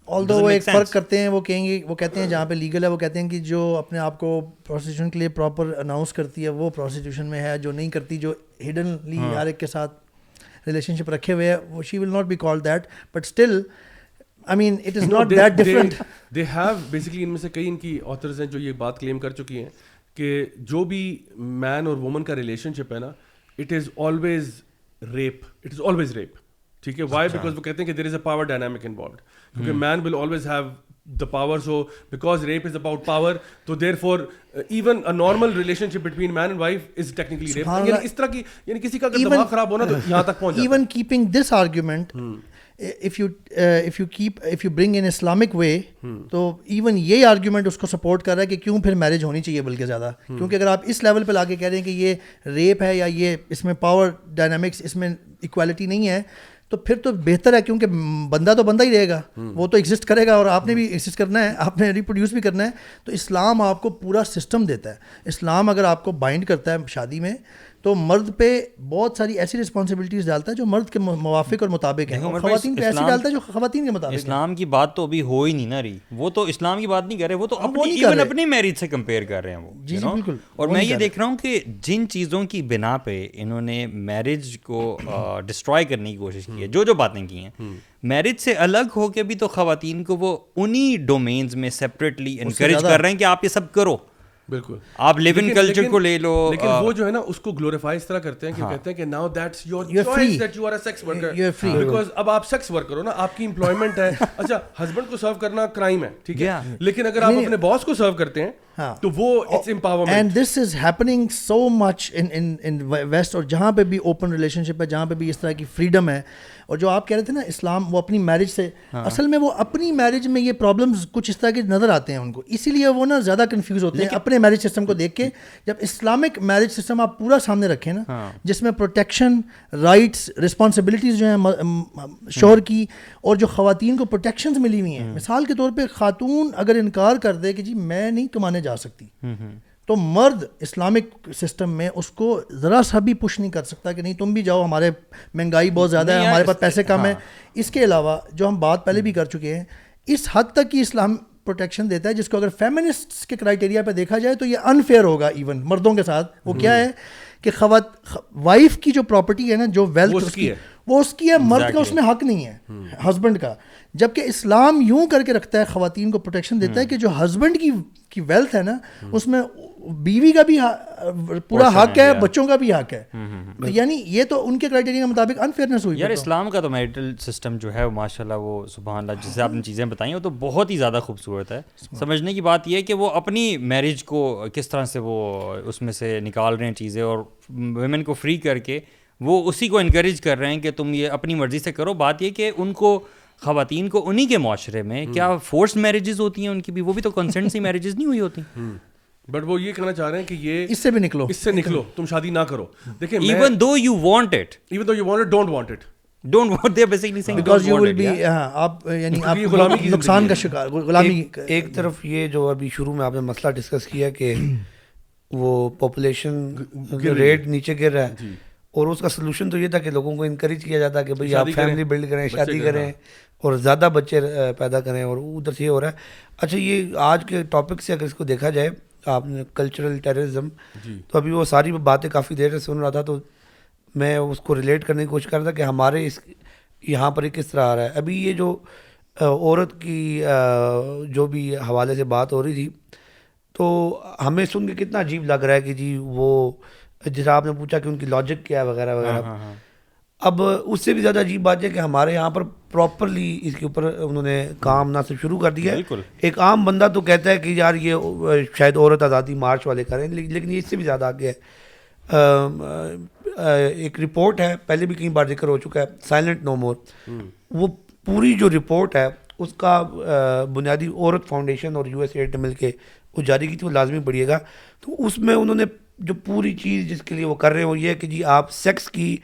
although وہ ایک فرق کرتے ہیں وہ کہیں گے وہ کہتے ہیں جہاں پہ لیگل ہے وہ کہتے ہیں کہ جو اپنے آپ کو پروسیٹیوشن کے لیے پراپر اناؤنس کرتی ہے وہ پروسیٹیوشن میں ہے جو نہیں کرتی جو ہڈنلی ہر ہاں. ایک کے ساتھ ریلیشن شپ رکھے ہوئے ہیں she will not be call that but still I mean it is not that different they have basically ان میں سے کئی ان کی آتھرز ہیں جو یہ بات کلیم کر چکی ہیں کہ جو بھی مین اور وومن کا ریلیشن شپ ہے نا it is always rape it is always rape ٹھیک ہے وائی اچھا. بیکاز وہ کہتے ہیں کہ there is a power dynamic involved کیونکہ men will always have the power power so because rape is about تو uh, یعنی سپورٹ یعنی hmm. uh, hmm. کر رہا ہے کیوں پھر میرج ہونی چاہیے بلکہ زیادہ hmm. کیونکہ آپ اس لیول پہ لا کے کہہ رہے ہیں کہ یہ ریپ ہے یا یہ اس میں پاور ڈائنمکس نہیں ہے تو پھر تو بہتر ہے کیونکہ بندہ تو بندہ ہی رہے گا وہ تو ایگزٹ کرے گا اور آپ نے بھی ایگزٹ کرنا ہے آپ نے ریپروڈیوس بھی کرنا ہے تو اسلام آپ کو پورا سسٹم دیتا ہے اسلام اگر آپ کو بائنڈ کرتا ہے شادی میں تو مرد پہ بہت ساری ایسی ریسپانسبلٹیز ڈالتا ہے جو مرد کے موافق اور مطابق مطابق ہیں خواتین خواتین پہ ایسی ڈالتا ہے جو کے اسلام کی بات تو ابھی ہو ہی نہیں نا وہ تو اسلام کی بات نہیں کر رہے وہ تو اپنی میرج سے کمپیئر کر رہے ہیں وہ جی, جی، بالکل اور میں یہ دیکھ رہا ہوں کہ جن چیزوں کی بنا پہ انہوں نے میرج کو ڈسٹرائے کرنے کی کوشش کی ہے جو جو باتیں کی ہیں میرج سے الگ ہو کے بھی تو خواتین کو وہ انہی ڈومینز میں سیپریٹلی انکریج کر رہے ہیں کہ آپ یہ سب کرو بالکل آپ ان کو اس طرح کرتے ہیں اچھا ہسبینڈ کو سرو کرنا کرائم ہے لیکن باس کو سرو کرتے ہیں ہاں۔ تو مچ oh, اور جہاں پہ بھی اوپن ریلیشن شپ ہے جہاں پہ بھی اس طرح کی فریڈم ہے اور جو آپ کہہ رہے تھے نا اسلام وہ اپنی میرج سے ہاں۔ اصل میں وہ اپنی میرج میں یہ پرابلمز کچھ اس طرح کے نظر آتے ہیں ان کو اسی لیے وہ نا زیادہ کنفیوز ہوتے ہیں اپنے میرج سسٹم کو دیکھ کے جب اسلامک میرج سسٹم آپ پورا سامنے رکھے نا ہاں۔ جس میں پروٹیکشن رائٹس ریسپانسبلٹیز جو ہیں شوہر کی اور جو خواتین کو پروٹیکشنز ملی ہوئی ہیں ہاں۔ مثال کے طور پہ خاتون اگر انکار کر دے کہ جی میں نہیں کمانے جا سکتی تو مرد اسلامک سسٹم میں اس کو ذرا سا بھی پوش نہیں کر سکتا کہ نہیں تم بھی جاؤ ہمارے مہنگائی بہت زیادہ ہے ہمارے پاس پیسے کم ہیں ہاں۔ اس کے علاوہ جو ہم بات پہلے بھی کر چکے ہیں اس حد تک کی اسلام پروٹیکشن دیتا ہے جس کو اگر فیمنسٹ کے کرائٹیریا پہ دیکھا جائے تو یہ انفیئر ہوگا ایون مردوں کے ساتھ وہ کیا ہے کہ خوات وائف کی جو پراپرٹی ہے نا جو ویلتھ اس کی ہے وہ اس کی ہے مرد کا اس میں حق نہیں ہے ہسبینڈ کا جبکہ اسلام یوں کر کے رکھتا ہے خواتین کو پروٹیکشن دیتا ہے کہ جو ہسبینڈ کی کی ویلتھ ہے نا اس میں بیوی کا بھی پورا حق ہے بچوں کا بھی حق ہے یعنی یہ تو ان کے کرائٹیریا مطابق انفیئرنیس ہوئی یار اسلام کا تو میرٹل سسٹم جو ہے ماشاء اللہ وہ سبحان اللہ جسے آپ نے چیزیں بتائیں وہ تو بہت ہی زیادہ خوبصورت ہے سمجھنے کی بات یہ ہے کہ وہ اپنی میرج کو کس طرح سے وہ اس میں سے نکال رہے ہیں چیزیں اور ویمن کو فری کر کے وہ اسی کو انکریج کر رہے ہیں کہ تم یہ اپنی مرضی سے کرو بات یہ کہ ان کو خواتین کو انہی کے معاشرے میں کیا فورس میرجز ہوتی ہیں ان کی بھی وہ بھی تو کنسنٹ سی میرجز نہیں ہوئی ہوتی بٹ وہ یہ کہنا چاہ رہے ہیں کہ یہ اس سے بھی نکلو اس سے نکلو تم شادی نہ کرو دیکھیں even though you want it even though you want don't want it don't want they basically saying because you will be آپ یعنی آپ غلامی کی نقصان کا شکار غلامی ایک طرف یہ جو ابھی شروع میں آپ نے مسئلہ ڈسکس کیا کہ وہ پاپولیشن ریٹ نیچے گر رہا ہے اور اس کا سلوشن تو یہ تھا کہ لوگوں کو انکریج کیا جاتا کہ بھئی آپ فیملی بلڈ کریں شادی کریں اور زیادہ بچے پیدا کریں اور ادھر سے یہ ہو رہا ہے اچھا یہ آج کے ٹاپک سے اگر اس کو دیکھا جائے آپ نے کلچرل ٹیررزم جی۔ تو ابھی وہ ساری باتیں کافی دیر سے سن رہا تھا تو میں اس کو ریلیٹ کرنے کی کوشش کر رہا تھا کہ ہمارے اس یہاں پر یہ کس طرح آ رہا ہے ابھی یہ جو عورت کی جو بھی حوالے سے بات ہو رہی تھی تو ہمیں سن کے کتنا عجیب لگ رہا ہے کہ جی وہ جیسے آپ نے پوچھا کہ ان کی لاجک کیا ہے وغیرہ وغیرہ ہاں، ہاں، ہاں۔ اب اس سے بھی زیادہ عجیب بات ہے کہ ہمارے یہاں پر پراپرلی اس کے اوپر انہوں نے کام نہ صرف شروع کر دیا ہے ایک عام بندہ تو کہتا ہے کہ یار یہ شاید عورت آزادی مارچ والے کریں لیکن یہ اس سے بھی زیادہ آگے ہے ایک رپورٹ ہے پہلے بھی کئی بار ذکر ہو چکا ہے سائلنٹ نو مور وہ پوری جو رپورٹ ہے اس کا بنیادی عورت فاؤنڈیشن اور یو ایس ایڈ مل کے وہ جاری کی تھی وہ لازمی پڑھیے گا تو اس میں انہوں نے جو پوری چیز جس کے لیے وہ کر رہے ہیں وہ یہ کہ جی آپ سیکس کی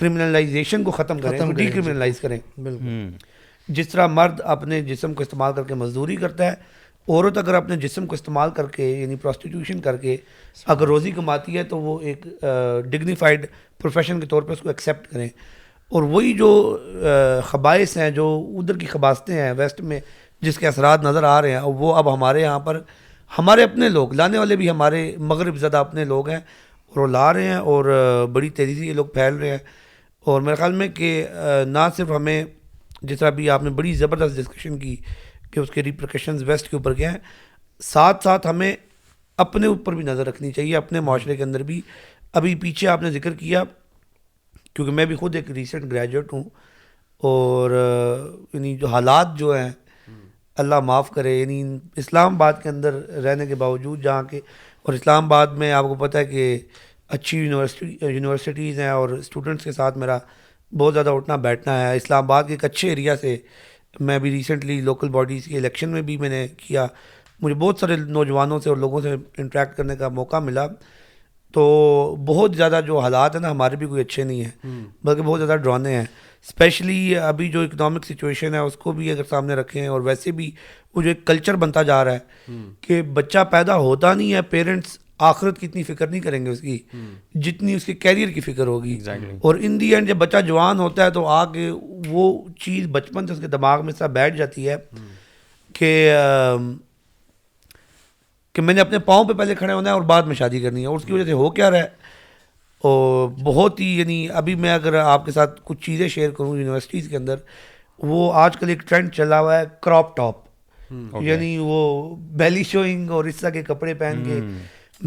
کرمنلائزیشن کو ختم کریں ڈیکرمنلائز جی، کریں بالکل جس طرح مرد اپنے جسم کو استعمال کر کے مزدوری کرتا ہے عورت اگر اپنے جسم کو استعمال کر کے یعنی پروسٹیٹیوشن کر کے اگر روزی کماتی ہے تو وہ ایک ڈگنیفائڈ پروفیشن کے طور پہ اس کو ایکسیپٹ کریں اور وہی جو خباعث ہیں جو ادھر کی خباستیں ہیں ویسٹ میں جس کے اثرات نظر آ رہے ہیں وہ اب ہمارے یہاں پر ہمارے اپنے لوگ لانے والے بھی ہمارے مغرب زدہ اپنے لوگ ہیں اور وہ لا رہے ہیں اور بڑی تیزی سے یہ لوگ پھیل رہے ہیں اور میرے خیال میں کہ نہ صرف ہمیں جس طرح بھی آپ نے بڑی زبردست ڈسکشن کی کہ اس کے ریپریکشنز ویسٹ کے اوپر کیا ہیں ساتھ ساتھ ہمیں اپنے اوپر بھی نظر رکھنی چاہیے اپنے معاشرے کے اندر بھی ابھی پیچھے آپ نے ذکر کیا کیونکہ میں بھی خود ایک ریسنٹ گریجویٹ ہوں اور یعنی جو حالات جو ہیں اللہ معاف کرے یعنی اسلام آباد کے اندر رہنے کے باوجود جہاں کے اور اسلام آباد میں آپ کو پتہ ہے کہ اچھی یونیورسٹی یونیورسٹیز ہیں اور اسٹوڈنٹس کے ساتھ میرا بہت زیادہ اٹھنا بیٹھنا ہے اسلام آباد کے ایک اچھے ایریا سے میں ابھی ریسنٹلی لوکل باڈیز کے الیکشن میں بھی میں نے کیا مجھے بہت سارے نوجوانوں سے اور لوگوں سے انٹریکٹ کرنے کا موقع ملا تو بہت زیادہ جو حالات ہیں نا ہمارے بھی کوئی اچھے نہیں ہیں بلکہ بہت زیادہ ڈرانے ہیں اسپیشلی ابھی جو اکنامک سچویشن ہے اس کو بھی اگر سامنے رکھے ہیں اور ویسے بھی وہ جو ایک کلچر بنتا جا رہا ہے کہ بچہ پیدا ہوتا نہیں ہے پیرنٹس آخرت کی اتنی فکر نہیں کریں گے اس کی جتنی اس کے کیریئر کی فکر ہوگی اور ان دی اینڈ جب بچہ جوان ہوتا ہے تو آ کے وہ چیز بچپن سے اس کے دماغ میں بیٹھ جاتی ہے کہ کہ میں نے اپنے پاؤں پہ پہلے کھڑے ہونا ہے اور بعد میں شادی کرنی ہے اور اس کی وجہ سے ہو کیا رہا ہے اور بہت ہی یعنی ابھی میں اگر آپ کے ساتھ کچھ چیزیں شیئر کروں یونیورسٹیز کے اندر وہ آج کل ایک ٹرینڈ چلا ہوا ہے کراپ ٹاپ hmm, یعنی وہ بیلی شوئنگ اور اس طرح کے کپڑے پہن کے hmm.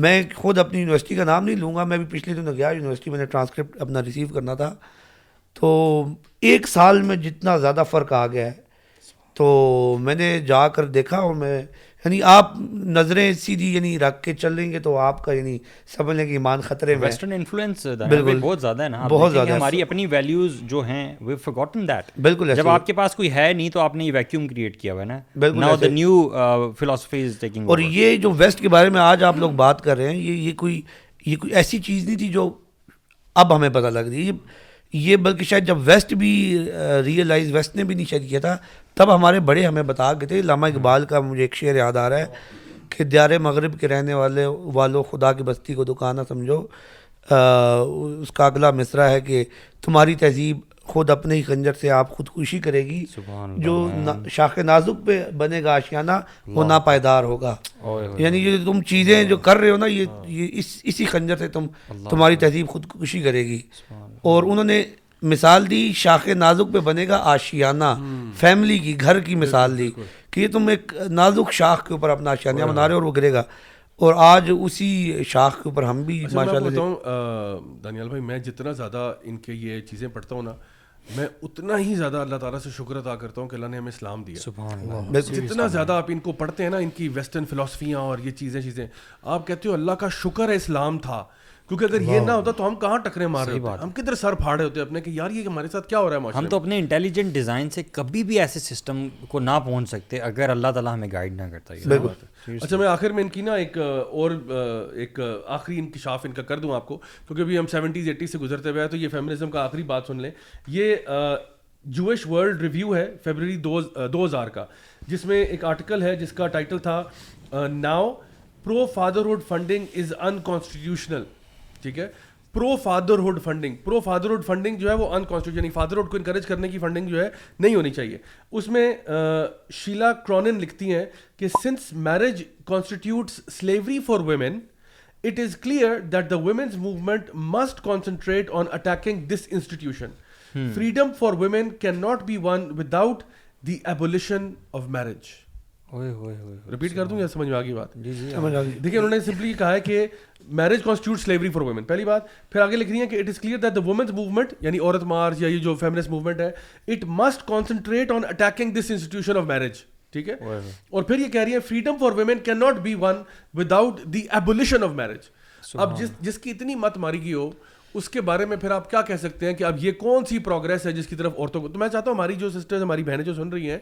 میں خود اپنی یونیورسٹی کا نام نہیں لوں گا میں بھی پچھلے دنوں گیا یونیورسٹی میں نے ٹرانسکرپٹ اپنا ریسیو کرنا تھا تو ایک سال میں جتنا زیادہ فرق آ گیا ہے تو میں نے جا کر دیکھا اور میں یعنی آپ نظریں سیدھی یعنی رکھ کے چل لیں گے تو آپ کا یعنی سمجھ لیں گے ایمان خطرے میں ویسٹرن انفلوئنس بالکل بہت زیادہ ہے نا بہت زیادہ ہماری اپنی ویلیوز جو ہیں وی فگوٹن دیٹ بالکل جب آپ کے پاس کوئی ہے نہیں تو آپ نے یہ ویکیوم کریٹ کیا ہوا ہے نا بالکل now the new philosophy is taking اور یہ جو ویسٹ کے بارے میں آج آپ لوگ بات کر رہے ہیں یہ یہ کوئی یہ کوئی ایسی چیز نہیں تھی جو اب ہمیں پتہ لگ رہی ہے یہ بلکہ شاید جب ویسٹ بھی ریئلائز ویسٹ نے بھی نہیں شاید کیا تھا تب ہمارے بڑے ہمیں بتا گئے تھے علامہ اقبال کا مجھے ایک شعر یاد آ رہا ہے کہ دیار مغرب کے رہنے والے والوں خدا کی بستی کو دکانہ سمجھو اس کا اگلا مصرع ہے کہ تمہاری تہذیب خود اپنے ہی خنجر سے آپ خود کرے گی جو شاخ نازک پہ بنے گا آشیانہ وہ ناپائیدار ہوگا یعنی یہ تم چیزیں جو کر رہے ہو نا یہ اسی خنجر سے تم تمہاری تہذیب کرے گی اور انہوں نے مثال دی شاخ نازک پہ بنے گا آشیانہ فیملی کی گھر کی مثال دی کہ یہ تم ایک نازک شاخ کے اوپر اپنا آشیانہ بنا رہے اور وہ گرے گا اور آج اسی شاخ کے اوپر ہم بھی اچھا، ماشاء اللہ میں جتنا زیادہ ان کے یہ چیزیں پڑھتا ہوں نا میں اتنا ہی زیادہ اللہ تعالیٰ سے شکر ادا کرتا ہوں کہ اللہ نے ہمیں اسلام دیا جتنا زیادہ آپ ان کو پڑھتے ہیں نا ان کی ویسٹرن فلاسفیاں اور یہ چیزیں چیزیں آپ کہتے ہو اللہ کا شکر ہے اسلام تھا کیونکہ اگر یہ نہ ہوتا تو ہم کہاں ٹکرے مار رہے ہم کدھر سر پھاڑے ہوتے ہیں اپنے یار یہ ہمارے ساتھ کیا ہو رہا ہے ہم تو اپنے انٹیلیجنٹ ڈیزائن سے کبھی بھی ایسے سسٹم کو نہ پہنچ سکتے اگر اللہ تعالیٰ ہمیں گائیڈ نہ کرتا اچھا میں آخر میں ان کی نا ایک اور ایک آخری انکشاف ان کا کر دوں آپ کو کیونکہ ابھی ہم سیونٹیز ایٹی سے گزرتے ہوئے ہیں تو یہ فیمنزم کا آخری بات سن لیں یہ جوش ورلڈ ریویو ہے فیبرری دو ہزار کا جس میں ایک آرٹیکل ہے جس کا ٹائٹل تھا now pro fatherhood funding is unconstitutional ٹھیک ہے pro fatherhood funding pro fatherhood funding جو ہے وہ انکانسٹیوشن یعنی فادرہڈ کو انکریج کرنے کی فنڈنگ جو ہے نہیں ہونی چاہیے اس میں شیلا کرونن لکھتی ہیں کہ since marriage constitutes slavery for women it is clear that the women's movement must concentrate on attacking this institution freedom for women cannot be won without the abolition of marriage repeat کر دوں یا سمجھ میں آ گئی بات جی، جی، دیکھیے انہوں نے سمپلی کہا ہے کہ marriage constitute slavery for women پہلی بات پھر آگے لکھ رہی ہیں کہ it is clear that the women's movement یعنی عورت مارچ یا یہ جو فیمنس موومنٹ ہے it must concentrate on attacking this institution of marriage ٹھیک ہے اور پھر یہ کہہ رہی ہیں freedom for women can not be won without the abolition of marriage اب جس جس کی اتنی مت ماری گئی ہو اس کے بارے میں پھر آپ کیا کہہ سکتے ہیں کہ اب یہ کون سی پروگرس ہے جس کی طرف عورتوں کو تو میں چاہتا ہوں ہماری جو سسٹرز ہماری بہنیں جو سن رہی ہیں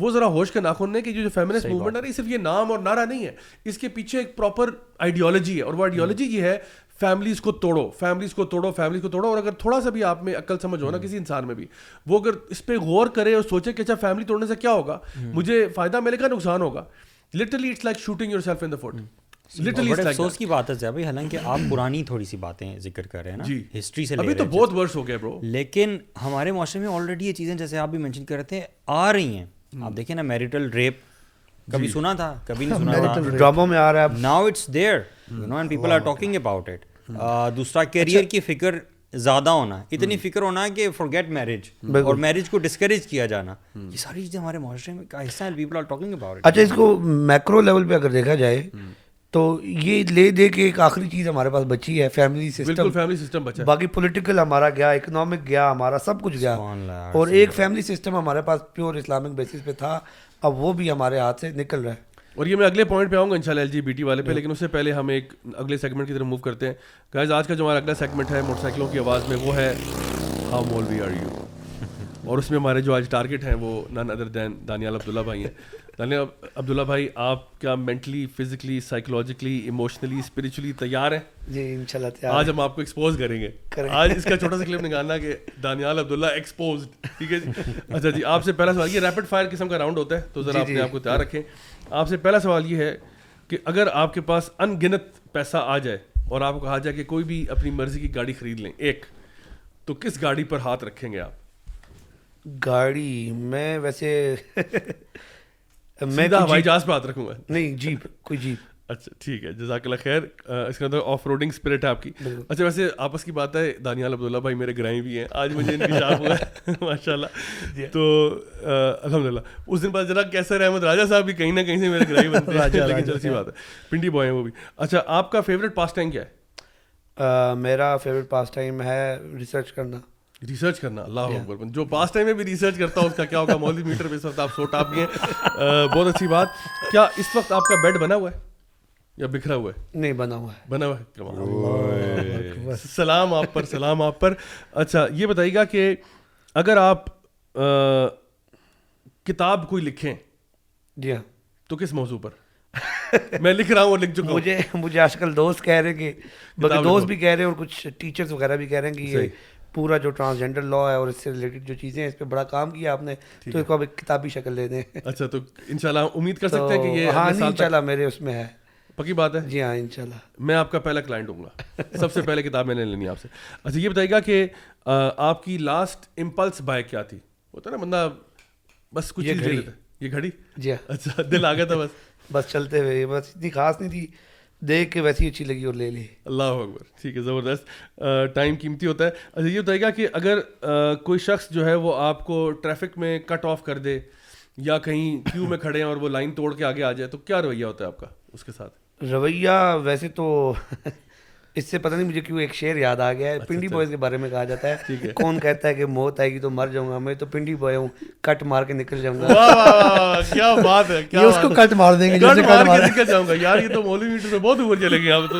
وہ ذرا ہوش کے ناخن کہ جو موومنٹ ہے صرف یہ نام اور نعرہ نہیں ہے اس کے پیچھے ایک پراپر آئیڈیالوجی ہے اور وہ آئیڈیالوجی یہ ہے فیملیز کو توڑو فیملیز کو توڑو فیملیز کو توڑو اور اگر تھوڑا سا بھی آپ میں عقل سمجھ ہو نا کسی انسان میں بھی وہ اگر اس پہ غور کرے اور سوچے کہ اچھا فیملی توڑنے سے کیا ہوگا مجھے فائدہ ملے گا نقصان ہوگا literally it's like shooting yourself in the foot افسوس کی بات ہے بھائی حالانکہ آپ پرانی تھوڑی سی باتیں ذکر کر رہے ہیں نا ہسٹری جی۔ سے ابھی تو بہت ورس ہو گیا برو لیکن ہمارے معاشرے میں آلریڈی یہ چیزیں جیسے آپ بھی مینشن کر رہے تھے آ رہی ہیں آپ دیکھیں نا میریٹل ریپ کبھی جی۔ سنا تھا کبھی نہیں سنا تھا ڈراموں میں آ رہا ہے now it's there you know and people are talking about it دوسرا کیریئر اچھا۔ کی فکر زیادہ ہونا اتنی فکر ہونا کہ فار گیٹ میرج اور میرج کو ڈسکریج کیا جانا یہ ساری چیزیں ہمارے معاشرے میں کا حصہ ہے پیپل آر ٹاکنگ اباؤٹ اچھا اس کو میکرو لیول پہ اگر دیکھا جائے تو یہ لے دے کے ایک آخری چیز ہمارے پاس بچی ہے فیملی فیملی سسٹم سسٹم بچا باقی پولیٹیکل ہمارا گیا اکنامک گیا ہمارا سب کچھ گیا اور ایک فیملی سسٹم ہمارے پاس پیور اسلامک بیسس پہ تھا اب وہ بھی ہمارے ہاتھ سے نکل رہا ہے اور یہ میں اگلے پوائنٹ پہ آؤں گا شاء اللہ ایل جی بی ٹی والے پہ لیکن اس سے پہلے ہم ایک اگلے سیگمنٹ کی طرف موو کرتے ہیں گائز آج کا جو ہمارا اگلا سیگمنٹ ہے موٹر سائیکلوں کی آواز میں وہ ہے how moral we are you اور اس میں ہمارے جو آج ٹارگیٹ ہیں وہ نن عبداللہ بھائی ہیں دانیا عبداللہ بھائی آپ کیا mentally physically psychologically emotionally spiritually تیار ہیں جی ان شاء اللہ تیار آج ہم آپ کو ایکسپوز کریں گے آج اس کا چھوٹا سا کلپ نکالنا کہ دانیال عبداللہ ایکسپوز ٹھیک ہے جی اچھا جی آپ سے پہلا سوال یہ ریپڈ فائر قسم کا راؤنڈ ہوتا ہے تو ذرا جی، اپنے جی، آپ کو تیار جی۔ رکھیں آپ سے پہلا سوال یہ ہے کہ اگر آپ کے پاس ان گنت پیسہ آ جائے اور آپ کو کہا جائے کہ کوئی بھی اپنی مرضی کی گاڑی خرید لیں ایک تو کس گاڑی پر ہاتھ رکھیں گے آپ گاڑی میں ویسے میں ہوائی جی- جہاز پہ ہاتھ رکھوں گا نہیں جیپ کوئی جیپ اچھا ٹھیک ہے جزاک اللہ خیر اس کے آف روڈنگ اسپرٹ ہے آپ کی اچھا ویسے آپس کی بات ہے دانیال عبداللہ بھائی میرے گرائیں بھی ہیں آج مجھے ماشاء اللہ جی۔ تو الحمد للہ اس دن بعد ذرا جناب احمد راجا صاحب بھی کہیں نہ کہیں سے میرے گرائی بات ہے پنڈی بوائے ہیں وہ بھی اچھا آپ کا فیوریٹ پاس ٹائم کیا ہے میرا فیوریٹ پاس ٹائم ہے ریسرچ کرنا ریسرچ کرنا اللہ اکبر جو پاس ٹائم میں بھی ریسرچ کرتا ہوں اس کا کیا ہوگا مولوی میٹر پہ اس وقت آپ سوٹ آپ گئے بہت اچھی بات کیا اس وقت آپ کا بیڈ بنا ہوا ہے یا بکھرا ہوا ہے نہیں بنا ہوا ہے بنا ہوا ہے سلام آپ پر سلام آپ پر اچھا یہ بتائیے گا کہ اگر آپ کتاب کوئی لکھیں جی ہاں تو کس موضوع پر میں لکھ رہا ہوں اور لکھ چکا مجھے مجھے آج کل دوست کہہ رہے ہیں کہ دوست بھی کہہ رہے ہیں اور کچھ ٹیچرز وغیرہ بھی کہہ رہے ہیں کہ یہ پورا جو ٹرانسجینڈر لا ہے اور اس سے ریلیٹڈ جو چیزیں ہیں اس پہ بڑا کام کیا آپ نے تو اس کو اب ایک کتابی شکل لے دیں اچھا تو انشاءاللہ امید کر سکتے ہیں کہ یہ ہاں انشاءاللہ میرے اس میں ہے پکی بات ہے جی ہاں انشاءاللہ میں آپ کا پہلا کلائنٹ ہوں گا سب سے پہلے کتاب میں نے لینی آپ سے اچھا یہ بتائیے گا کہ آپ کی لاسٹ امپلس بائی کیا تھی ہوتا ہے نا بندہ بس کچھ یہ گھڑی جی ہاں اچھا دل آ تھا بس بس چلتے ہوئے بس اتنی خاص نہیں تھی دیکھ کے ویسی اچھی لگی اور لے لی اللہ اکبر ٹھیک ہے زبردست ٹائم قیمتی ہوتا ہے اچھا یہ بتائیے گا کہ اگر کوئی شخص جو ہے وہ آپ کو ٹریفک میں کٹ آف کر دے یا کہیں کیو میں کھڑے ہیں اور وہ لائن توڑ کے آگے آ جائے تو کیا رویہ ہوتا ہے آپ کا اس کے ساتھ رویہ ویسے تو اس سے پتہ نہیں مجھے کیوں ایک شعر یاد آ گیا ہے اچھا، پنڈی اچھا۔ بوائز کے بارے میں کہا جاتا ہے کون کہتا ہے کہ موت آئے گی تو مر جاؤں گا میں تو پنڈی بوائے ہوں کٹ مار کے نکل جاؤں گا کیا بات ہے اس کو کٹ مار دیں گے نکل جاؤں گا یار یہ تو مولوی میٹر سے بہت اوپر چلے گئے آپ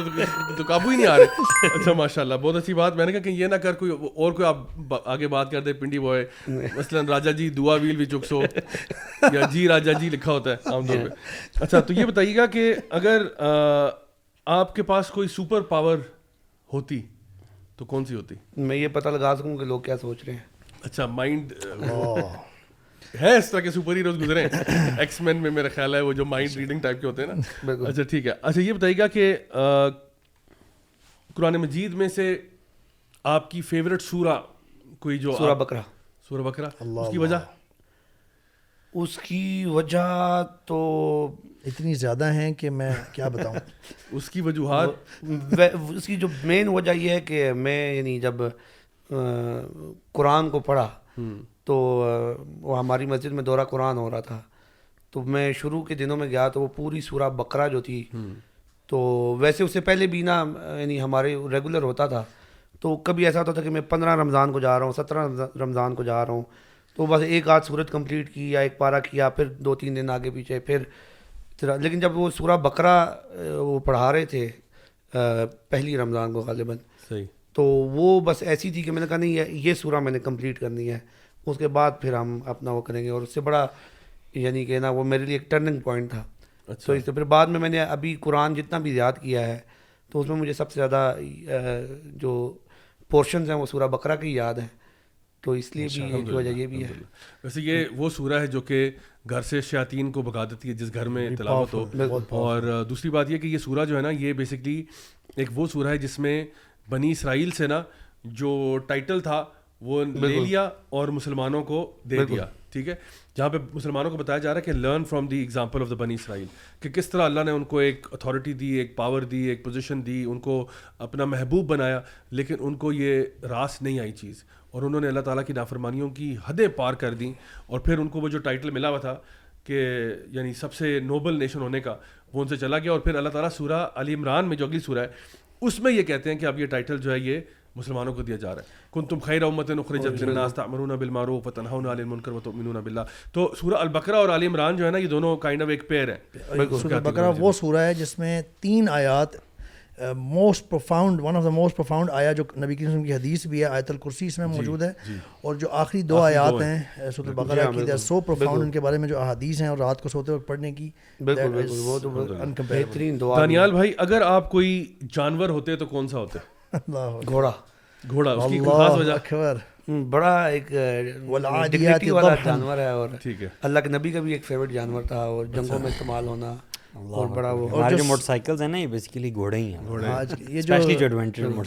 تو قابو ہی نہیں آ رہے اچھا ماشاء اللہ بہت اچھی بات میں نے کہا کہ یہ نہ کر کوئی اور کوئی آپ آگے بات کر دیں پنڈی بوائے مثلاً راجا جی دعا ویل بھی چکس ہو یا جی راجا جی لکھا ہوتا ہے عام طور جی۔ پہ اچھا تو یہ بتائیے گا کہ اگر آپ کے پاس کوئی سپر پاور ہوتی تو کون سی ہوتی میں یہ پتہ لگا سکوں کہ لوگ کیا سوچ رہے ہیں اچھا مائنڈ ہے اس طرح کے سپر ہیروز گزرے ایکس مین میں میرا خیال ہے وہ جو مائنڈ ریڈنگ ٹائپ کے ہوتے ہیں نا اچھا ٹھیک ہے اچھا یہ بتائیے گا کہ قرآن مجید میں سے آپ کی فیوریٹ سورہ کوئی جو سورہ بکرا سورہ بکرا اس کی وجہ اس کی وجہ تو اتنی زیادہ ہیں کہ میں کیا بتاؤں اس کی وجوہات اس کی جو مین وجہ یہ ہے کہ میں یعنی جب قرآن کو پڑھا تو وہ ہماری مسجد میں دورہ قرآن ہو رہا تھا تو میں شروع کے دنوں میں گیا تو وہ پوری سورہ بکرا جو تھی تو ویسے اس سے پہلے بھی نا یعنی ہمارے ریگولر ہوتا تھا تو کبھی ایسا ہوتا تھا کہ میں پندرہ رمضان کو جا رہا ہوں سترہ رمضان کو جا رہا ہوں تو بس ایک آدھ سورت کمپلیٹ کی یا ایک پارا کیا پھر دو تین دن آگے پیچھے پھر لیکن جب وہ سورہ بکرا وہ پڑھا رہے تھے پہلی رمضان کو غالباً صحیح تو وہ بس ایسی تھی کہ میں نے کہا نہیں یہ سورہ میں نے کمپلیٹ کرنی ہے اس کے بعد پھر ہم اپنا وہ کریں گے اور اس سے بڑا یعنی کہ نا وہ میرے لیے ایک ٹرننگ پوائنٹ تھا اچھا۔ تو اس سے پھر بعد میں میں نے ابھی قرآن جتنا بھی یاد کیا ہے تو اس میں مجھے سب سے زیادہ جو پورشنز ہیں وہ سورہ بکرا کی یاد ہیں تو اس لیے بھی بھی یہ وجہ ہے ویسے یہ وہ سورہ ہے جو کہ گھر سے شیاطین کو بھگا دیتی ہے جس گھر میں تلاوت ہو اور دوسری بات یہ کہ یہ سورہ جو ہے نا یہ بیسکلی ایک وہ سورہ ہے جس میں بنی اسرائیل سے نا جو ٹائٹل تھا وہ لے لیا اور مسلمانوں کو دے دیا ٹھیک ہے جہاں پہ مسلمانوں کو بتایا جا رہا ہے کہ learn from the example of the بنی اسرائیل کہ کس طرح اللہ نے ان کو ایک اتھارٹی دی ایک پاور دی ایک پوزیشن دی ان کو اپنا محبوب بنایا لیکن ان کو یہ راس نہیں آئی چیز اور انہوں نے اللہ تعالیٰ کی نافرمانیوں کی حدیں پار کر دیں اور پھر ان کو وہ جو ٹائٹل ملا ہوا تھا کہ یعنی سب سے نوبل نیشن ہونے کا وہ ان سے چلا گیا اور پھر اللہ تعالیٰ سورہ علی عمران میں جو اگلی سورہ ہے اس میں یہ کہتے ہیں کہ اب یہ ٹائٹل جو ہے یہ مسلمانوں کو دیا جا رہا ہے کن تم خیر امت ناستہ مرونا باللہ تو سورہ البکرا اور علی عمران جو ہے نا یہ دونوں کائنڈ آف ایک پیر ہیں بکرا وہ سورہ ہے جس میں تین آیات most profound one of the most profound آیا جو نبی کریم کی حدیث بھی ہے آیت الکرسی اس میں جی، موجود ہے جی۔ اور جو آخری دو آیات ہیں سورۃ البقرہ جی ہاں، کی دے سو پروفاؤنڈ ان کے بارے میں جو احادیث ہیں اور رات کو سوتے وقت پڑھنے کی بہترین دعا دانیال بھائی اگر آپ کوئی جانور ہوتے تو کون سا ہوتے گھوڑا گھوڑا اس کی خاص وجہ اکبر بڑا ایک ڈگنیٹی والا جانور ہے اور اللہ کے نبی کا بھی ایک فیوریٹ جانور تھا اور جنگوں اچھا۔ میں استعمال ہونا اور بڑا وہ جو موٹر سائیکلز ہیں نا یہ دو گھوڑے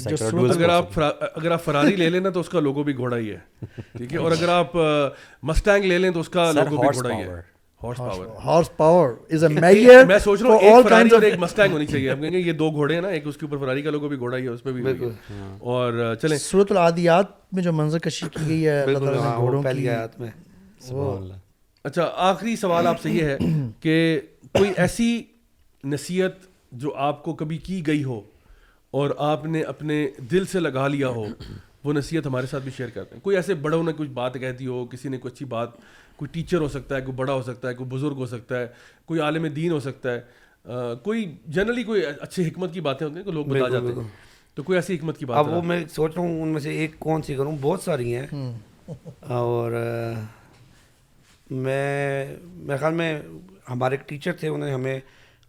ہیں فراری نا اس کا لوگو بھی گھوڑا ہی ہے اور جو منظر کشی کی گئی ہے اچھا آخری سوال آپ سے یہ ہے کہ کوئی ایسی نصیحت جو آپ کو کبھی کی گئی ہو اور آپ نے اپنے دل سے لگا لیا ہو وہ نصیحت ہمارے ساتھ بھی شیئر کرتے ہیں کوئی ایسے بڑوں نے کچھ بات کہتی ہو کسی نے کوئی اچھی بات کوئی ٹیچر ہو سکتا ہے کوئی بڑا ہو سکتا ہے کوئی بزرگ ہو سکتا ہے کوئی عالم دین ہو سکتا ہے کوئی جنرلی کوئی اچھے حکمت کی باتیں ہوتی ہیں کہ لوگ بتا جاتے ہیں تو کوئی ایسی حکمت کی بات وہ میں سوچ رہا ہوں ان میں سے ایک کون سی کروں بہت ساری ہیں اور میں میرے خیال میں ہمارے ایک ٹیچر تھے انہوں نے ہمیں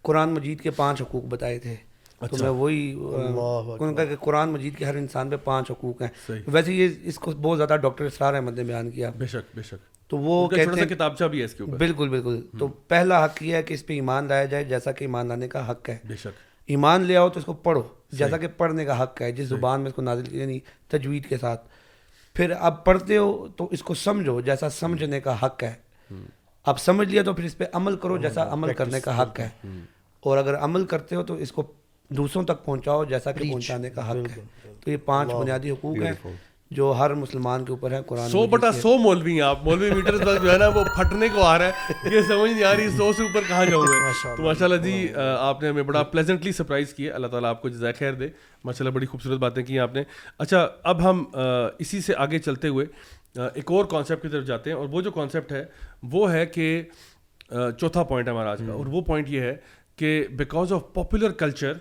قرآن مجید کے پانچ حقوق بتائے تھے تو اچھا۔ میں وہی کہ قرآن مجید کے ہر انسان پہ پانچ حقوق ہیں ویسے یہ اس کو بہت زیادہ ڈاکٹر اسرار احمد نے بیان کیا بے شک بے شک تو وہ کہتے ہیں کتابچہ بھی ہے اس کے اوپر بالکل بالکل تو پہلا حق یہ ہے کہ اس پہ ایمان لایا جائے جیسا کہ ایمان لانے کا حق ہے بے شک ایمان لے آؤ تو اس کو پڑھو جیسا کہ پڑھنے کا حق ہے جس زبان میں اس کو نازل یعنی تجوید کے ساتھ پھر اب پڑھتے ہو تو اس کو سمجھو جیسا سمجھنے کا حق ہے آپ سمجھ لیا تو پھر اس پہ عمل کرو ہاں، جیسا عمل کرنے کا حق ہے اور اگر عمل کرتے ہو تو اس کو دوسروں تک پہنچاؤ جیسا کہ پہنچانے کا حق ہے تو یہ پانچ بنیادی حقوق ہیں جو ہر مسلمان کے اوپر ہے قرآن سو بٹا سو مولوی ہیں آپ مولوی میٹر جو ہے نا وہ پھٹنے کو آ رہا ہے یہ سمجھ نہیں آ رہی سو سے اوپر کہاں جاؤں گے تو ماشاء اللہ جی آپ نے ہمیں بڑا پلیزنٹلی سرپرائز کیا اللہ تعالیٰ آپ کو جزائے خیر دے ماشاء اللہ بڑی خوبصورت باتیں کی آپ نے اچھا اب ہم اسی سے آگے چلتے ہوئے ایک اور کانسیپٹ کی طرف جاتے ہیں اور وہ جو کانسیپٹ ہے وہ ہے کہ چوتھا پوائنٹ ہے ہمارا آج کا اور وہ پوائنٹ یہ ہے کہ because of popular culture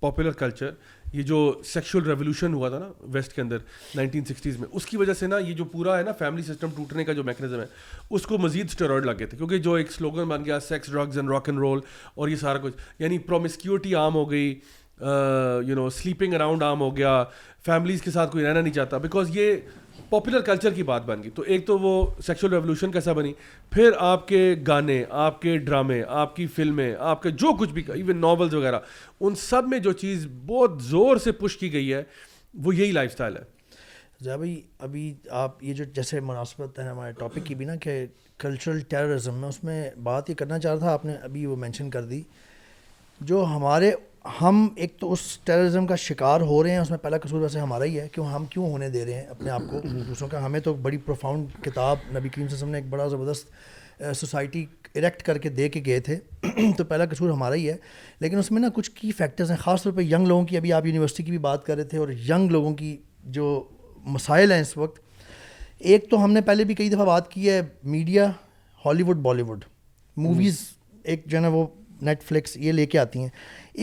popular culture یہ جو سیکشل ریولیوشن ہوا تھا نا ویسٹ کے اندر نائنٹین سکسٹیز میں اس کی وجہ سے نا یہ جو پورا ہے نا فیملی سسٹم ٹوٹنے کا جو میکنزم ہے اس کو مزید اسٹیرائڈ لگ گئے تھے کیونکہ جو ایک سلوگن بن گیا sex drugs and rock and roll اور یہ سارا کچھ یعنی پرومسکیورٹی عام ہو گئی یو نو سلیپنگ اراؤنڈ عام ہو گیا فیملیز کے ساتھ کوئی رہنا نہیں چاہتا بیکاز یہ پاپولر کلچر کی بات بن گئی تو ایک تو وہ سیکشل ریولیوشن کیسا بنی پھر آپ کے گانے آپ کے ڈرامے آپ کی فلمیں آپ کے جو کچھ بھی ایون ناولز وغیرہ ان سب میں جو چیز بہت زور سے پش کی گئی ہے وہ یہی لائف سٹائل ہے بھائی ابھی آپ یہ جو جیسے مناسبت ہے ہمارے ٹاپک کی بھی نا کہ کلچرل ٹیررزم میں اس میں بات یہ کرنا چاہ رہا تھا آپ نے ابھی وہ مینشن کر دی جو ہمارے ہم ایک تو اس ٹیررزم کا شکار ہو رہے ہیں اس میں پہلا قصور ویسے ہمارا ہی ہے کہ ہم کیوں ہونے دے رہے ہیں اپنے آپ کو دوسروں کا ہمیں تو بڑی پروفاؤنڈ کتاب نبی کریم وسلم نے ایک بڑا زبردست سوسائٹی اریکٹ کر کے دے کے گئے تھے تو پہلا قصور ہمارا ہی ہے لیکن اس میں نا کچھ کی فیکٹرز ہیں خاص طور پہ ینگ لوگوں کی ابھی آپ یونیورسٹی کی بھی بات کر رہے تھے اور ینگ لوگوں کی جو مسائل ہیں اس وقت ایک تو ہم نے پہلے بھی کئی دفعہ بات کی ہے میڈیا ہالی ووڈ بالی ووڈ موویز ایک جو ہے نا وہ نیٹ فلکس یہ لے کے آتی ہیں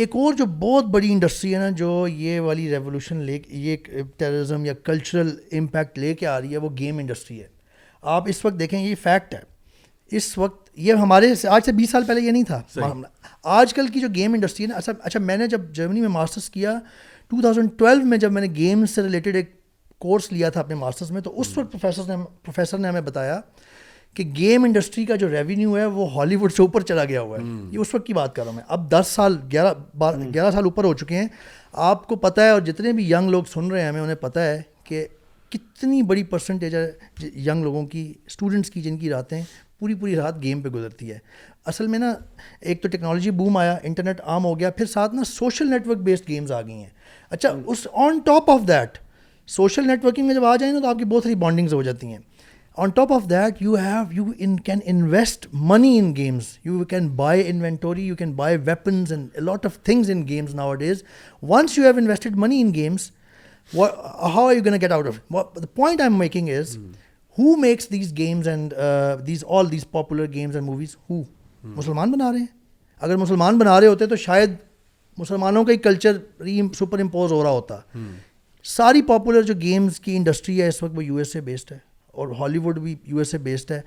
ایک اور جو بہت بڑی انڈسٹری ہے نا جو یہ والی ریولیوشن لے کے یہ ٹیررزم یا کلچرل امپیکٹ لے کے آ رہی ہے وہ گیم انڈسٹری ہے آپ اس وقت دیکھیں یہ فیکٹ ہے اس وقت یہ ہمارے آج سے بیس سال پہلے یہ نہیں تھا آج کل کی جو گیم انڈسٹری ہے نا اچھا اچھا میں نے جب جرمنی میں ماسٹرس کیا ٹو تھاؤزنڈ ٹویلو میں جب میں نے گیمز سے ریلیٹڈ ایک کورس لیا تھا اپنے ماسٹرس میں تو اس وقت پروفیسر نے پروفیسر نے ہمیں بتایا کہ گیم انڈسٹری کا جو ریونیو ہے وہ ہالی ووڈ سے اوپر چلا گیا ہوا ہے یہ اس وقت کی بات کر رہا ہوں میں اب دس سال گیارہ بارہ گیارہ سال اوپر ہو چکے ہیں آپ کو پتہ ہے اور جتنے بھی ینگ لوگ سن رہے ہیں ہمیں انہیں پتہ ہے کہ کتنی بڑی پرسنٹیج ہے ینگ جی، لوگوں کی اسٹوڈنٹس کی جن کی راتیں پوری پوری رات گیم پہ گزرتی ہے اصل میں نا ایک تو ٹیکنالوجی بوم آیا انٹرنیٹ عام ہو گیا پھر ساتھ نا social network based games آ گئی ہیں اچھا اس on top of that social networking میں جب آ جائیں نا تو آپ کی بہت ساری بانڈنگز ہو جاتی ہیں on top of that you have you in can invest money in games you can buy inventory you can buy weapons and lot of things in games now what is once you have invested money in games how you can get out of the point I am making is who makes these games and these all these popular games and movies who مسلمان بنا رہے ہیں اگر مسلمان بنا رہے ہوتے تو شاید مسلمانوں کا ہی کلچر ری سپر امپوز ہو رہا ہوتا ساری پاپولر جو گیمز کی انڈسٹری ہے اس وقت وہ یو ایس اے بیسڈ ہے اور ہالی ووڈ بھی یو ایس اے بیسڈ ہے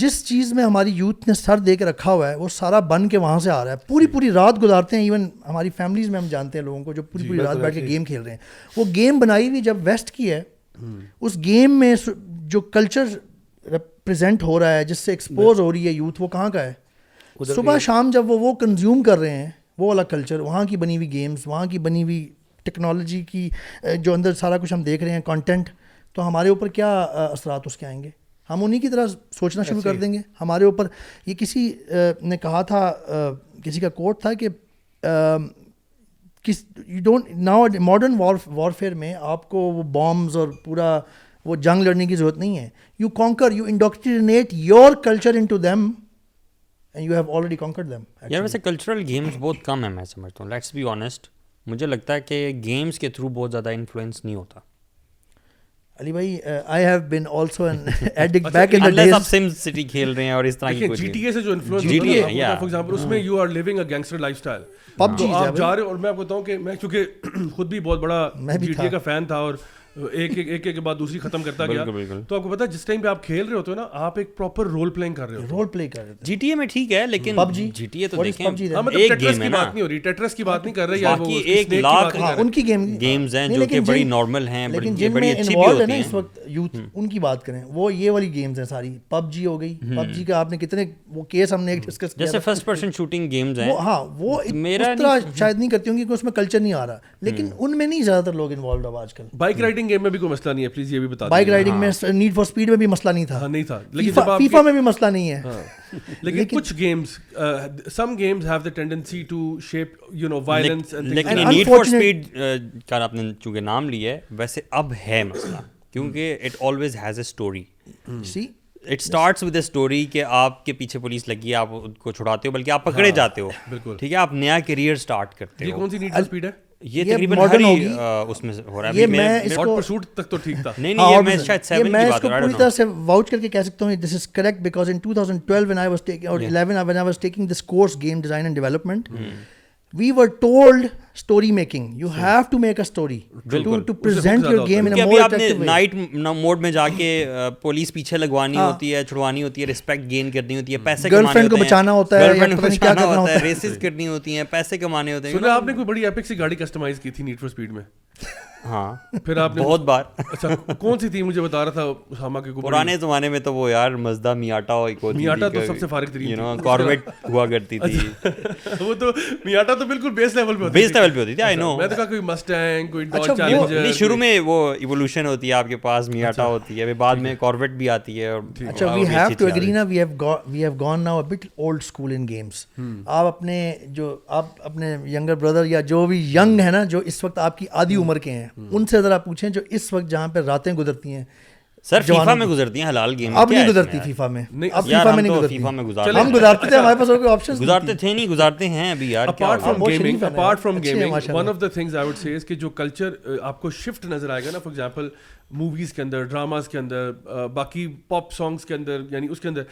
جس چیز میں ہماری یوتھ نے سر دے کے رکھا ہوا ہے وہ سارا بن کے وہاں سے آ رہا ہے پوری جی۔ پوری رات گزارتے ہیں ایون ہماری فیملیز میں ہم جانتے ہیں لوگوں کو جو پوری جی، پوری رات بیٹھ کے گیم کھیل رہے ہیں وہ گیم بنائی ہوئی جب ویسٹ کی ہے اس گیم میں جو کلچر ریپرزینٹ ہو رہا ہے جس سے ایکسپوز ہو رہی ہے یوتھ وہ کہاں کا ہے صبح شام جب وہ کنزیوم کر رہے ہیں وہ والا کلچر وہاں کی بنی ہوئی گیمس وہاں کی بنی ہوئی ٹیکنالوجی کی جو اندر سارا کچھ ہم دیکھ رہے ہیں کانٹینٹ تو ہمارے اوپر کیا اثرات اس کے آئیں گے ہم انہیں کی طرح سوچنا شروع کر دیں گے ہمارے اوپر یہ کسی نے کہا تھا کسی کا کوٹ تھا کہ ماڈرن وارفیئر میں آپ کو وہ بامز اور پورا وہ جنگ لڑنے کی ضرورت نہیں ہے you conquer you indoctrinate your culture into them and you have already ہوں لیٹس بی آنیسٹ مجھے لگتا ہے کہ گیمز کے تھرو بہت زیادہ انفلوئنس نہیں ہوتا علی بھائی I have also an back in the days SimCity کھیل رہے ہیں اور اس طرح کی جی ٹی اے سے جو انفلوئنس ہوتا ہے فار ایگزامپل اس میں you living a gangster life style pub جی جا رہے اور میں بتاؤں کہ میں چونکہ خود بھی بہت بڑا جی ٹی اے کا فین تھا اور ایک ایک ایک کے بعد دوسری ختم کرتا گیا تو آپ کو پتا جس ٹائم پہ آپ کھیل رہے ہوتے ہو نا آپ ایک پراپر رول پلینگ کر رہے ہو رول پلے کر رہے جی ٹی اے میں ٹھیک ہے لیکن جی۔, جی ٹی اے تو ٹیٹرس جی ہاں، مطلب کی بات نہیں ہو رہی ٹیٹرس کی بات نہیں کر رہی ایک لاکھ ہاں، ان کی گیم گیمز ہیں جو کہ بڑی نارمل ہیں لیکن جن میں انوالو ہے نا اس وقت یوتھ ان کی بات کریں وہ یہ والی گیمز ہیں ساری پب جی ہو گئی پب جی کا آپ نے کتنے وہ کیس ہم نے ایک ڈسکس کیا جیسے فرسٹ پرسن شوٹنگ گیمز ہیں ہاں وہ اس طرح شاید نہیں کرتی ہوں گی کہ اس میں کلچر نہیں آ رہا لیکن ان میں نہیں زیادہ تر لوگ انوالو ہو آج کل بائک رائڈنگ رائڈنگ گیم میں بھی کوئی مسئلہ نہیں ہے پلیز یہ بھی بتا بائک رائڈنگ میں نیڈ فار اسپیڈ میں بھی مسئلہ نہیں تھا ہاں، نہیں تھا فیفا میں بھی مسئلہ نہیں ہے ہاں۔ لیکن کچھ games some games have the tendency to shape you know violence لیکن نیڈ فار اسپیڈ کا آپ نے چونکہ نام لیا ہے ویسے اب ہے مسئلہ کیونکہ it always has a story see it starts with a story کہ آپ کے پیچھے پولیس لگی ہے آپ ان کو چھڑاتے ہو بلکہ آپ پکڑے ہاں۔ جاتے ہو بالکل ٹھیک ہے آپ نیا کیریئر اسٹارٹ کرتے ہو کون سی نیڈ فار اسپیڈ ہے یہ یہ اس اس میں میں ہو رہا ہے کو تک تو ٹھیک تھا ہاں، نہیں نہیں میں شاید 7 میں اس کو پوری طرح سے واؤچ کر کے کہہ سکتا ہوں this is correct because in 2012 when when I I was was taking taking or 11 this course game design and development we were told story making you have to make a story to present your game in ابھی آپ نے night mood میں جا کے police پیچھے لگوانی ہوتی ہے چھڑوانی ہوتی ہے ریسپیکٹ گین کرنی ہوتی ہے پیسے گرل فرینڈ کو بچانا ہوتا ہے گرل فرینڈ کو بچانا ہوتا ہے ریسز کرنی ہوتی ہیں پیسے کمانے ہوتے ہیں آپ نے کوئی بڑی ایپک سی گاڑی کسٹمائز کی تھی نیٹ فور سپیڈ میں ہاں پھر آپ بہت بار اچھا، کون سی تھی مجھے بتا رہا تھا پرانے زمانے میں تو وہ یار مزدہ میاٹا تو سب سے اچھا، وہ تو میاٹا تو بالکل بیس لیول پہ بیس لیول پہ ہوتی تھی اچھا، شروع میں وہ ایولیوشن ہوتی ہے آپ کے پاس میاٹا ہوتی ہے نا جو اس وقت آپ کی آدھی عمر کے ہیں ان سے ذرا پوچھیں جو اس وقت جہاں پہ راتیں گزرتی ہیں سر فیفا میں گزرتی ہیں حلال گیم اب نہیں گزرتی فیفا میں اب فیفا میں نہیں گزرتی فیفا میں گزارتے ہم گزارتے تھے ہمارے پاس اور کوئی آپشنز گزارتے تھے نہیں گزارتے ہیں ابھی یار apart from gaming apart from gaming one of the things I would say اس کہ جو کلچر آپ کو شفٹ نظر آئے گا نا فار ایگزامپل موویز کے اندر ڈراماز کے اندر باقی پاپ سانگز کے اندر یعنی اس کے اندر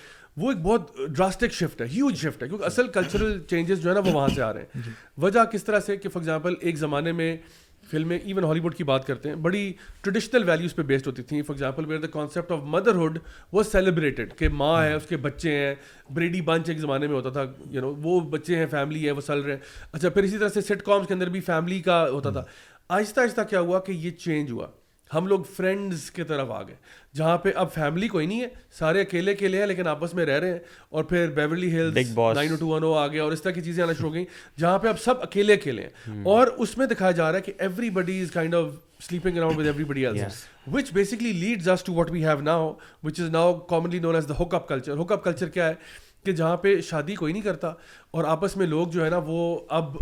وہ ایک بہت ڈراسٹک شفٹ ہے ہیوج شفٹ ہے کیونکہ اصل کلچرل چینجز جو ہے نا وہ وہاں سے آ رہے ہیں جی۔ وجہ کس طرح سے کہ فار ایگزامپل ایک زمانے میں فلمیں ایون ہالی ووڈ کی بات کرتے ہیں بڑی ٹریڈیشنل ویلیوز پہ بیسڈ ہوتی تھیں for example where the concept of motherhood وہ سیلیبریٹڈ کہ ماں ہے اس کے بچے ہیں بریڈی بنچ ایک زمانے میں ہوتا تھا یو نو وہ بچے ہیں فیملی ہے وہ سل رہے ہیں اچھا پھر اسی طرح سے سیٹ کامس کے اندر بھی فیملی کا ہوتا تھا آہستہ آہستہ کیا ہوا کہ یہ چینج ہوا ہم لوگ فرینڈز کی طرف آ گئے جہاں پہ اب فیملی کوئی نہیں ہے سارے اکیلے اکیلے ہیں لیکن آپس میں رہ رہے ہیں اور پھر Beverley Hills nine to one او آ گیا اور اس طرح کی چیزیں آنا شروع ہو گئیں جہاں پہ اب سب اکیلے اکیلے ہیں hmm. اور اس میں دکھایا جا رہا ہے کہ every body is kind of sleeping around every body which basically leads us to what we have now which is now commonly known as the up up culture culture کیا ہے کہ جہاں پہ شادی کوئی نہیں کرتا اور آپس میں لوگ جو ہے نا وہ اب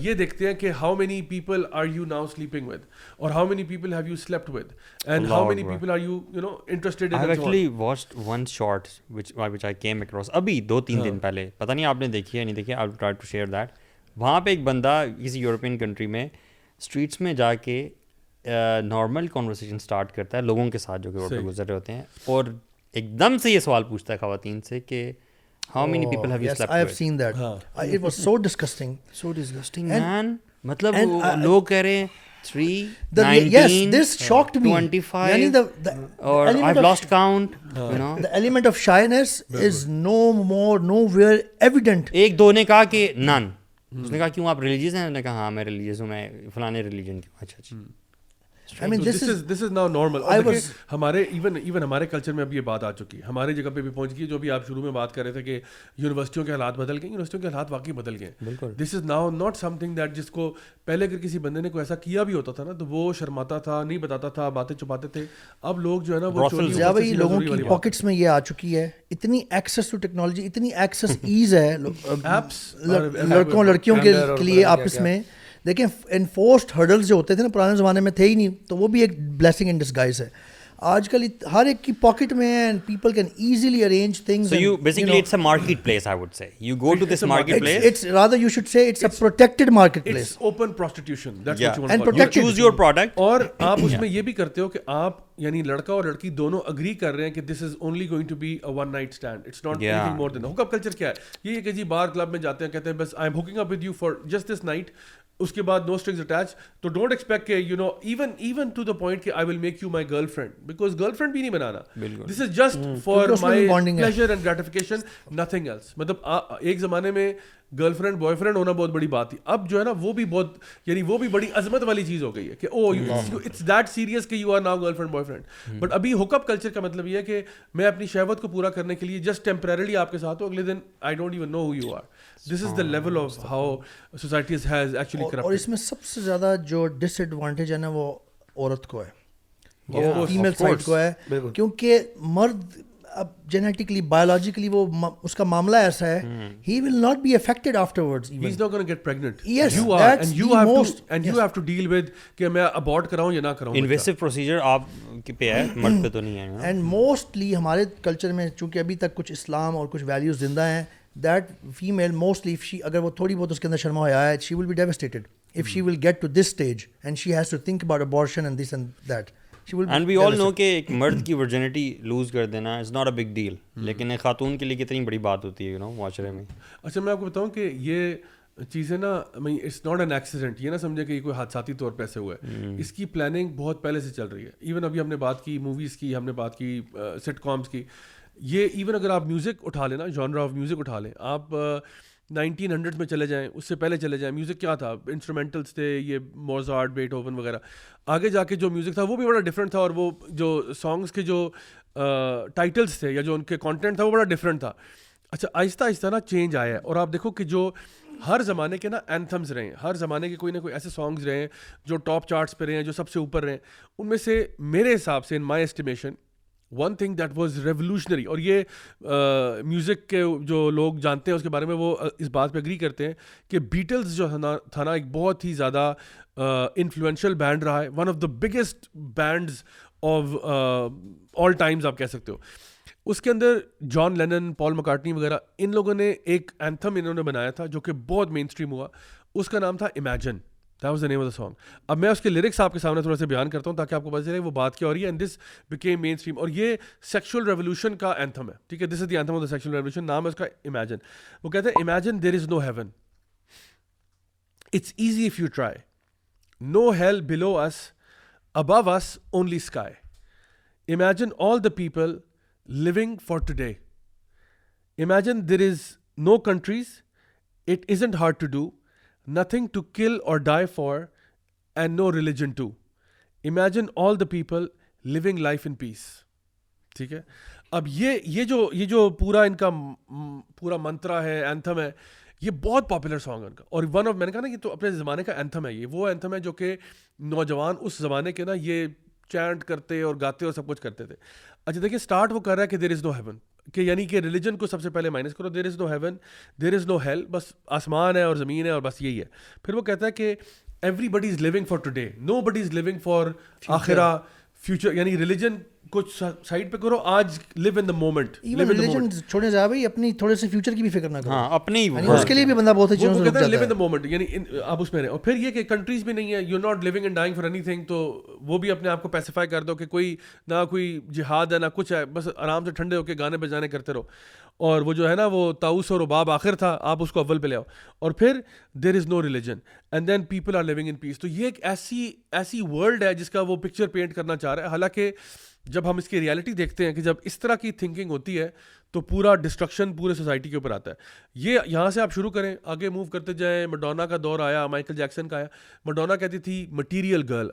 یہ دیکھتے ہیں کہ how many people are you now sleeping with اور how many people have you slept with and how many people are you you know interested I actually watched one short which I came across ابھی دو تین دن پہلے پتہ نہیں آپ نے دیکھی ہے نہیں دیکھی I try to share that وہاں پہ ایک بندہ کسی یورپین کنٹری میں اسٹریٹس میں جا کے نارمل کانورسیشن اسٹارٹ کرتا ہے لوگوں کے ساتھ جو کہ گزر رہے ہوتے ہیں اور ایک دم سے یہ سوال پوچھتا ہے خواتین سے کہ how many people have have you slept I seen that it was so so disgusting disgusting man مطلب لوگ کہہ رہے ہیں میں اچھا اچھا ہمارے ایون ہمارے کلچر میں اب یہ بات آ چکی ہے ہمارے جگہ پہ بھی پہنچ گئی جو بھی آپ شروع میں بات کر رہے تھے کہ یونیورسٹیوں کے حالات بدل گئے یونیورسٹیوں کے حالات واقعی بدل گئے this is now not something that جس کو پہلے اگر کسی بندے نے کوئی ایسا کیا بھی ہوتا تھا نا تو وہ شرماتا تھا نہیں بتاتا تھا باتیں چھپاتے تھے اب لوگ جو ہے نا وہ لوگوں کی پاکٹس میں یہ آ چکی ہے اتنی ایکسیس ٹو ٹیکنالوجی اتنی ایکسیس ایز ہے لڑکوں لڑکیوں کے لیے آپس میں دیکھیں انفورسڈ ہرڈلز جو ہوتے تھے نا پرانے زمانے میں تھے ہی نہیں تو وہ بھی ایک بلیسنگ ان ڈسگائز ہے آج کل ہر ایک کی پاکٹ میں ہے and people can easily arrange things so you basically it's a market place I would سے you go to this market place it's rather you should سے it's a protected market place it's open prostitution that's what you want to choose your product اور اپ اس میں یہ بھی کرتے ہو کہ اپ یعنی لڑکا اور لڑکی دونوں اگری کر رہے ہیں کہ دس is only going to be a one night stand it's not more then hook up culture کیا ہے یہ کہ جی بار کلب میں جاتے ہیں کہتے ہیں بس I am hooking up with you for just this night اس کے بعد نو اسٹرنگز اٹیچ تو ڈونٹ ایکسپیکٹ کہ you know even even to the point کہ آئی will make you my girl friend because girl friend بھی نہیں بنانا دس is just for my pleasure and gratification nothing else مطلب ایک زمانے میں گرل فرینڈ بوائے فرینڈ ہونا بہت بڑی بات تھی اب جو ہے نا وہ بھی بہت یعنی وہ بھی بڑی عظمت والی چیز ہو گئی ہے کہ او اٹس دیٹ سیریس کہ you are now girlfriend boyfriend but ابھی ہک اپ کلچر کا مطلب یہ ہے کہ میں اپنی شہوت کو پورا کرنے کے لیے جسٹ ٹیمپرریلی آپ کے ساتھ ہوں اگلے دن I don't even know who you are this is the level of how societies has actually corrupt اور اس میں سب سے زیادہ جو ڈس ایڈوانٹیج ہے نا وہ عورت کو ہے فیمیل سائڈ کو ہے کیونکہ مرد اب جینیٹکلی بایولوجیکلی وہ اس کا معاملہ ایسا ہے ہی ول not be affected after words he is know gone get pregnant yes you are and you have to and you have to deal with کہ میں ابورٹ کراؤں یا نہ کراؤں انویسیو پروسیجر اپ کے پہ ہے مرد پہ تو نہیں ہے اینڈ موسٹلی ہمارے کلچر میں چونکہ ابھی تک کچھ اسلام اور کچھ ویلیوز زندہ ہیں that female mostly if she اگر وہ تھوڑی بہت اس کے اندر شرما ہوا ہے شی will be devastated if she will get to this stage and she has to think about abortion and this and that ایک مرد کی ورجنٹی لوز کر دینا is not a big deal لیکن ایک خاتون کے لیے کتنی بڑی بات ہوتی ہے یو نو معاشرے میں اچھا میں آپ کو بتاؤں کہ یہ چیزیں نا اٹس ناٹ این ایکسیڈنٹ یہ نہ سمجھے کہ یہ کوئی حادثاتی طور پہ ایسے ہوا ہے اس کی پلاننگ بہت پہلے سے چل رہی ہے ایون ابھی ہم نے بات کی موویز کی ہم نے بات کی سٹ کامس کی یہ ایون اگر آپ میوزک اٹھا لیں نا جانرا آف میوزک اٹھا لیں آپ نائنٹین ہنڈریڈ میں چلے جائیں اس سے پہلے چلے جائیں میوزک کیا تھا انسٹرومینٹلس تھے یہ موزارٹ آرٹ بیٹ اوون وغیرہ آگے جا کے جو میوزک تھا وہ بھی بڑا ڈفرینٹ تھا اور وہ جو سانگس کے جو ٹائٹلس تھے یا جو ان کے کانٹینٹ تھا وہ بڑا ڈفرینٹ تھا اچھا آہستہ آہستہ نا چینج آیا ہے اور آپ دیکھو کہ جو ہر زمانے کے نا اینتھمز رہے ہیں ہر زمانے کے کوئی نہ کوئی ایسے سانگز رہے ہیں جو ٹاپ چارٹس پہ رہے ہیں جو سب سے اوپر رہے ہیں ان میں سے میرے حساب سے ان مائی estimation one thing that was revolutionary اور یہ میوزک کے جو لوگ جانتے ہیں اس کے بارے میں وہ اس بات پہ اگری کرتے ہیں کہ بیٹلس جو تھا نا ایک بہت ہی زیادہ انفلوئنشیل بینڈ رہا ہے one of the biggest bands of all Times آپ کہہ سکتے ہو اس کے اندر جان لینن پال مکارٹنی وغیرہ ان لوگوں نے ایک اینتھم انہوں نے بنایا تھا جو کہ بہت مین اسٹریم ہوا اس کا نام تھا imagine that was the name of the song اب میں اس کے لیرکس آپ کے سامنے تھوڑا سے بیان کرتا ہوں تاکہ آپ کو پتہ چلے وہ بات کیا ہو رہی ہے and this became main stream اور یہ سیکچل ریولیوشن کا اینتھم ہے ٹھیک ہے this is the anthem of the sexual revolution نام ہے اس کا امیجن وہ کہتے ہیں imagine there is know heaven it's easy if you try know heel blue us Abu us only sky imagine all the people living for to day imagine there is know countries it isn't hard to do nothing to kill اور die for and no religion to imagine all the people living life ان پیس ٹھیک ہے اب یہ یہ جو یہ جو پورا ان کا پورا منترا ہے اینتھم ہے یہ بہت پاپولر سانگ ہے ان کا اور ون آف میں نے کہا نا کہ تو اپنے زمانے کا اینتھم ہے یہ وہ اینتھم ہے جو کہ نوجوان اس زمانے کے نا یہ چینٹ کرتے اور گاتے اور سب کچھ کرتے تھے اچھا دیکھیے اسٹارٹ وہ کر رہا ہے کہ دیر از نو ہیون کہ یعنی کہ ریلیجن کو سب سے پہلے مائنس کرو دیر is know heaven there is know heel بس آسمان ہے اور زمین ہے اور بس یہی ہے پھر وہ کہتا ہے کہ every body is living for today know body is living for آخرا future یعنی ریلیجن کچھ سائڈ پہ کرو آج لیو in the moment even religion چھوڑنے جا بھائی اپنی تھوڑے سے فیوچر کی بھی فکر نہ کرو ہاں اپنی یعنی اس ہاں۔ کے لیے بھی بندہ بہت ہے چیزوں سے کہتا ہے لیو یعنی ان دا مومنٹ یعنی اپ اس میں رہے اور پھر یہ کہ کنٹریز بھی نہیں ہے you are not living and dining for any thing تو وہ بھی اپنے اپ کو پیسیفائی کر دو کہ کوئی نہ کوئی جہاد ہے نہ کچھ ہے بس آرام سے ٹھنڈے ہو کے گانے بجانے کرتے رہو اور وہ جو ہے نا وہ تاؤس اور رباب آخر تھا آپ اس کو اول پہ لے آؤ اور پھر دیر is no religion and then people are living in پیس تو یہ ایک ایسی ایسی ورلڈ ہے جس کا وہ پکچر پینٹ کرنا چاہ رہا ہے حالانکہ جب ہم اس کی ریالٹی دیکھتے ہیں کہ جب اس طرح کی تھنکنگ ہوتی ہے تو پورا ڈسٹرکشن پورے سوسائٹی کے اوپر آتا ہے یہ یہاں سے آپ شروع کریں آگے موو کرتے جائیں مڈونا کا دور آیا مائیکل جیکسن کا آیا مڈونا کہتی تھی material girl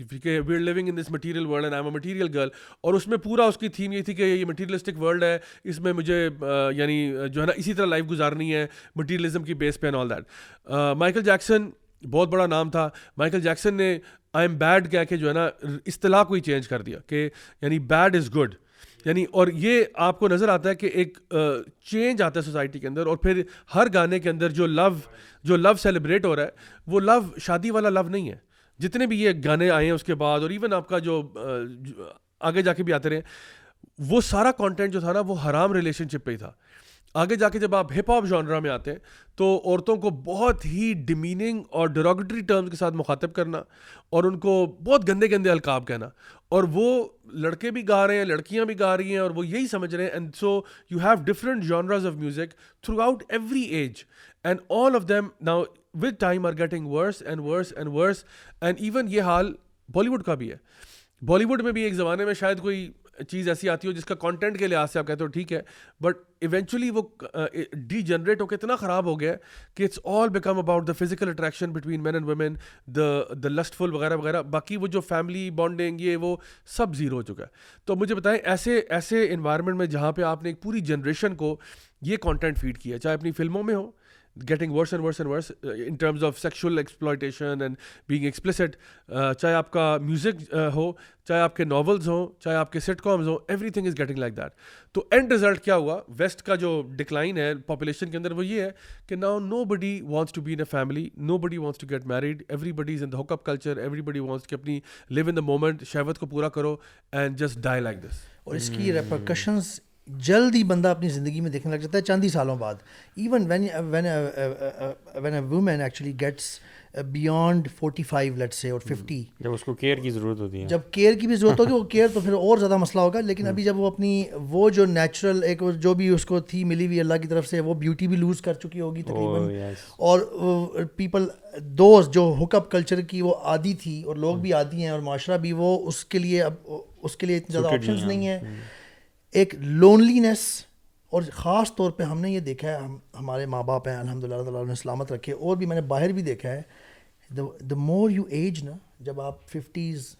we are living in this material world and M a material girl اور اس میں پورا اس کی تھیم یہ تھی کہ یہ مٹیریلسٹک ورلڈ ہے اس میں مجھے یعنی جو ہے نا اسی طرح لائف گزارنی ہے مٹیریلزم کی بیس پہ and all that Michael Jackson بہت بڑا نام تھا مائیکل جیکسن نے آئی ایم بیڈ کہہ کے جو ہے نا اصطلاح کو ہی چینج کر دیا کہ یعنی بیڈ از گڈ یعنی اور یہ آپ کو نظر آتا ہے کہ ایک چینج آتا ہے سوسائٹی کے اندر اور پھر ہر گانے کے اندر جو لو جو لو سیلیبریٹ ہو رہا ہے وہ لو شادی والا لو نہیں ہے جتنے بھی یہ گانے آئے ہیں اس کے بعد اور ایون آپ کا جو آگے جا کے بھی آتے رہے وہ سارا کانٹینٹ جو تھا نا وہ حرام ریلیشن شپ پہ ہی تھا آگے جا کے جب آپ ہپ ہاپ جانرا میں آتے ہیں تو عورتوں کو بہت ہی ڈیمیننگ اور ڈروگیٹری ٹرمز کے ساتھ مخاطب کرنا اور ان کو بہت گندے گندے القاب کہنا اور وہ لڑکے بھی گا رہے ہیں لڑکیاں بھی گا رہی ہیں اور وہ یہی سمجھ رہے ہیں and so you have different جانراز of music through out every age and all of them now with time are getting worse and worse and worse and even یہ حال بالی ووڈ کا بھی ہے بالی ووڈ میں بھی ایک زمانے میں شاید کوئی چیز ایسی آتی ہو جس کا کانٹینٹ کے لحاظ سے آپ کہتے ہو ٹھیک ہے بٹ ایونچولی وہ ڈی جنریٹ ہو کے اتنا خراب ہو گیا کہ it's all become about the physical attraction between man and women the the list فل وغیرہ وغیرہ باقی وہ جو فیملی بانڈنگ یہ وہ سب زیرو ہو چکا ہے تو مجھے بتائیں ایسے ایسے انوائرمنٹ میں جہاں پہ آپ نے ایک پوری جنریشن کو یہ کانٹینٹ فیڈ کیا چاہے اپنی فلموں میں ہو getting worse and worse and worse in terms of sexual exploitation and being expulsed چاہے آپ کا میوزک uh, ہو چاہے آپ کے ناولز ہوں چاہے آپ کے سیٹ کامز ہوں everything is getting like that تو اینڈ ریزلٹ کیا ہوا ویسٹ کا جو ڈکلائن ہے پاپولیشن کے اندر وہ یہ ہے کہ now nobody wants to be in a family nobody wants to get married everybody is in the hook up culture everybody wants کہ اپنی لیو ان دا مومنٹ شہوت کو پورا کرو and just die like this اور اس کی repercussions جلد ہی بندہ اپنی زندگی میں دیکھنے لگ جاتا ہے ہی سالوں بعد even when when a woman actually gets beyond forty five late سے اور ففٹی جب اس کو کیئر کی ضرورت ہوتی ہے جب کیئر کی بھی ضرورت ہوگی وہ کیئر تو پھر اور زیادہ مسئلہ ہوگا لیکن hmm. ابھی جب وہ اپنی وہ جو نیچرل ایک جو بھی اس کو تھی ملی ہوئی اللہ کی طرف سے وہ بیوٹی بھی لوز کر چکی ہوگی تقریباً oh, اور پیپل دوست جو ہک اپ کلچر کی وہ عادی تھی اور لوگ hmm. بھی عادی ہیں اور معاشرہ بھی وہ اس کے لیے اب اس کے لیے اتنے زیادہ آپشنس نہیں ہیں hmm. ایک لونلینیس اور خاص طور پہ ہم نے یہ دیکھا ہے ہم ہمارے ماں باپ ہیں الحمد للہ تعالیٰ نے سلامت رکھے اور بھی میں نے باہر بھی دیکھا ہے دا مور یو ایج نا جب آپ ففٹیز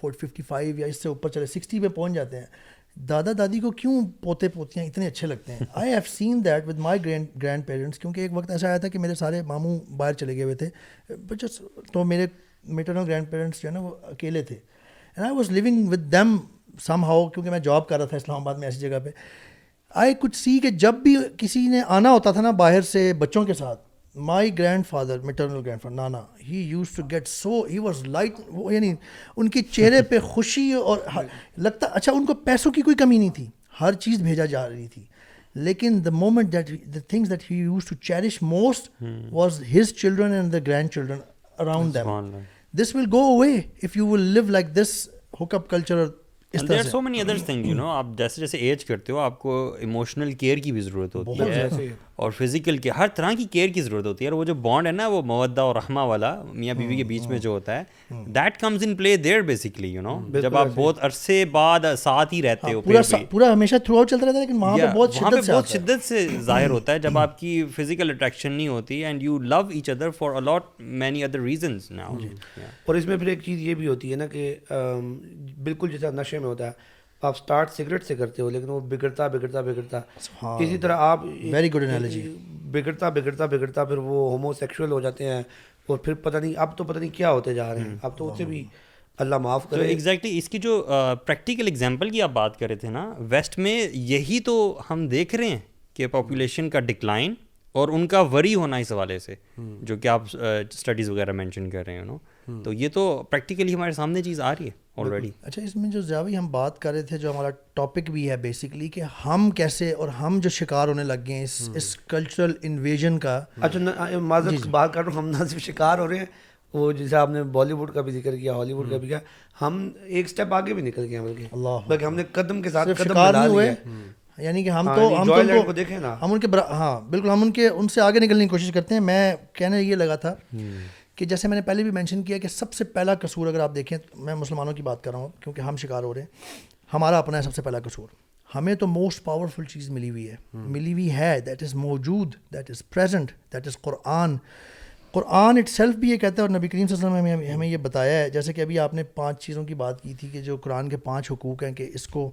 ففٹی فائیو یا اس سے اوپر چلے سکسٹی پہ پہنچ جاتے ہیں دادا دادی کو کیوں پوتے پوتیاں اتنے اچھے لگتے ہیں I have seen that with my grand grandparents کیونکہ ایک وقت ایسا آیا تھا کہ میرے سارے ماموں باہر چلے گئے ہوئے تھے تو میرے میٹرنل گرینڈ پیرنٹس جو ہے نا وہ اکیلے تھے and I was living with them somehow کیونکہ میں جاب کر رہا تھا اسلام آباد میں ایسی جگہ پہ آئی کچھ سی کہ جب بھی کسی نے آنا ہوتا تھا نا باہر سے بچوں کے ساتھ مائی گرینڈ فادر میٹرنل نانا he used to get so he was light یعنی ان کے چہرے پہ خوشی اور لگتا اچھا ان کو پیسوں کی کوئی کمی نہیں تھی ہر چیز بھیجا جا رہی تھی لیکن the moment that the things that he used to cherish most was his children and the grandchildren around this will go away if you will live like this hook up culture so many other thing you know آپ جیسے جیسے ایج کرتے ہو آپ کو emotional care کی بھی ضرورت ہوتی ہے اور فزیکل کی ہر طرح کی کیئر کی ضرورت ہوتی ہے اور وہ جو بانڈ ہے نا وہ مودہ اور رحمہ والا میاں بیوی کے بیچ میں جو ہوتا ہے that comes in play there basically you know جب آپ بہت عرصے بعد ساتھ ہی رہتے ہاں، ہو پورا ہمیشہ تھرو آؤٹ چلتا رہتا ہے لیکن وہاں پہ بہت شدت سے بہت شدت سے ظاہر ہوتا ہے جب آپ کی فزیکل اٹریکشن نہیں ہوتی and you love each other for a lot many other reasons now اور اس میں پھر ایک چیز یہ بھی ہوتی ہے نا کہ بالکل جیسا نشے میں ہوتا ہے آپ اسٹارٹ سگریٹ سے کرتے ہو لیکن وہ بگڑتا بگڑتا بگڑتا اسی طرح آپ ویری گڈ انالوجی بگڑتا بگڑتا بگڑتا پھر وہ ہومو سیکشل ہو جاتے ہیں اور پھر پتہ نہیں اب تو پتہ نہیں کیا ہوتے جا رہے ہیں اب تو اسے بھی اللہ معاف کرے ایگزیکٹلی اس کی جو پریکٹیکل ایگزامپل کی آپ بات کر رہے تھے نا ویسٹ میں یہی تو ہم دیکھ رہے ہیں کہ پاپولیشن کا ڈکلائن اور ان کا وری ہونا اس حوالے سے جو کہ آپ اسٹڈیز وغیرہ مینشن کر رہے ہیں تو یہ تو پریکٹیکلی ہمارے سامنے چیز آ رہی ہے آلریڈی اچھا اس میں جو زیادہ ہم بات کر رہے تھے جو ہمارا ٹاپک بھی ہے بیسکلی کہ ہم کیسے اور ہم جو شکار ہونے لگ گئے اس اس کلچرل انویژن کا اچھا معذرت جی، جی۔ بات کر رہا ہوں ہم نہ صرف شکار ہو رہے ہیں وہ جیسے آپ نے بالی ووڈ کا بھی ذکر کیا ہالی ووڈ کا بھی کیا ہم ایک اسٹیپ آگے بھی نکل گئے بلکہ ہم نے قدم کے ساتھ قدم ہوئے یعنی کہ ہم ہاں، تو یعنی ہم دیکھیں ہم ان کے ہاں بالکل ہم ان کے ان سے آگے نکلنے کی کوشش کرتے ہیں میں کہنے یہ لگا تھا کہ جیسے میں نے پہلے بھی مینشن کیا کہ سب سے پہلا قصور اگر آپ دیکھیں میں مسلمانوں کی بات کر رہا ہوں کیونکہ ہم شکار ہو رہے ہیں ہمارا اپنا ہے سب سے پہلا قصور ہمیں تو موسٹ پاورفل چیز ملی ہوئی ہے ملی ہوئی ہے دیٹ از موجود that is present that is Quran Quran itself بھی یہ کہتا ہے اور نبی کریم صلی اللہ علیہ وسلم ہمیں یہ بتایا ہے جیسے کہ ابھی آپ نے پانچ چیزوں کی بات کی تھی کہ جو قرآن کے پانچ حقوق ہیں کہ اس کو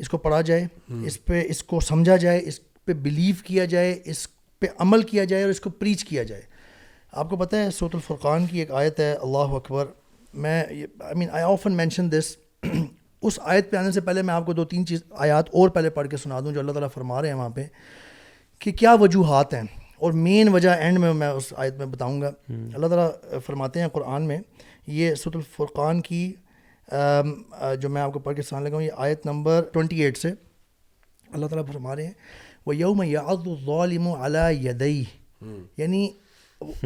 اس کو پڑھا جائے اس پہ اس کو سمجھا جائے اس پہ بلیو کیا جائے اس پہ عمل کیا جائے اور اس کو پریچ کیا جائے آپ کو پتہ ہے سوت الفرقان کی ایک آیت ہے اللہ اکبر میں آئی مین آئی آفن مینشن دس اس آیت پہ آنے سے پہلے میں آپ کو دو تین چیز آیات اور پہلے پڑھ کے سنا دوں جو اللہ تعالیٰ فرما رہے ہیں وہاں پہ کہ کیا وجوہات ہیں اور مین وجہ اینڈ میں میں اس آیت میں بتاؤں گا اللہ تعالیٰ فرماتے ہیں قرآن میں یہ سوت الفرقان کی جو میں آپ کو پڑھ کے سن لگا ہوں یہ آیت نمبر ٹوئنٹی ایٹ سے اللہ تعالیٰ فرما رہے ہیں وہ یومیہ اد الظالم یدئی یعنی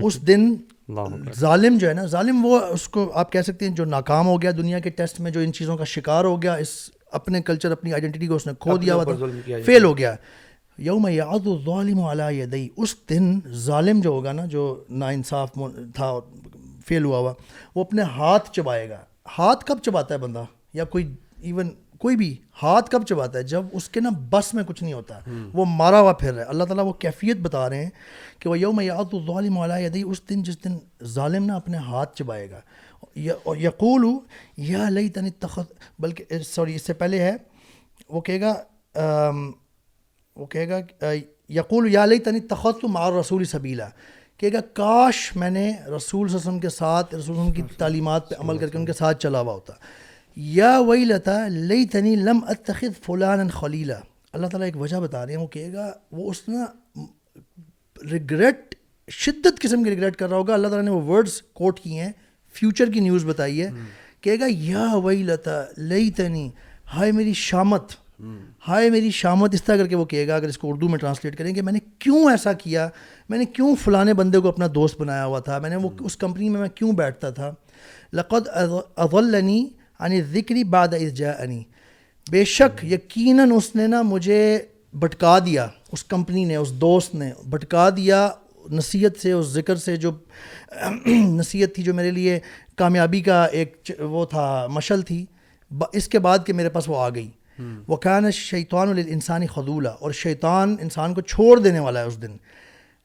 اس دن ظالم جو ہے نا ظالم وہ اس کو آپ کہہ سکتے ہیں جو ناکام ہو گیا دنیا کے ٹیسٹ میں جو ان چیزوں کا شکار ہو گیا اس اپنے کلچر اپنی آئیڈینٹی کو اس نے کھو دیا ہوا تھا فیل ہو گیا یوم از الظالم و علی یدئی اس دن ظالم جو ہوگا نا جو نا انصاف تھا فیل ہوا ہوا وہ اپنے ہاتھ چبائے گا ہاتھ کب چباتا ہے بندہ یا کوئی ایون کوئی بھی ہاتھ کب چباتا ہے جب اس کے نا بس میں کچھ نہیں ہوتا وہ مارا ہوا پھر رہا ہے اللہ تعالیٰ وہ کیفیت بتا رہے ہیں کہ وہ یوم یاد تو علیہ الدئی اس دن جس دن ظالم نا اپنے ہاتھ چبائے گا یقول ہوں یا لئی تن تخت بلکہ سوری اس سے پہلے ہے وہ کہے گا وہ کہے گا یقول یا لئی تن تخت تو رسول سبیلا کہ گا کاش میں نے رسول وسلم کے ساتھ رسول وسلم کی تعلیمات پہ عمل کر کے ان کے ساتھ چلا ہوا ہوتا یا وہی لتا لئی تنی لم اتخذ فلان خلیلہ اللہ تعالیٰ ایک وجہ بتا رہے ہیں وہ کہے گا وہ اس نے ریگریٹ شدت قسم کی ریگریٹ کر رہا ہوگا اللہ تعالیٰ نے وہ ورڈز کوٹ کی ہیں فیوچر کی نیوز بتائی ہے کہے گا یا وہی لتا لئی تنی ہائے میری شامت ہائے میری شامت اس طرح کر کے وہ کہے گا اگر اس کو اردو میں ٹرانسلیٹ کریں کہ میں نے کیوں ایسا کیا میں نے کیوں فلانے بندے کو اپنا دوست بنایا ہوا تھا میں نے وہ اس کمپنی میں میں کیوں بیٹھتا تھا لقد اضلع عنی یعنی ذکری باد از عنی بے شک یقیناً اس نے نا مجھے بھٹکا دیا اس کمپنی نے اس دوست نے بھٹکا دیا نصیحت سے اس ذکر سے جو نصیحت تھی جو میرے لیے کامیابی کا ایک وہ تھا مشل تھی اس کے بعد کہ میرے پاس وہ آ گئی وہ کہنا شیطان ال انسانی خدولہ اور شیطان انسان کو چھوڑ دینے والا ہے اس دن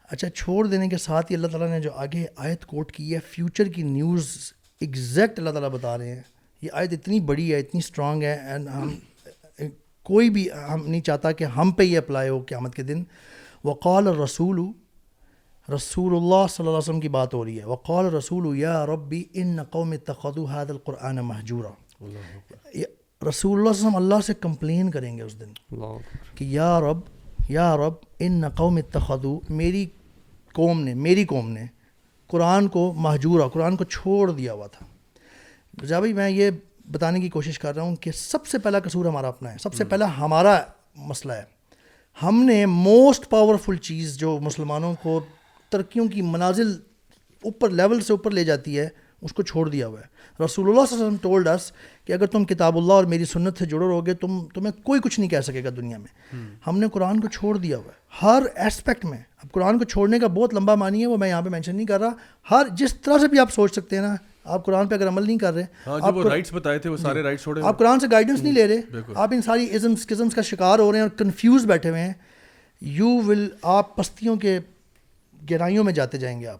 اچھا چھوڑ دینے کے ساتھ ہی اللہ تعالیٰ نے جو آگے آیت کوٹ کی ہے فیوچر کی نیوز ایگزیکٹ اللہ تعالیٰ بتا رہے ہیں یہ آیت اتنی بڑی ہے اتنی اسٹرانگ ہے اینڈ ہم کوئی بھی ہم نہیں چاہتا کہ ہم پہ یہ اپلائی ہو قیامت کے دن وہ قول رسول رسول اللہ صلی اللہ علیہ وسلم کی بات ہو رہی ہے وقال رسول یا ربی ان نقو میں تخد حاد القرآن محجورہ رسول اللہ وسلم اللہ سے کمپلین کریں گے اس دن کہ یا رب یا رب ان نقوم اتخذو میری قوم نے میری قوم نے قرآن کو محجورہ قرآن کو چھوڑ دیا ہوا تھا جاں بھائی میں یہ بتانے کی کوشش کر رہا ہوں کہ سب سے پہلا قصور ہمارا اپنا ہے سب سے پہلا ہمارا مسئلہ ہے ہم نے موسٹ پاورفل چیز جو مسلمانوں کو ترقیوں کی منازل اوپر لیول سے اوپر لے جاتی ہے اس کو چھوڑ دیا ہوا ہے رسول اللہ صلی اللہ علیہ وسلم ٹولڈ اس کہ اگر تم کتاب اللہ اور میری سنت سے جڑے رہو گے تم تمہیں کوئی کچھ نہیں کہہ سکے گا دنیا میں ہم نے قرآن کو چھوڑ دیا ہوا ہے ہر اسپیکٹ میں اب قرآن کو چھوڑنے کا بہت لمبا معنی ہے وہ میں یہاں پہ مینشن نہیں کر رہا ہر جس طرح سے بھی آپ سوچ سکتے ہیں نا آپ قرآن پہ اگر عمل نہیں کر رہے ہاں جی، رائٹس بتائے تھے وہ سارے رائٹس چھوڑے آپ قرآن سے گائیڈنس نہیں لے رہے ہاں جی، آپ ان ساری کا شکار ہو رہے ہیں اور کنفیوز بیٹھے ہوئے ہیں یو ول آپ پستیوں کے گہرائیوں میں جاتے جائیں گے آپ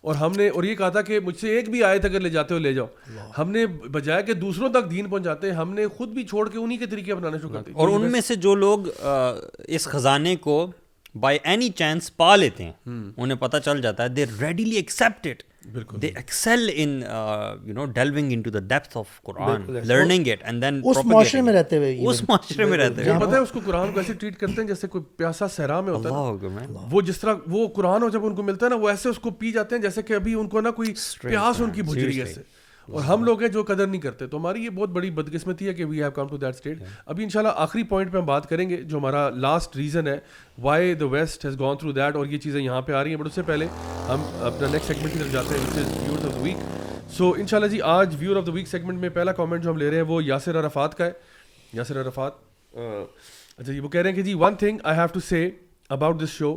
اور ہم نے اور یہ کہا تھا کہ مجھ سے ایک بھی آئے تھے اگر لے جاتے ہو لے جاؤ ہم نے بجائے کہ دوسروں تک دین پہنچاتے ہم نے خود بھی چھوڑ کے انہی کے طریقے اپنانا شروع کر کرتے اور ان میں سے جو لوگ اس خزانے کو بائی اینی چانس پا لیتے ہیں انہیں پتہ چل جاتا ہے دے ریڈیلی ایکسپٹیڈ بالکل they excel in in you know delving to the depth of Quran learning it and then اس اس اس معاشرے معاشرے میں میں رہتے رہتے ہوئے ہوئے پتہ ہے کو کو قرآن ایسے ٹریٹ کرتے ہیں جیسے کوئی پیاسا سہرا میں ہوتا ہے وہ جس طرح وہ قرآن جب ان کو ملتا ہے نا وہ ایسے اس کو پی جاتے ہیں جیسے کہ ابھی ان کو نا کوئی پیاس ان کی بج رہی جیسے اور ہم لوگ ہیں جو قدر نہیں کرتے تو ہماری یہ بہت بڑی بدقسمتی ہے کہ we have come to that state ابھی ان شاء اللہ آخری پوائنٹ پہ ہم بات کریں گے جو ہمارا لاسٹ ریزن ہے why the west has gone through that اور یہ چیزیں یہاں پہ آ رہی ہیں بٹ اس سے پہلے ہم اپنا نیکسٹ سیگمنٹ کی طرف جاتے ہیں which is of the week so ان شاء اللہ جی آج viewer of the week segment میں پہلا کامنٹ جو ہم لے رہے ہیں وہ یاسر ارفات کا ہے یاسر عرفات اچھا جی وہ کہہ رہے ہیں کہ جی one thing I have to say about this show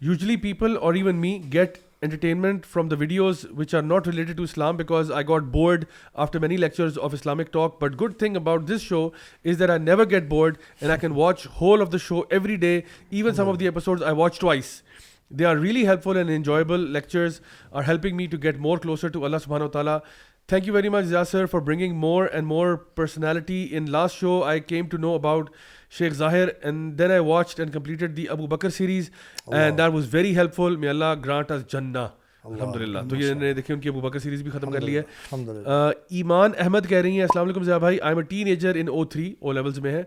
usually people اور even me get entertainment from the videos which are not related to Islam, because I got bored after many lectures of Islamic talk. But good thing about this show is that I never get bored and I can watch whole of the show every day. Even some of the episodes I watch twice. They are really helpful and enjoyable. Lectures are helping me to get more closer to Allah subhanahu wa ta'ala. Thank you very much, Zia sir, for bringing more and more personality. In last show, I came to know about Sheikh Zahir and then I watch and completed the Abu Bakr series and that was very helpful Allah grant us جنہ الحمد للہ تو یہ نے دیکھیں ان کی ابو Bakr series بھی ختم کر لی ہے ایمان احمد کہہ رہی ہیں السلام علیکم ضیاء بھائی I am a teenager in O O three levels میں ہے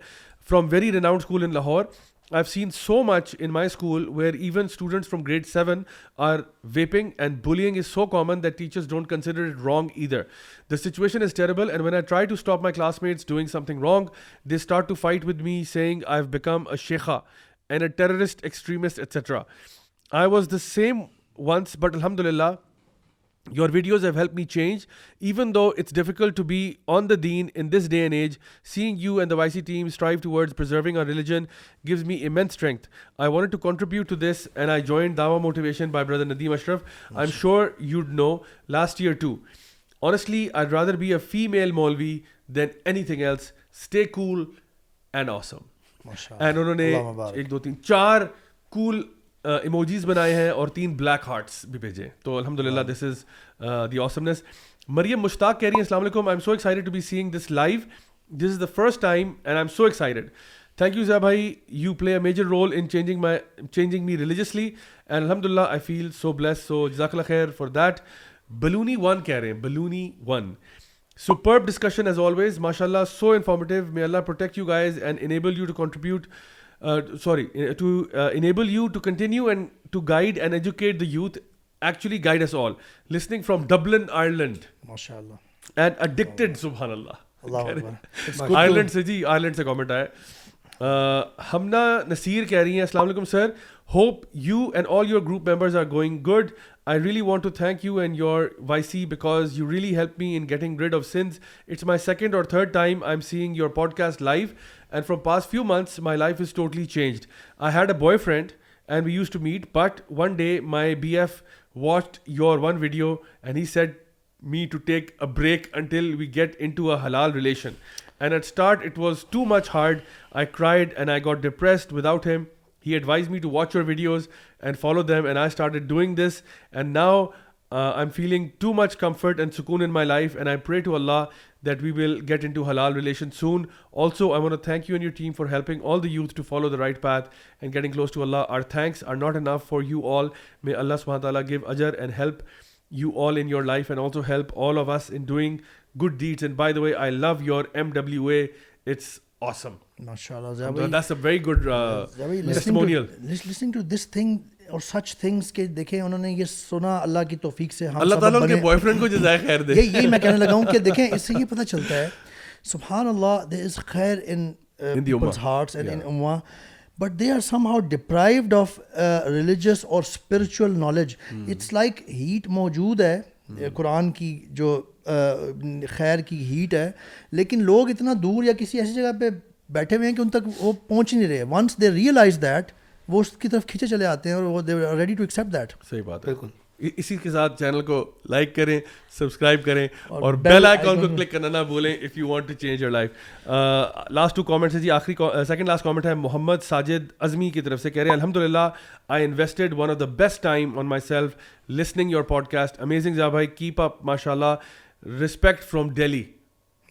from very renowned school in Lahore I've seen so much in my school where even students from grade 7 are vaping, and bullying is so common that teachers don't consider it wrong either. The situation is terrible, and when I try to stop my classmates doing something wrong, they start to fight with me, saying I've become a sheikha and a terrorist, extremist, etc. I was the same once, but alhamdulillah, your videos have help me change even though it's difficult to be on the deen in this day and age seeing you and the Y C team strive towards preserving our religion gives me a main strength I want to contribute to this and I join dawah motivation by brother Nadeem Ashraf I am sure you you'd know last year too honestly I rather be a female then anything else stay cool and awesome and انہوں نے ایک دو تین چار کول emojis بنائے ہیں اور تین black hearts بھی بھیجے تو الحمد للہ دس از دی آسمنس مریم مشتاق کہہ رہی ہیں السلام علیکم I am so excited to be seeing this life this is the first time and I am so excited thank you Zia بھائی you play a major role in changing my changing me religiously and الحمد للہ آئی فیل سو bless سو جزاک اللہ خیر for that بلونی one کہہ رہے ہیں بلونی one superb discussion as always ماشاء اللہ so informative may Allah protect you guys and enable you to contribute sorry to enable you to continue and to guide and educate the youth actually guide us all listening from Dublin Ireland ماشاء اللہ and addicted سبحان اللہ Ireland سے جی Ireland سے government آئے ہمنا نصیر کہہ رہی ہیں السلام علیکم sir hope you and all your group members are going good I really want to thank you and your Y C because you really help me in getting grade of sense it's my second or third time I am seeing your podcast life And from past few months, my life is totally changed. I had a boyfriend and we used to meet, but one day my BF watched your one video and he said me to take a break until we get into a halal relation. And at start it was too much hard. I cried and I got depressed without him. He advised me to watch your videos and follow them, and I started doing this, and now I am feeling too much comfort and سکون in my life and I pray to Allah that we will get into حلال relation soon also I want thank you and your team for helping all the youth to follow the right path and getting close to Allah our thanks are not enough for you all may Allah سبحانہ تعالیٰ give اجر and help you all in your life and also help all of us in doing good deeds and by the way I love your M W A it's awesome ماشاء اللہ very good listening to this thing or such things کے دیکھیں انہوں نے یہ سنا اللہ کی توفیق سے ہم اللہ تعالیٰ ان کے بوائے فرینڈ کو جزائے خیر دے یہ یہی میں کہنے لگا ہوں کہ دیکھیں اس سے یہ پتہ چلتا ہے سبحان اللہ دیر از خیر in people's hearts and in اموا but they are somehow deprived of religious or spiritual knowledge it's like hate موجود ہے hmm. uh, قرآن کی جو uh, خیر کی ہیٹ ہے لیکن لوگ اتنا دور یا کسی ایسی جگہ پہ بیٹھے ہوئے ہیں کہ ان تک وہ پہنچ نہیں رہے ونس دے ریئلائز دیٹ وہ اس کی طرف کھینچے چلے آتے ہیں اور وہ ریڈی ٹو ایکسیپٹ دیٹ صحیح بات ہے بالکل اسی کے ساتھ چینل کو لائک کریں سبسکرائب کریں اور بیل آئکن کو کلک کرنا نہ بولیں if you want to change your life last two comments ہے جی آخری سیکنڈ لاسٹ کامنٹ ہے محمد ساجد ازمی کی طرف سے کہہ رہے ہیں الحمد للہ I invested one of the best time on myself listening your podcast amazing جا بھائی کیپ اپ ماشاء اللہ رسپیکٹ فرام ڈیلی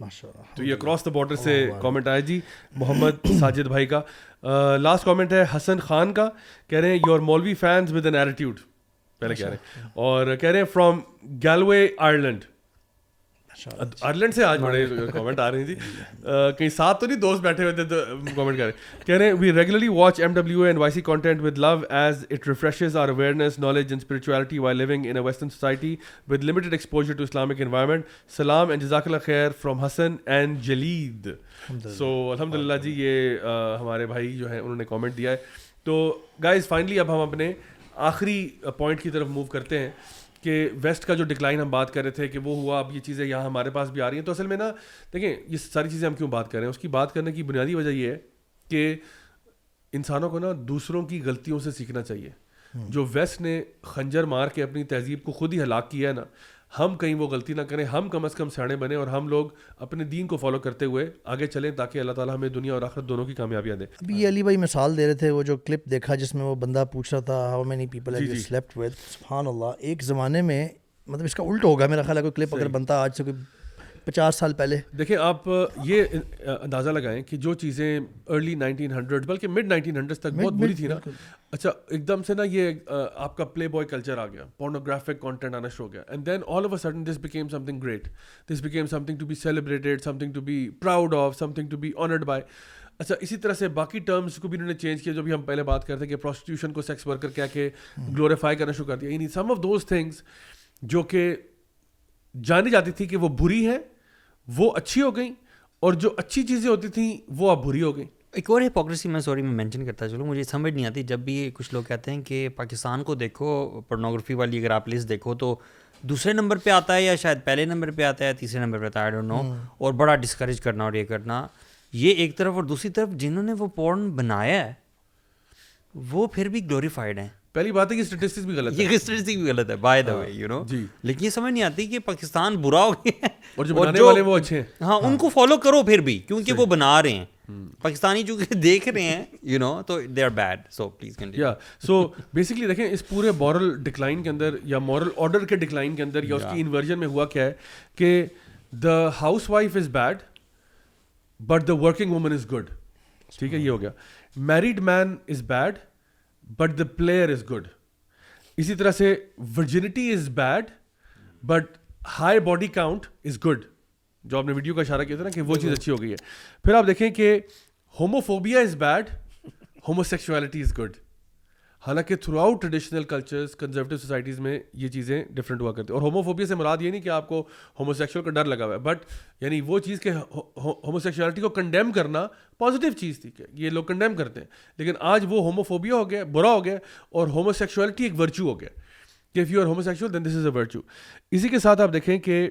تو یہ اکراس دا بارڈر سے کامنٹ آیا جی محمد ساجد بھائی کا لاسٹ کامنٹ ہے حسن خان کا کہہ رہے ہیں your maulvi fans with an attitude پہلے کہہ رہے ہیں اور کہہ رہے ہیں فرام گیلوے آئرلینڈ آئرلینڈ سے آج بڑے کامنٹ آ رہی تھی کہیں ساتھ تو نہیں دوست بیٹھے ہوئے تھے تو کامنٹ کہہ رہے کہہ رہے we regularly watch M W N Y C content with love as it refreshes our awareness knowledge in spirituality while living in western society with limited exposure to Islamic environment سلام and جزاک اللہ خیر from Hasan and Jaleed so الحمد للہ جی یہ ہمارے بھائی جو ہیں انہوں نے کامنٹ دیا ہے تو گائز فائنلی اب ہم اپنے آخری پوائنٹ کی طرف موو کرتے ہیں کہ ویسٹ کا جو ڈکلائن ہم بات کر رہے تھے کہ وہ ہوا اب یہ چیزیں یہاں ہمارے پاس بھی آ رہی ہیں تو اصل میں نا دیکھیں یہ ساری چیزیں ہم کیوں بات کر رہے ہیں اس کی بات کرنے کی بنیادی وجہ یہ ہے کہ انسانوں کو نا دوسروں کی غلطیوں سے سیکھنا چاہیے جو ویسٹ نے خنجر مار کے اپنی تہذیب کو خود ہی ہلاک کیا ہے نا ہم کہیں وہ غلطی نہ کریں ہم کم از کم سیاڑے بنیں اور ہم لوگ اپنے دین کو فالو کرتے ہوئے آگے چلیں تاکہ اللہ تعالیٰ ہمیں دنیا اور آخر دونوں کی کامیابیاں دیں ابھی علی بھائی مثال دے رہے تھے وہ جو کلپ دیکھا جس میں وہ بندہ پوچھ رہا تھا ہاؤ مینی پیپل سبحان اللہ ایک زمانے میں مطلب اس کا الٹ ہوگا میرا خیال ہے کوئی کلپ اگر بنتا آج سے کوئی پچاس سال پہلے دیکھیں آپ یہ اندازہ لگائیں کہ جو چیزیں ارلی نائنٹین ہنڈریڈ بلکہ مڈ نائنٹین ہنڈریڈ تک بہت بری تھی نا اچھا ایک دم سے نا یہ آپ کا پلے بوائے کلچر آ گیا پورنوگرافک کانٹینٹ آنا شروع thing great this become something thing to to be be some proud of something to be honoured by اچھا اسی طرح سے باقی ٹرمس کو بھی انہوں نے چینج کیا جو بھی ہم پہلے بات کرتے ہیں کہ پروسٹیوشن کو سیکس ورکر کیا کہ گلوریفائی کرنا شروع کر دیا یعنی سم آف دوز تھنگس جو کہ جانی جاتی تھی کہ وہ بری ہے وہ اچھی ہو گئیں اور جو اچھی چیزیں ہوتی تھیں وہ اب بری ہو گئیں ایک اور ہپوکریسی میں سوری میں مینشن کرتا چلوں مجھے سمجھ نہیں آتی جب بھی کچھ لوگ کہتے ہیں کہ پاکستان کو دیکھو پورنوگرافی والی اگر آپ لسٹ دیکھو تو دوسرے نمبر پہ آتا ہے یا شاید پہلے نمبر پہ آتا ہے تیسرے نمبر پہ آتا ہے نو اور بڑا ڈسکریج کرنا اور یہ کرنا یہ ایک طرف اور دوسری طرف جنہوں نے وہ پورن بنایا ہے وہ پھر بھی گلوریفائڈ ہیں پہلی بات ہے کہ بھی غلط یہ بھی غلط ہے by the way you know لیکن یہ سمجھ نہیں آتی کہ پاکستان برا ہو گیا اور جو بنانے والے وہ اچھے ہیں ہاں ان ہاں۔ کو فالو کرو پھر بھی کیونکہ وہ بنا رہے ہیں پاکستانی چونکہ دیکھ رہے ہیں یو نو تو they are bad so please یا سو بیسکلی دیکھیں اس پورے مورل ڈکلائن کے اندر یا مورل آرڈر کے ڈکلائن کے اندر یا اس کی انورژن میں ہوا کیا ہے کہ the housewife is bad but the working woman is good ٹھیک ہے یہ ہو گیا married man is bad but the player is good اسی طرح سے virginity is bad but high body count is good جو آپ نے ویڈیو کا اشارہ کیا تھا نا کہ وہ چیز اچھی ہو گئی ہے پھر آپ دیکھیں کہ homophobia is bad sexuality is good حالانکہ throughout traditional cultures conservative societies میں یہ چیزیں ڈفرینٹ ہوا کرتی ہیں اور ہوموفوبیا سے مراد یہ نہیں کہ آپ کو سیکشل کا ڈر لگا ہوا ہے بٹ یعنی وہ چیز کے ہومو سیکشولیٹی کو کنڈیم کرنا پازیٹیو چیز تھی کہ یہ لوگ کنڈیم کرتے ہیں لیکن آج وہ ہوموفوبیا ہو گیا برا ہو گیا اور ہومو سیکشولیٹی ایک ورچو ہو گیا کہ if you are homo then this is a virtue اسی کے ساتھ آپ دیکھیں کہ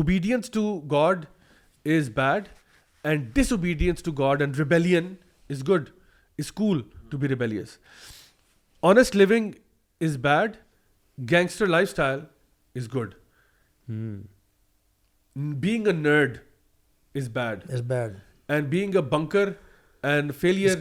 obedience to God is bad and disobedience to God and rebellion is good school to be rebellious honest living is bad gangster lifestyle is good being a nerd is bad is bad and being a banker and and failure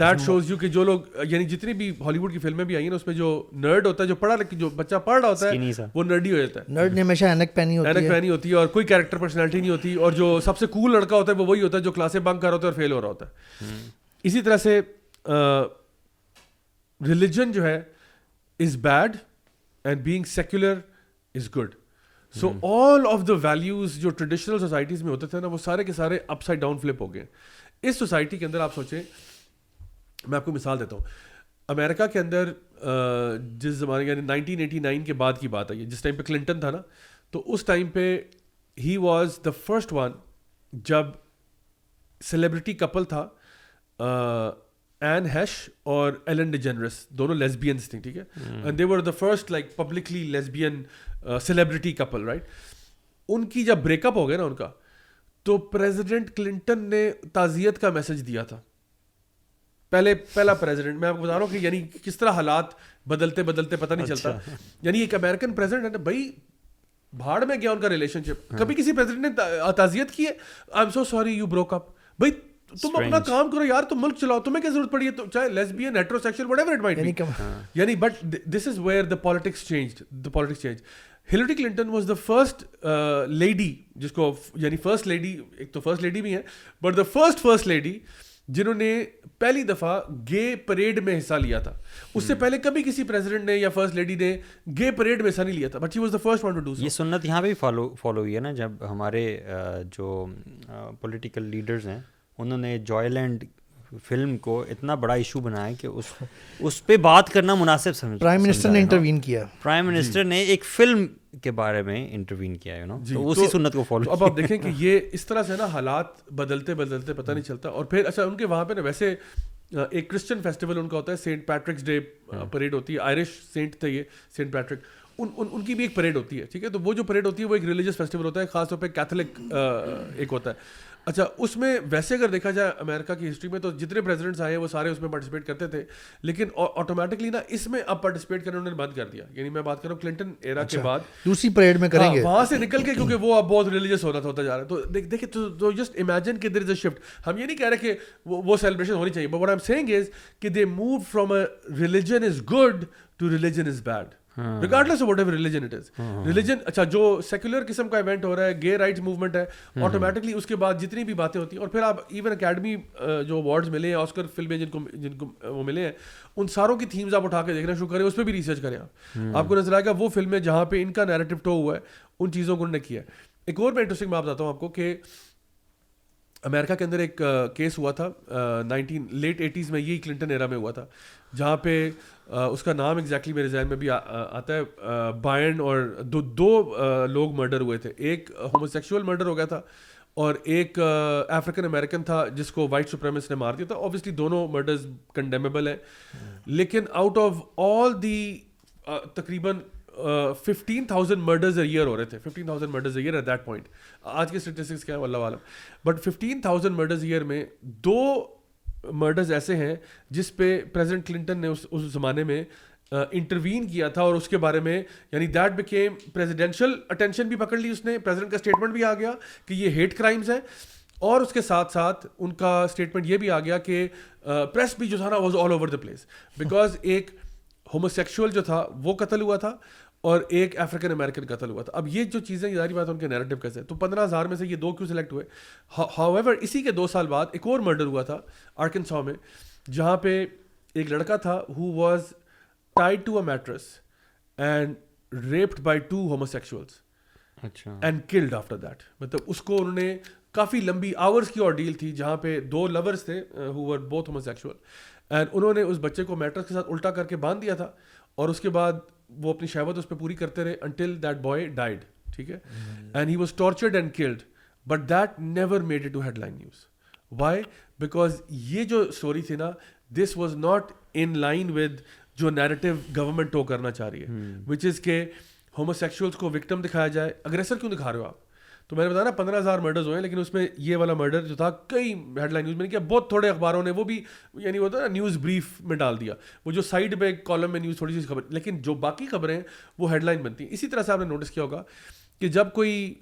that shows you کہ جو لوگ یعنی جتنی بھی ہالی would کی فلمیں بھی آئی ہیں نا اس میں جو نرڈ ہوتا ہے جو پڑھا جو بچہ پڑھ رہا ہوتا ہے وہ نرڈی ہو جاتا ہے نرڈ نے ہمیشہ اینک پہنی ہوتی ہے اینک پہنی ہوتی ہے اور کوئی کیریکٹر پرسنالٹی نہیں ہوتی اور جو سب سے کول لڑکا ہوتا ہے وہ وہی ہوتا ہے جو کلاسیں بنک کر رہا ہوتا ہے اور فیل ہو رہا ہوتا ہے اسی طرح سے ریلیجن جو ہے is bad and being secular is good so all of the values جو ٹریڈیشنل سوسائٹیز میں ہوتے تھے نا وہ سارے کے سارے اپ سائڈ ڈاؤن فلپ ہو گئے اس سوسائٹی کے اندر آپ سوچیں میں آپ کو مثال دیتا ہوں امیرکا کے اندر جس زمانے یعنی نائنٹین ایٹی نائن کے بعد کی بات آئی جس ٹائم پہ کلنٹن تھا نا تو اس ٹائم پہ he was the first one جب سیلیبریٹی کپل تھا این ہیش اور ایلن ڈی جنرس دونوں لیسبینس تھیں ٹھیک ہے and they were the first like publicly lesbian celebrity couple right ان کی جب بریک اپ ہو گیا نا ان کا تو پریزیڈنٹ کلنٹن نے تعزیت کا میسج دیا تھا پہلے پہلا پریزیڈنٹ میں آپ کو بتا رہا ہوں کہ یعنی کس طرح حالات بدلتے بدلتے پتہ نہیں چلتا اچھا۔ یعنی ایک امیرکن پریزیڈنٹ ہے نا بھائی بھاڑ میں گیا ان کا ریلیشن شپ ہاں۔ کبھی کسی پریزیڈنٹ نے تعزیت کی ہے I am so sorry you broke up بھائی تم اپنا کام کرو یار تم ملک چلاؤ تمہیں کیا ضرورت پڑی ہے چاہے lesbian heterosexual whatever it might یعنی but this is where the politics change the politics change Hillary Clinton was the first lady جس کو یعنی فرسٹ لیڈی ایک تو فرسٹ لیڈی بھی ہے but the first first lady جنہوں نے پہلی دفعہ گے پریڈ میں حصہ لیا تھا اس سے hmm. پہلے کبھی کسی پریزیڈنٹ نے یا فرسٹ لیڈی نے گے پریڈ میں حصہ نہیں لیا تھا but he was the first want to do یہ سنت یہاں پہ بھی فالو فالو ہوئی ہے نا جب ہمارے uh, جو پولیٹیکل uh, لیڈرز ہیں انہوں نے جوائے لینڈ فلم کو اتنا بڑا ایشو بنایا کہ اس پہ بات کرنا مناسب سمجھ پرائم پرائم منسٹر منسٹر نے جی۔ نے انٹروین کیا ایک فلم کے بارے میں انٹروین کیا جی، اسی سنت کو فالو اب آپ دیکھیں کہ یہ اس طرح سے نا حالات بدلتے بدلتے پتہ نہیں چلتا اور پھر اچھا ان کے وہاں پہ نا ویسے ایک کرسچن فیسٹیول ان کا ہوتا ہے سینٹ پیٹرکس ڈے پریڈ ہوتی ہے آئرش سینٹ تھے یہ سینٹ پیٹرک ان ان ان کی بھی ایک پریڈ ہوتی ہے ٹھیک ہے تو وہ جو پریڈ ہوتی ہے وہ ایک ریلیجیس فیسٹیول ہوتا ہے خاص طور پہ کیتھولک ہوتا ہے اچھا اس میں ویسے اگر دیکھا جائے امریکہ کی ہسٹری میں تو جتنے پریزیڈنٹس آئے ہیں وہ سارے اس میں پارٹیسپیٹ کرتے تھے لیکن آٹومیٹکلی نا اس میں اب پارٹیسپیٹ کرنے بند کر دیا یعنی میں بات کروں کلنٹن ایرا کے اچھا، بعد دوسری پریڈ میں کریں ہاں، گے وہاں سے نکل کے کیونکہ وہ اب بہت ریلیجیس ہونا تھا ہوتا جا رہا ہے تو جسٹ امیجن کہ از اے شفٹ ہم یہ نہیں کہہ رہے کہ وہ سیلیبریشن ہونی چاہیے بٹ وٹ ایم از کہ they move from a religion is good to religion is bad regardless whatever religion it is religion اچھا جو سیکولر قسم کا ایونٹ ہو رہا ہے گے رائٹس موومنٹ ہے آٹومیٹکلی اس کے بعد جتنی بھی باتیں ہوتی ہیں اور پھر آپ ایون اکیڈمی جو اوارڈز ملے ہیں آسکر فلمیں جن کو جن کو وہ ملے ہیں ان ساروں کی تھیمز آپ اٹھا کے دیکھنا شروع کریں اس پہ بھی ریسرچ کریں آپ آپ کو نظر آئے گا وہ فلمیں جہاں پہ ان کا نیریٹو ٹو ہوا ہے ان چیزوں کو انہوں نے کیا ہے ایک اور میں انٹرسٹنگ میں آپ بتاتا ہوں آپ کو کہ امریکہ کے اندر ایک کیس ہوا تھا نائنٹین لیٹ ایٹیز میں یہی کلنٹن ایرا میں ہوا تھا جہاں پہ اس کا نام ایگزیکٹلی میرے ذہن میں بھی آتا ہے بائن اور دو دو لوگ مرڈر ہوئے تھے ایک ہومو سیکشول مرڈر ہو گیا تھا اور ایک افریقن امریکن تھا جس کو وائٹ سپریمس نے مار دیا تھا اوبیسلی دونوں مرڈرز کنڈیمیبل ہیں لیکن آؤٹ آف آل دی تقریباً ففٹین تھاؤزینڈ مرڈرز ایئر ہو رہے تھے fifteen thousand murders year at that point آج کے اسٹیٹسٹکس کیا ہے اللہ عالم but fifteen thousand murders year میں دو مرڈرز ایسے ہیں جس پہ پریزیڈنٹ کلنٹن نے اس زمانے میں انٹروین کیا تھا اور اس کے بارے میں یعنی دیٹ بیکیم پریزیڈینشیل اٹینشن بھی پکڑ لی اس نے پریزیڈنٹ کا اسٹیٹمنٹ بھی آ گیا کہ یہ ہیٹ کرائمز ہیں اور اس کے ساتھ ساتھ ان کا اسٹیٹمنٹ یہ بھی آ گیا کہ پریس بھی جو تھا نا was all over the place because ایک ہومو سیکسل جو تھا وہ قتل ہوا تھا اور ایک افریقن امریکن قتل ہوا تھا اب یہ جو چیزیں ساری بات ان کے نیریٹو کیسے تو پندرہ ہزار میں سے یہ دو کیوں سلیکٹ ہوئے ہاؤ ایور اسی کے دو سال بعد ایک اور مرڈر ہوا تھا آرکنسا میں جہاں پہ ایک لڑکا تھا who was tied to a mattress and raped by two homosexuals اچھا اینڈ کلڈ آفٹر دیٹ مطلب اس کو انہوں نے کافی لمبی آورس کی اور ڈیل تھی جہاں پہ دو لورس تھے who were both homosexual and انہوں نے اس بچے کو میٹرس کے ساتھ الٹا کر کے باندھ دیا تھا اور اس کے بعد وہ اپنی شہوت اس پہ پوری کرتے رہے انٹل دیٹ بوائے ڈائڈ ٹھیک ہے and he was tortured and killed but that never made it to headline news why because یہ جو اسٹوری تھی نا this was not in line with جو نیریٹو گورنمنٹ ٹو کرنا چاہ رہی ہے وچ hmm. از کہ ہومو سیکشولس کو وکٹم دکھایا جائے اگریسر کیوں دکھا رہے ہو آپ تو میں نے بتایا نا پندرہ ہزار مرڈرز ہوئے ہیں لیکن اس میں یہ والا مرڈر جو تھا کئی ہیڈ لائن نیوز میں نے کیا بہت تھوڑے اخباروں نے وہ بھی یعنی وہ تھا نا نیوز بریف میں ڈال دیا وہ جو سائڈ پہ کالم میں نیوز تھوڑی سی خبر لیکن جو باقی خبریں وہ ہیڈ لائن بنتی ہیں اسی طرح سے آپ نے نوٹس کیا ہوگا کہ جب کوئی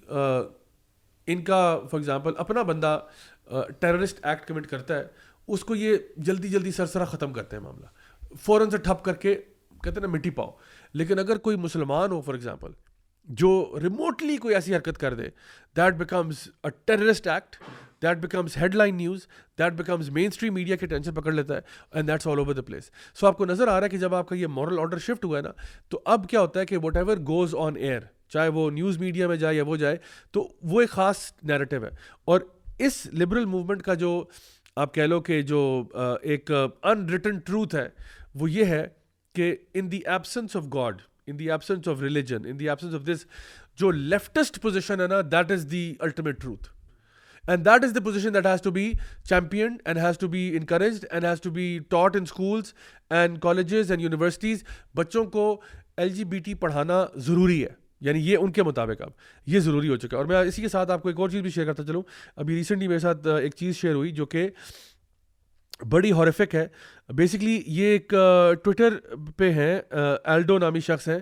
ان کا فار ایگزامپل اپنا بندہ ٹیررسٹ ایکٹ کمٹ کرتا ہے اس کو یہ جلدی جلدی سر سرا ختم کرتے ہیں معاملہ فوراً سے ٹھپ کر کے کہتے ہیں نا مٹی پاؤ لیکن اگر کوئی مسلمان ہو فار ایگزامپل جو ریموٹلی کوئی ایسی حرکت کر دے that becomes a terrorist act that becomes headline news that becomes mainstream media کے ٹینشن پکڑ لیتا ہے and that's all over the place so آپ کو نظر آ رہا ہے کہ جب آپ کا یہ مورل آرڈر شفٹ ہوا ہے نا تو اب کیا ہوتا ہے کہ whatever goes on air چاہے وہ نیوز میڈیا میں جائے یا وہ جائے تو وہ ایک خاص نیرٹیو ہے اور اس لبرل موومنٹ کا جو آپ کہہ لو کہ جو ایک ان ریٹن ٹروتھ ہے وہ یہ ہے کہ in the absence of God in the absence of religion in the absence of this جو لیفٹسٹ پوزیشن ہے نا that is the ultimate truth and that is the position that has to be champion and has to be encouraged and has to be taught in schools and colleges and universities بچوں کو L G B T پڑھانا ضروری ہے یعنی یہ ان کے مطابق اب یہ ضروری ہو چکا ہے اور میں اسی کے ساتھ آپ کو ایک اور چیز بھی شیئر کرتا چلوں ابھی ریسنٹلی میرے ساتھ ایک چیز شیئر ہوئی جو کہ بڑی ہارفک ہے بیسکلی یہ ایک ٹویٹر پہ ہیں ایلڈو نامی شخص ہیں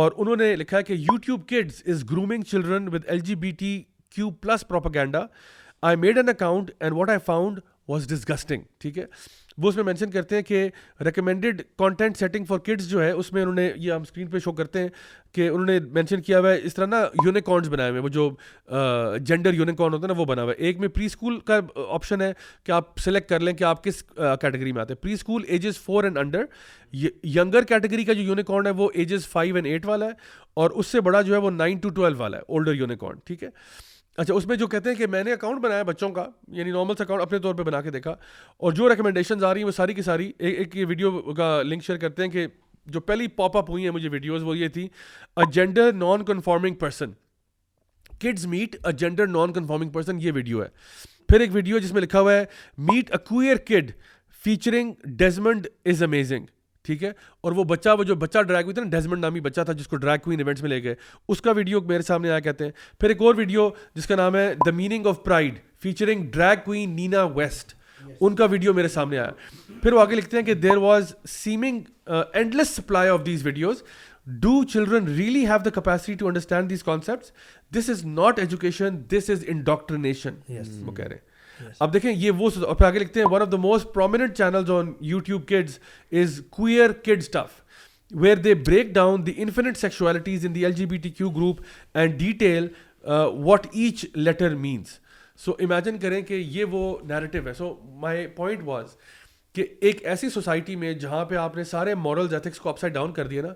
اور انہوں نے لکھا ہے کہ YouTube kids kids is grooming children with L G B T Q plus propaganda I made an account and what I found was disgusting ٹھیک ہے وہ اس میں مینشن کرتے ہیں کہ recommended content setting for kids جو ہے اس میں انہوں نے یہ ہم اسکرین پہ شو کرتے ہیں کہ انہوں نے مینشن کیا ہوا ہے اس طرح نا یونیکارنس بنائے ہوئے وہ جو جینڈر یونیکارن ہوتا ہے نا وہ بنا ہوا ہے ایک میں پری اسکول کا آپشن ہے کہ آپ سلیکٹ کر لیں کہ آپ کس کیٹیگری میں آتے ہیں preschool ages four and under younger category کا جو یونیکارن ہے وہ ایجز فائیو اینڈ ایٹ والا ہے اور اس سے بڑا جو ہے وہ نائن ٹو ٹویلو والا ہے اولڈر یونیکارن ٹھیک ہے اچھا اس میں جو کہتے ہیں کہ میں نے اکاؤنٹ بنایا بچوں کا یعنی نارمل سا اکاؤنٹ اپنے طور پہ بنا کے دیکھا اور جو ریکمنڈیشنز آ رہی ہیں وہ ساری کی ساری ایک ایک یہ ویڈیو کا لنک شیئر کرتے ہیں کہ جو پہلی پاپ اپ ہوئی ہیں مجھے ویڈیوز وہ یہ تھی agender non conforming person kids meet agender non conforming person یہ ویڈیو ہے پھر ایک ویڈیو جس میں لکھا ہوا ہے meet queer kid featuring Desmond is amazing ٹھیک ہے اور وہ بچہ وہ جو بچہ ڈرائگ ہوئی تھا نا ڈیزمنڈ نامی بچہ تھا جس کو ڈرائگ کوئن ایونٹس میں لے گئے اس کا ویڈیو میرے سامنے آیا کہتے ہیں پھر ایک اور ویڈیو جس کا نام ہے the meaning of pride featuring drag queen Nina West ان کا ویڈیو میرے سامنے آیا پھر وہ آگے لکھتے ہیں کہ there was seeming endless supply of these videos do children really have the capacity to understand these concepts this is not education this is indoctrination وہ کہہ رہے ہیں اب دیکھیں یہ وہ اور پھر آگے لکھتے ہیں one of the most prominent channels on YouTube kids is queer kids stuff where they break down the infinite sexualities in the L G B T Q group and detail what each letter means so imagine کریں کہ یہ وہ narrative ہے so my point was کہ ایک ایسی society میں جہاں پہ آپ نے سارے مورلز ایتھکس کو اپ سائڈ ڈاؤن کر دیا نا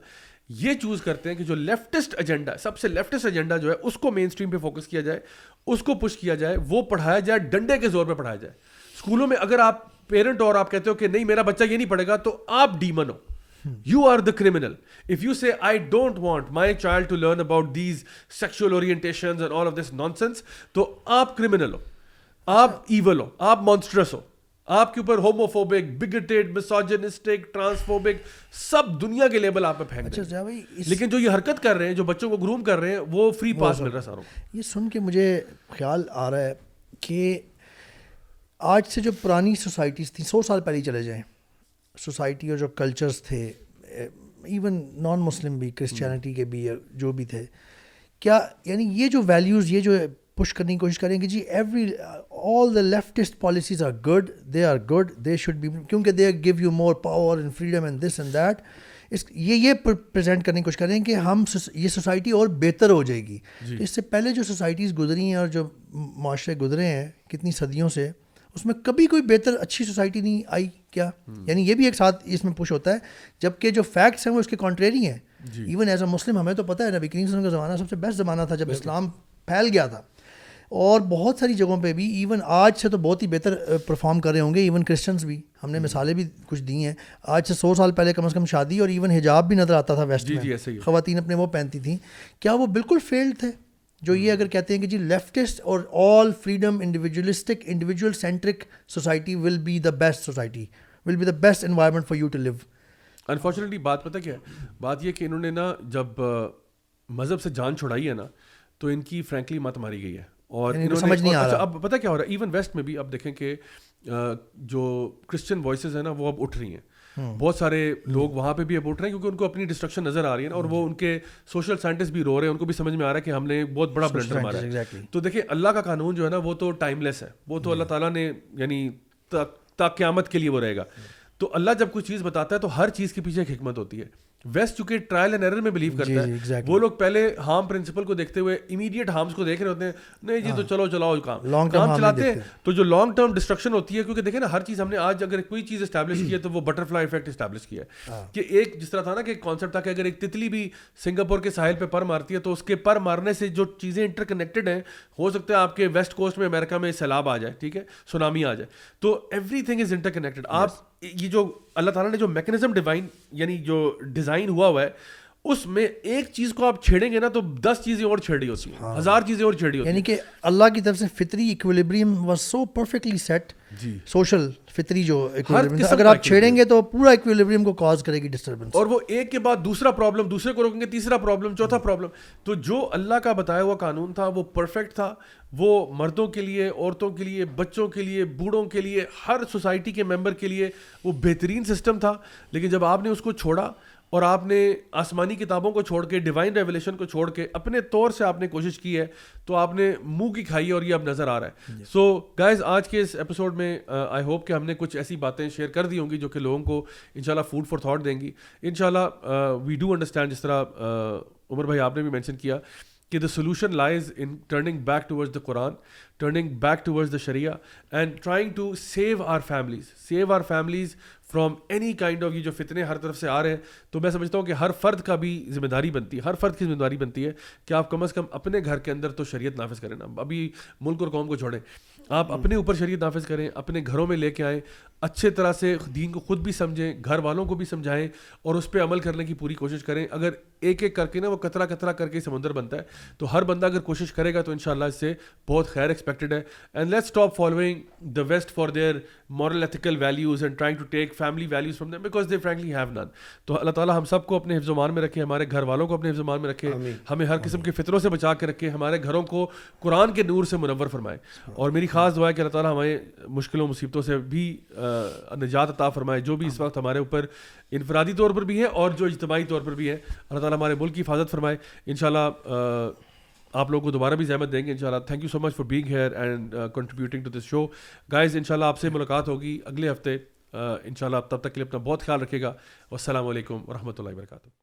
یہ چوز کرتے ہیں کہ جو لیفٹسٹ ایجنڈا سب سے لیفٹسٹ ایجنڈا جو ہے اس کو مین اسٹریم پہ فوکس کیا جائے اس کو پش کیا جائے وہ پڑھایا جائے ڈنڈے کے زور پہ پڑھایا جائے اسکولوں میں اگر آپ پیرنٹ اور آپ کہتے ہو کہ نہیں میرا بچہ یہ نہیں پڑھے گا تو آپ demon who you are the if you see I don't want my child to learn about these sexual nonsense تو آپ کرمنل ہو آپ ایول ہو آپ مانسٹرس ہو آپ کے اوپر ہوموفوبک بگٹیڈ مساجنسٹک ٹرانسفوبک سب دنیا کے لیبل آپ پہ پھینک اچھا رہے لیکن جو یہ حرکت کر رہے ہیں جو بچوں کو گروم کر رہے ہیں وہ فری پاس مل رہا ساروں یہ سن کے مجھے خیال آ رہا ہے کہ آج سے جو پرانی سوسائٹیز تھیں سو سال پہلے چلے جائیں سوسائٹی اور جو کلچرز تھے ایون نان مسلم بھی کرسچینٹی کے بھی جو بھی تھے کیا یعنی یہ جو ویلیوز یہ جو پش کرنے کی کوشش کریں کہ جی every all the leftist policies are good they are good they should be کیونکہ they give you more power and freedom and this and that اس یہ یہ پریزنٹ کرنے کی کوشش کریں کہ ہم یہ سوسائٹی اور بہتر ہو جائے گی جی. اس سے پہلے جو سوسائٹیز گزری ہیں اور جو معاشرے گزرے ہیں کتنی صدیوں سے اس میں کبھی کوئی بہتر اچھی سوسائٹی نہیں آئی کیا یعنی یہ بھی ایک ساتھ اس میں پوش ہوتا ہے جب کہ جو فیکٹس ہیں وہ اس کے کانٹریری ہیں ایون ایز اے مسلم ہمیں تو پتہ ہے نبی کریم وسلم کا زمانہ سب سے بیسٹ زمانہ تھا جب اسلام پھیل گیا تھا اور بہت ساری جگہوں پہ بھی ایون آج سے تو بہت ہی بہتر پرفارم کر رہے ہوں گے ایون کرسچنس بھی ہم نے مثالیں بھی کچھ دی ہیں آج سے سو سال پہلے کم از کم شادی اور ایون حجاب بھی نظر آتا تھا ویسٹ جی، جی، میں خواتین اپنے وہ پہنتی تھیں کیا وہ بالکل فیلڈ تھے جو یہ اگر کہتے ہیں کہ جی لیفٹسٹ اور all freedom individualistic individual centric society will be the best society will be the best environment for you to live unfortunately بات پتہ کیا ہے بات یہ کہ انہوں نے نا جب مذہب سے جان چھڑائی ہے نا تو ان کی فرینکلی مت ماری گئی ہے اور یعنی سمجھ نہیں آ اچھا، رہا اب پتا کیا ہو رہا ہے ایون ویسٹ میں بھی اب دیکھیں کہ جو کرسچن وائسز ہیں نا وہ اب اٹھ رہی ہیں بہت سارے لوگ وہاں پہ بھی اب اٹھ رہے ہیں کیونکہ ان کو اپنی ڈسٹرکشن نظر آ رہی ہے نا اور وہ ان کے سوشل سائنٹسٹ بھی رو رہے ہیں ان کو بھی سمجھ میں آ رہا ہے کہ ہم نے بہت بڑا بلنڈر مارا ہے تو دیکھیں اللہ کا قانون جو ہے نا وہ تو ٹائم لیس ہے وہ تو اللہ تعالیٰ نے یعنی تا قیامت کے لیے وہ رہے گا تو اللہ جب کوئی چیز بتاتا ہے تو ہر چیز کے پیچھے ایک حکمت ہوتی ہے ویسٹ چونکہ ٹرائل اینڈ ایرر میں بلیو جی، کرتا ہے وہ لوگ پہلے ہارم پرنسپل کو دیکھتے ہوئے امیڈیٹ ہارمس کو دیکھ رہے ہوتے ہیں نہیں جی تو ہاں۔ چلو چلاؤ کام لانگ کام چلاتے ہیں تو جو لانگ ٹرم ڈسٹرکشن ہوتی ہے کیونکہ دیکھیں نا ہر چیز ہم نے آج اگر کوئی چیز اسٹیبلش کی ہے تو وہ بٹر فلائی افیکٹ اسٹیبلش کیا ہے ہاں۔ کہ ایک جس طرح تھا نا کہ کانسیپٹ تھا کہ اگر ایک تتلی بھی سنگاپور کے ساحل پہ پر مارتی ہے تو اس کے پر مارنے سے جو چیزیں انٹر کنیکٹڈ ہیں ہو سکتا ہے آپ کے ویسٹ کوسٹ میں امیرکا میں سیلاب آ جائے ٹھیک ہے سونامی آ جائے تو everything is interconnected آپ یہ جو اللہ تعالیٰ نے جو میکنزم ڈیوائن یعنی جو ڈیزائن ہوا ہوا ہے اس میں ایک چیز کو آپ چھیڑیں گے نا تو دس چیزیں اور چھیڑی ہاں۔ ہزار چیزیں اور چھیڑی یعنی کہ اللہ کی طرف سے فطری ایکویلبریم وا سو پرفیکٹلی سیٹ جی سوشل فطری جو اگر آپ چھیڑیں گے تو پورا کو کاز کرے گی ڈسٹربنس اور وہ ایک کے بعد دوسرا پرابلم دوسرے کو روکیں گے تیسرا پرابلم چوتھا پرابلم تو جو اللہ کا بتایا ہوا قانون تھا وہ پرفیکٹ تھا وہ مردوں کے لیے عورتوں کے لیے بچوں کے لیے بوڑھوں کے لیے ہر سوسائٹی کے ممبر کے لیے وہ بہترین سسٹم تھا لیکن جب آپ نے اس کو چھوڑا اور آپ نے آسمانی کتابوں کو چھوڑ کے ڈیوائن ریولیشن کو چھوڑ کے اپنے طور سے آپ نے کوشش کی ہے تو آپ نے منہ کی کھائی اور یہ اب نظر آ رہا ہے سو گائز آج کے اس ایپیسوڈ میں آئی ہوپ کہ ہم نے کچھ ایسی باتیں شیئر کر دی ہوں گی جو کہ لوگوں کو ان شاء اللہ فوڈ فار تھاٹ دیں گی ان شاء اللہ وی ڈو انڈرسٹینڈ جس طرح عمر بھائی آپ نے بھی مینشن کیا کہ the solution lies in turning back to words the Quran turning back to words the sharia and trying to save our families save our families from any kind of یہ جو فتنے ہر طرف سے آ رہے ہیں تو میں سمجھتا ہوں کہ ہر فرد کا بھی ذمہ داری بنتی ہے ہر فرد کی ذمہ داری بنتی ہے کہ آپ کم از کم اپنے گھر کے اندر تو شریعت نافذ کریں نا ابھی ملک اور قوم کو چھوڑیں آپ اپنے اوپر شریعت نافذ کریں اپنے گھروں میں لے کے آئیں اچھے طرح سے دین کو خود بھی سمجھیں گھر والوں کو بھی سمجھائیں اور اس پہ عمل کرنے کی پوری کوشش کریں اگر ایک ایک کر کے نا وہ کترا کترا کر کے سمندر بنتا ہے تو ہر بندہ اگر کوشش کرے گا تو ان شاء اللہ اس سے بہت خیر ایکسپیکٹڈ ہے and let stop following the west for their moral ethical values and trying to take family values from them because they frankly have none تو اللہ تعالیٰ ہم سب کو اپنے حفظ و مان میں رکھے ہمارے گھر والوں کو اپنے حفظ و مان میں رکھے ہمیں ہر قسم کے فطروں سے بچا کے رکھے ہمارے گھروں کو قرآن کے نور سے منور فرمائے اور میری خاص دعا ہے کہ اللہ تعالیٰ ہمیں مشکلوں مصیبتوں سے بھی نجات عطا فرمائے جو بھی اس وقت ہمارے اوپر انفرادی طور پر بھی ہے اور جو اجتماعی طور پر بھی ہے اللہ تعالیٰ ہمارے ملک کی حفاظت فرمائے ان شاء اللہ آپ لوگوں کو دوبارہ بھی زحمت دیں گے ان شاء اللہ thank you so much for being here and contributing to this show guys ان شاء اللہ آپ سے ملاقات ہوگی اگلے ہفتے ان شاء اللہ آپ تب تک کے لیے اپنا بہت خیال رکھے گا السلام علیکم ورحمۃ اللہ وبرکاتہ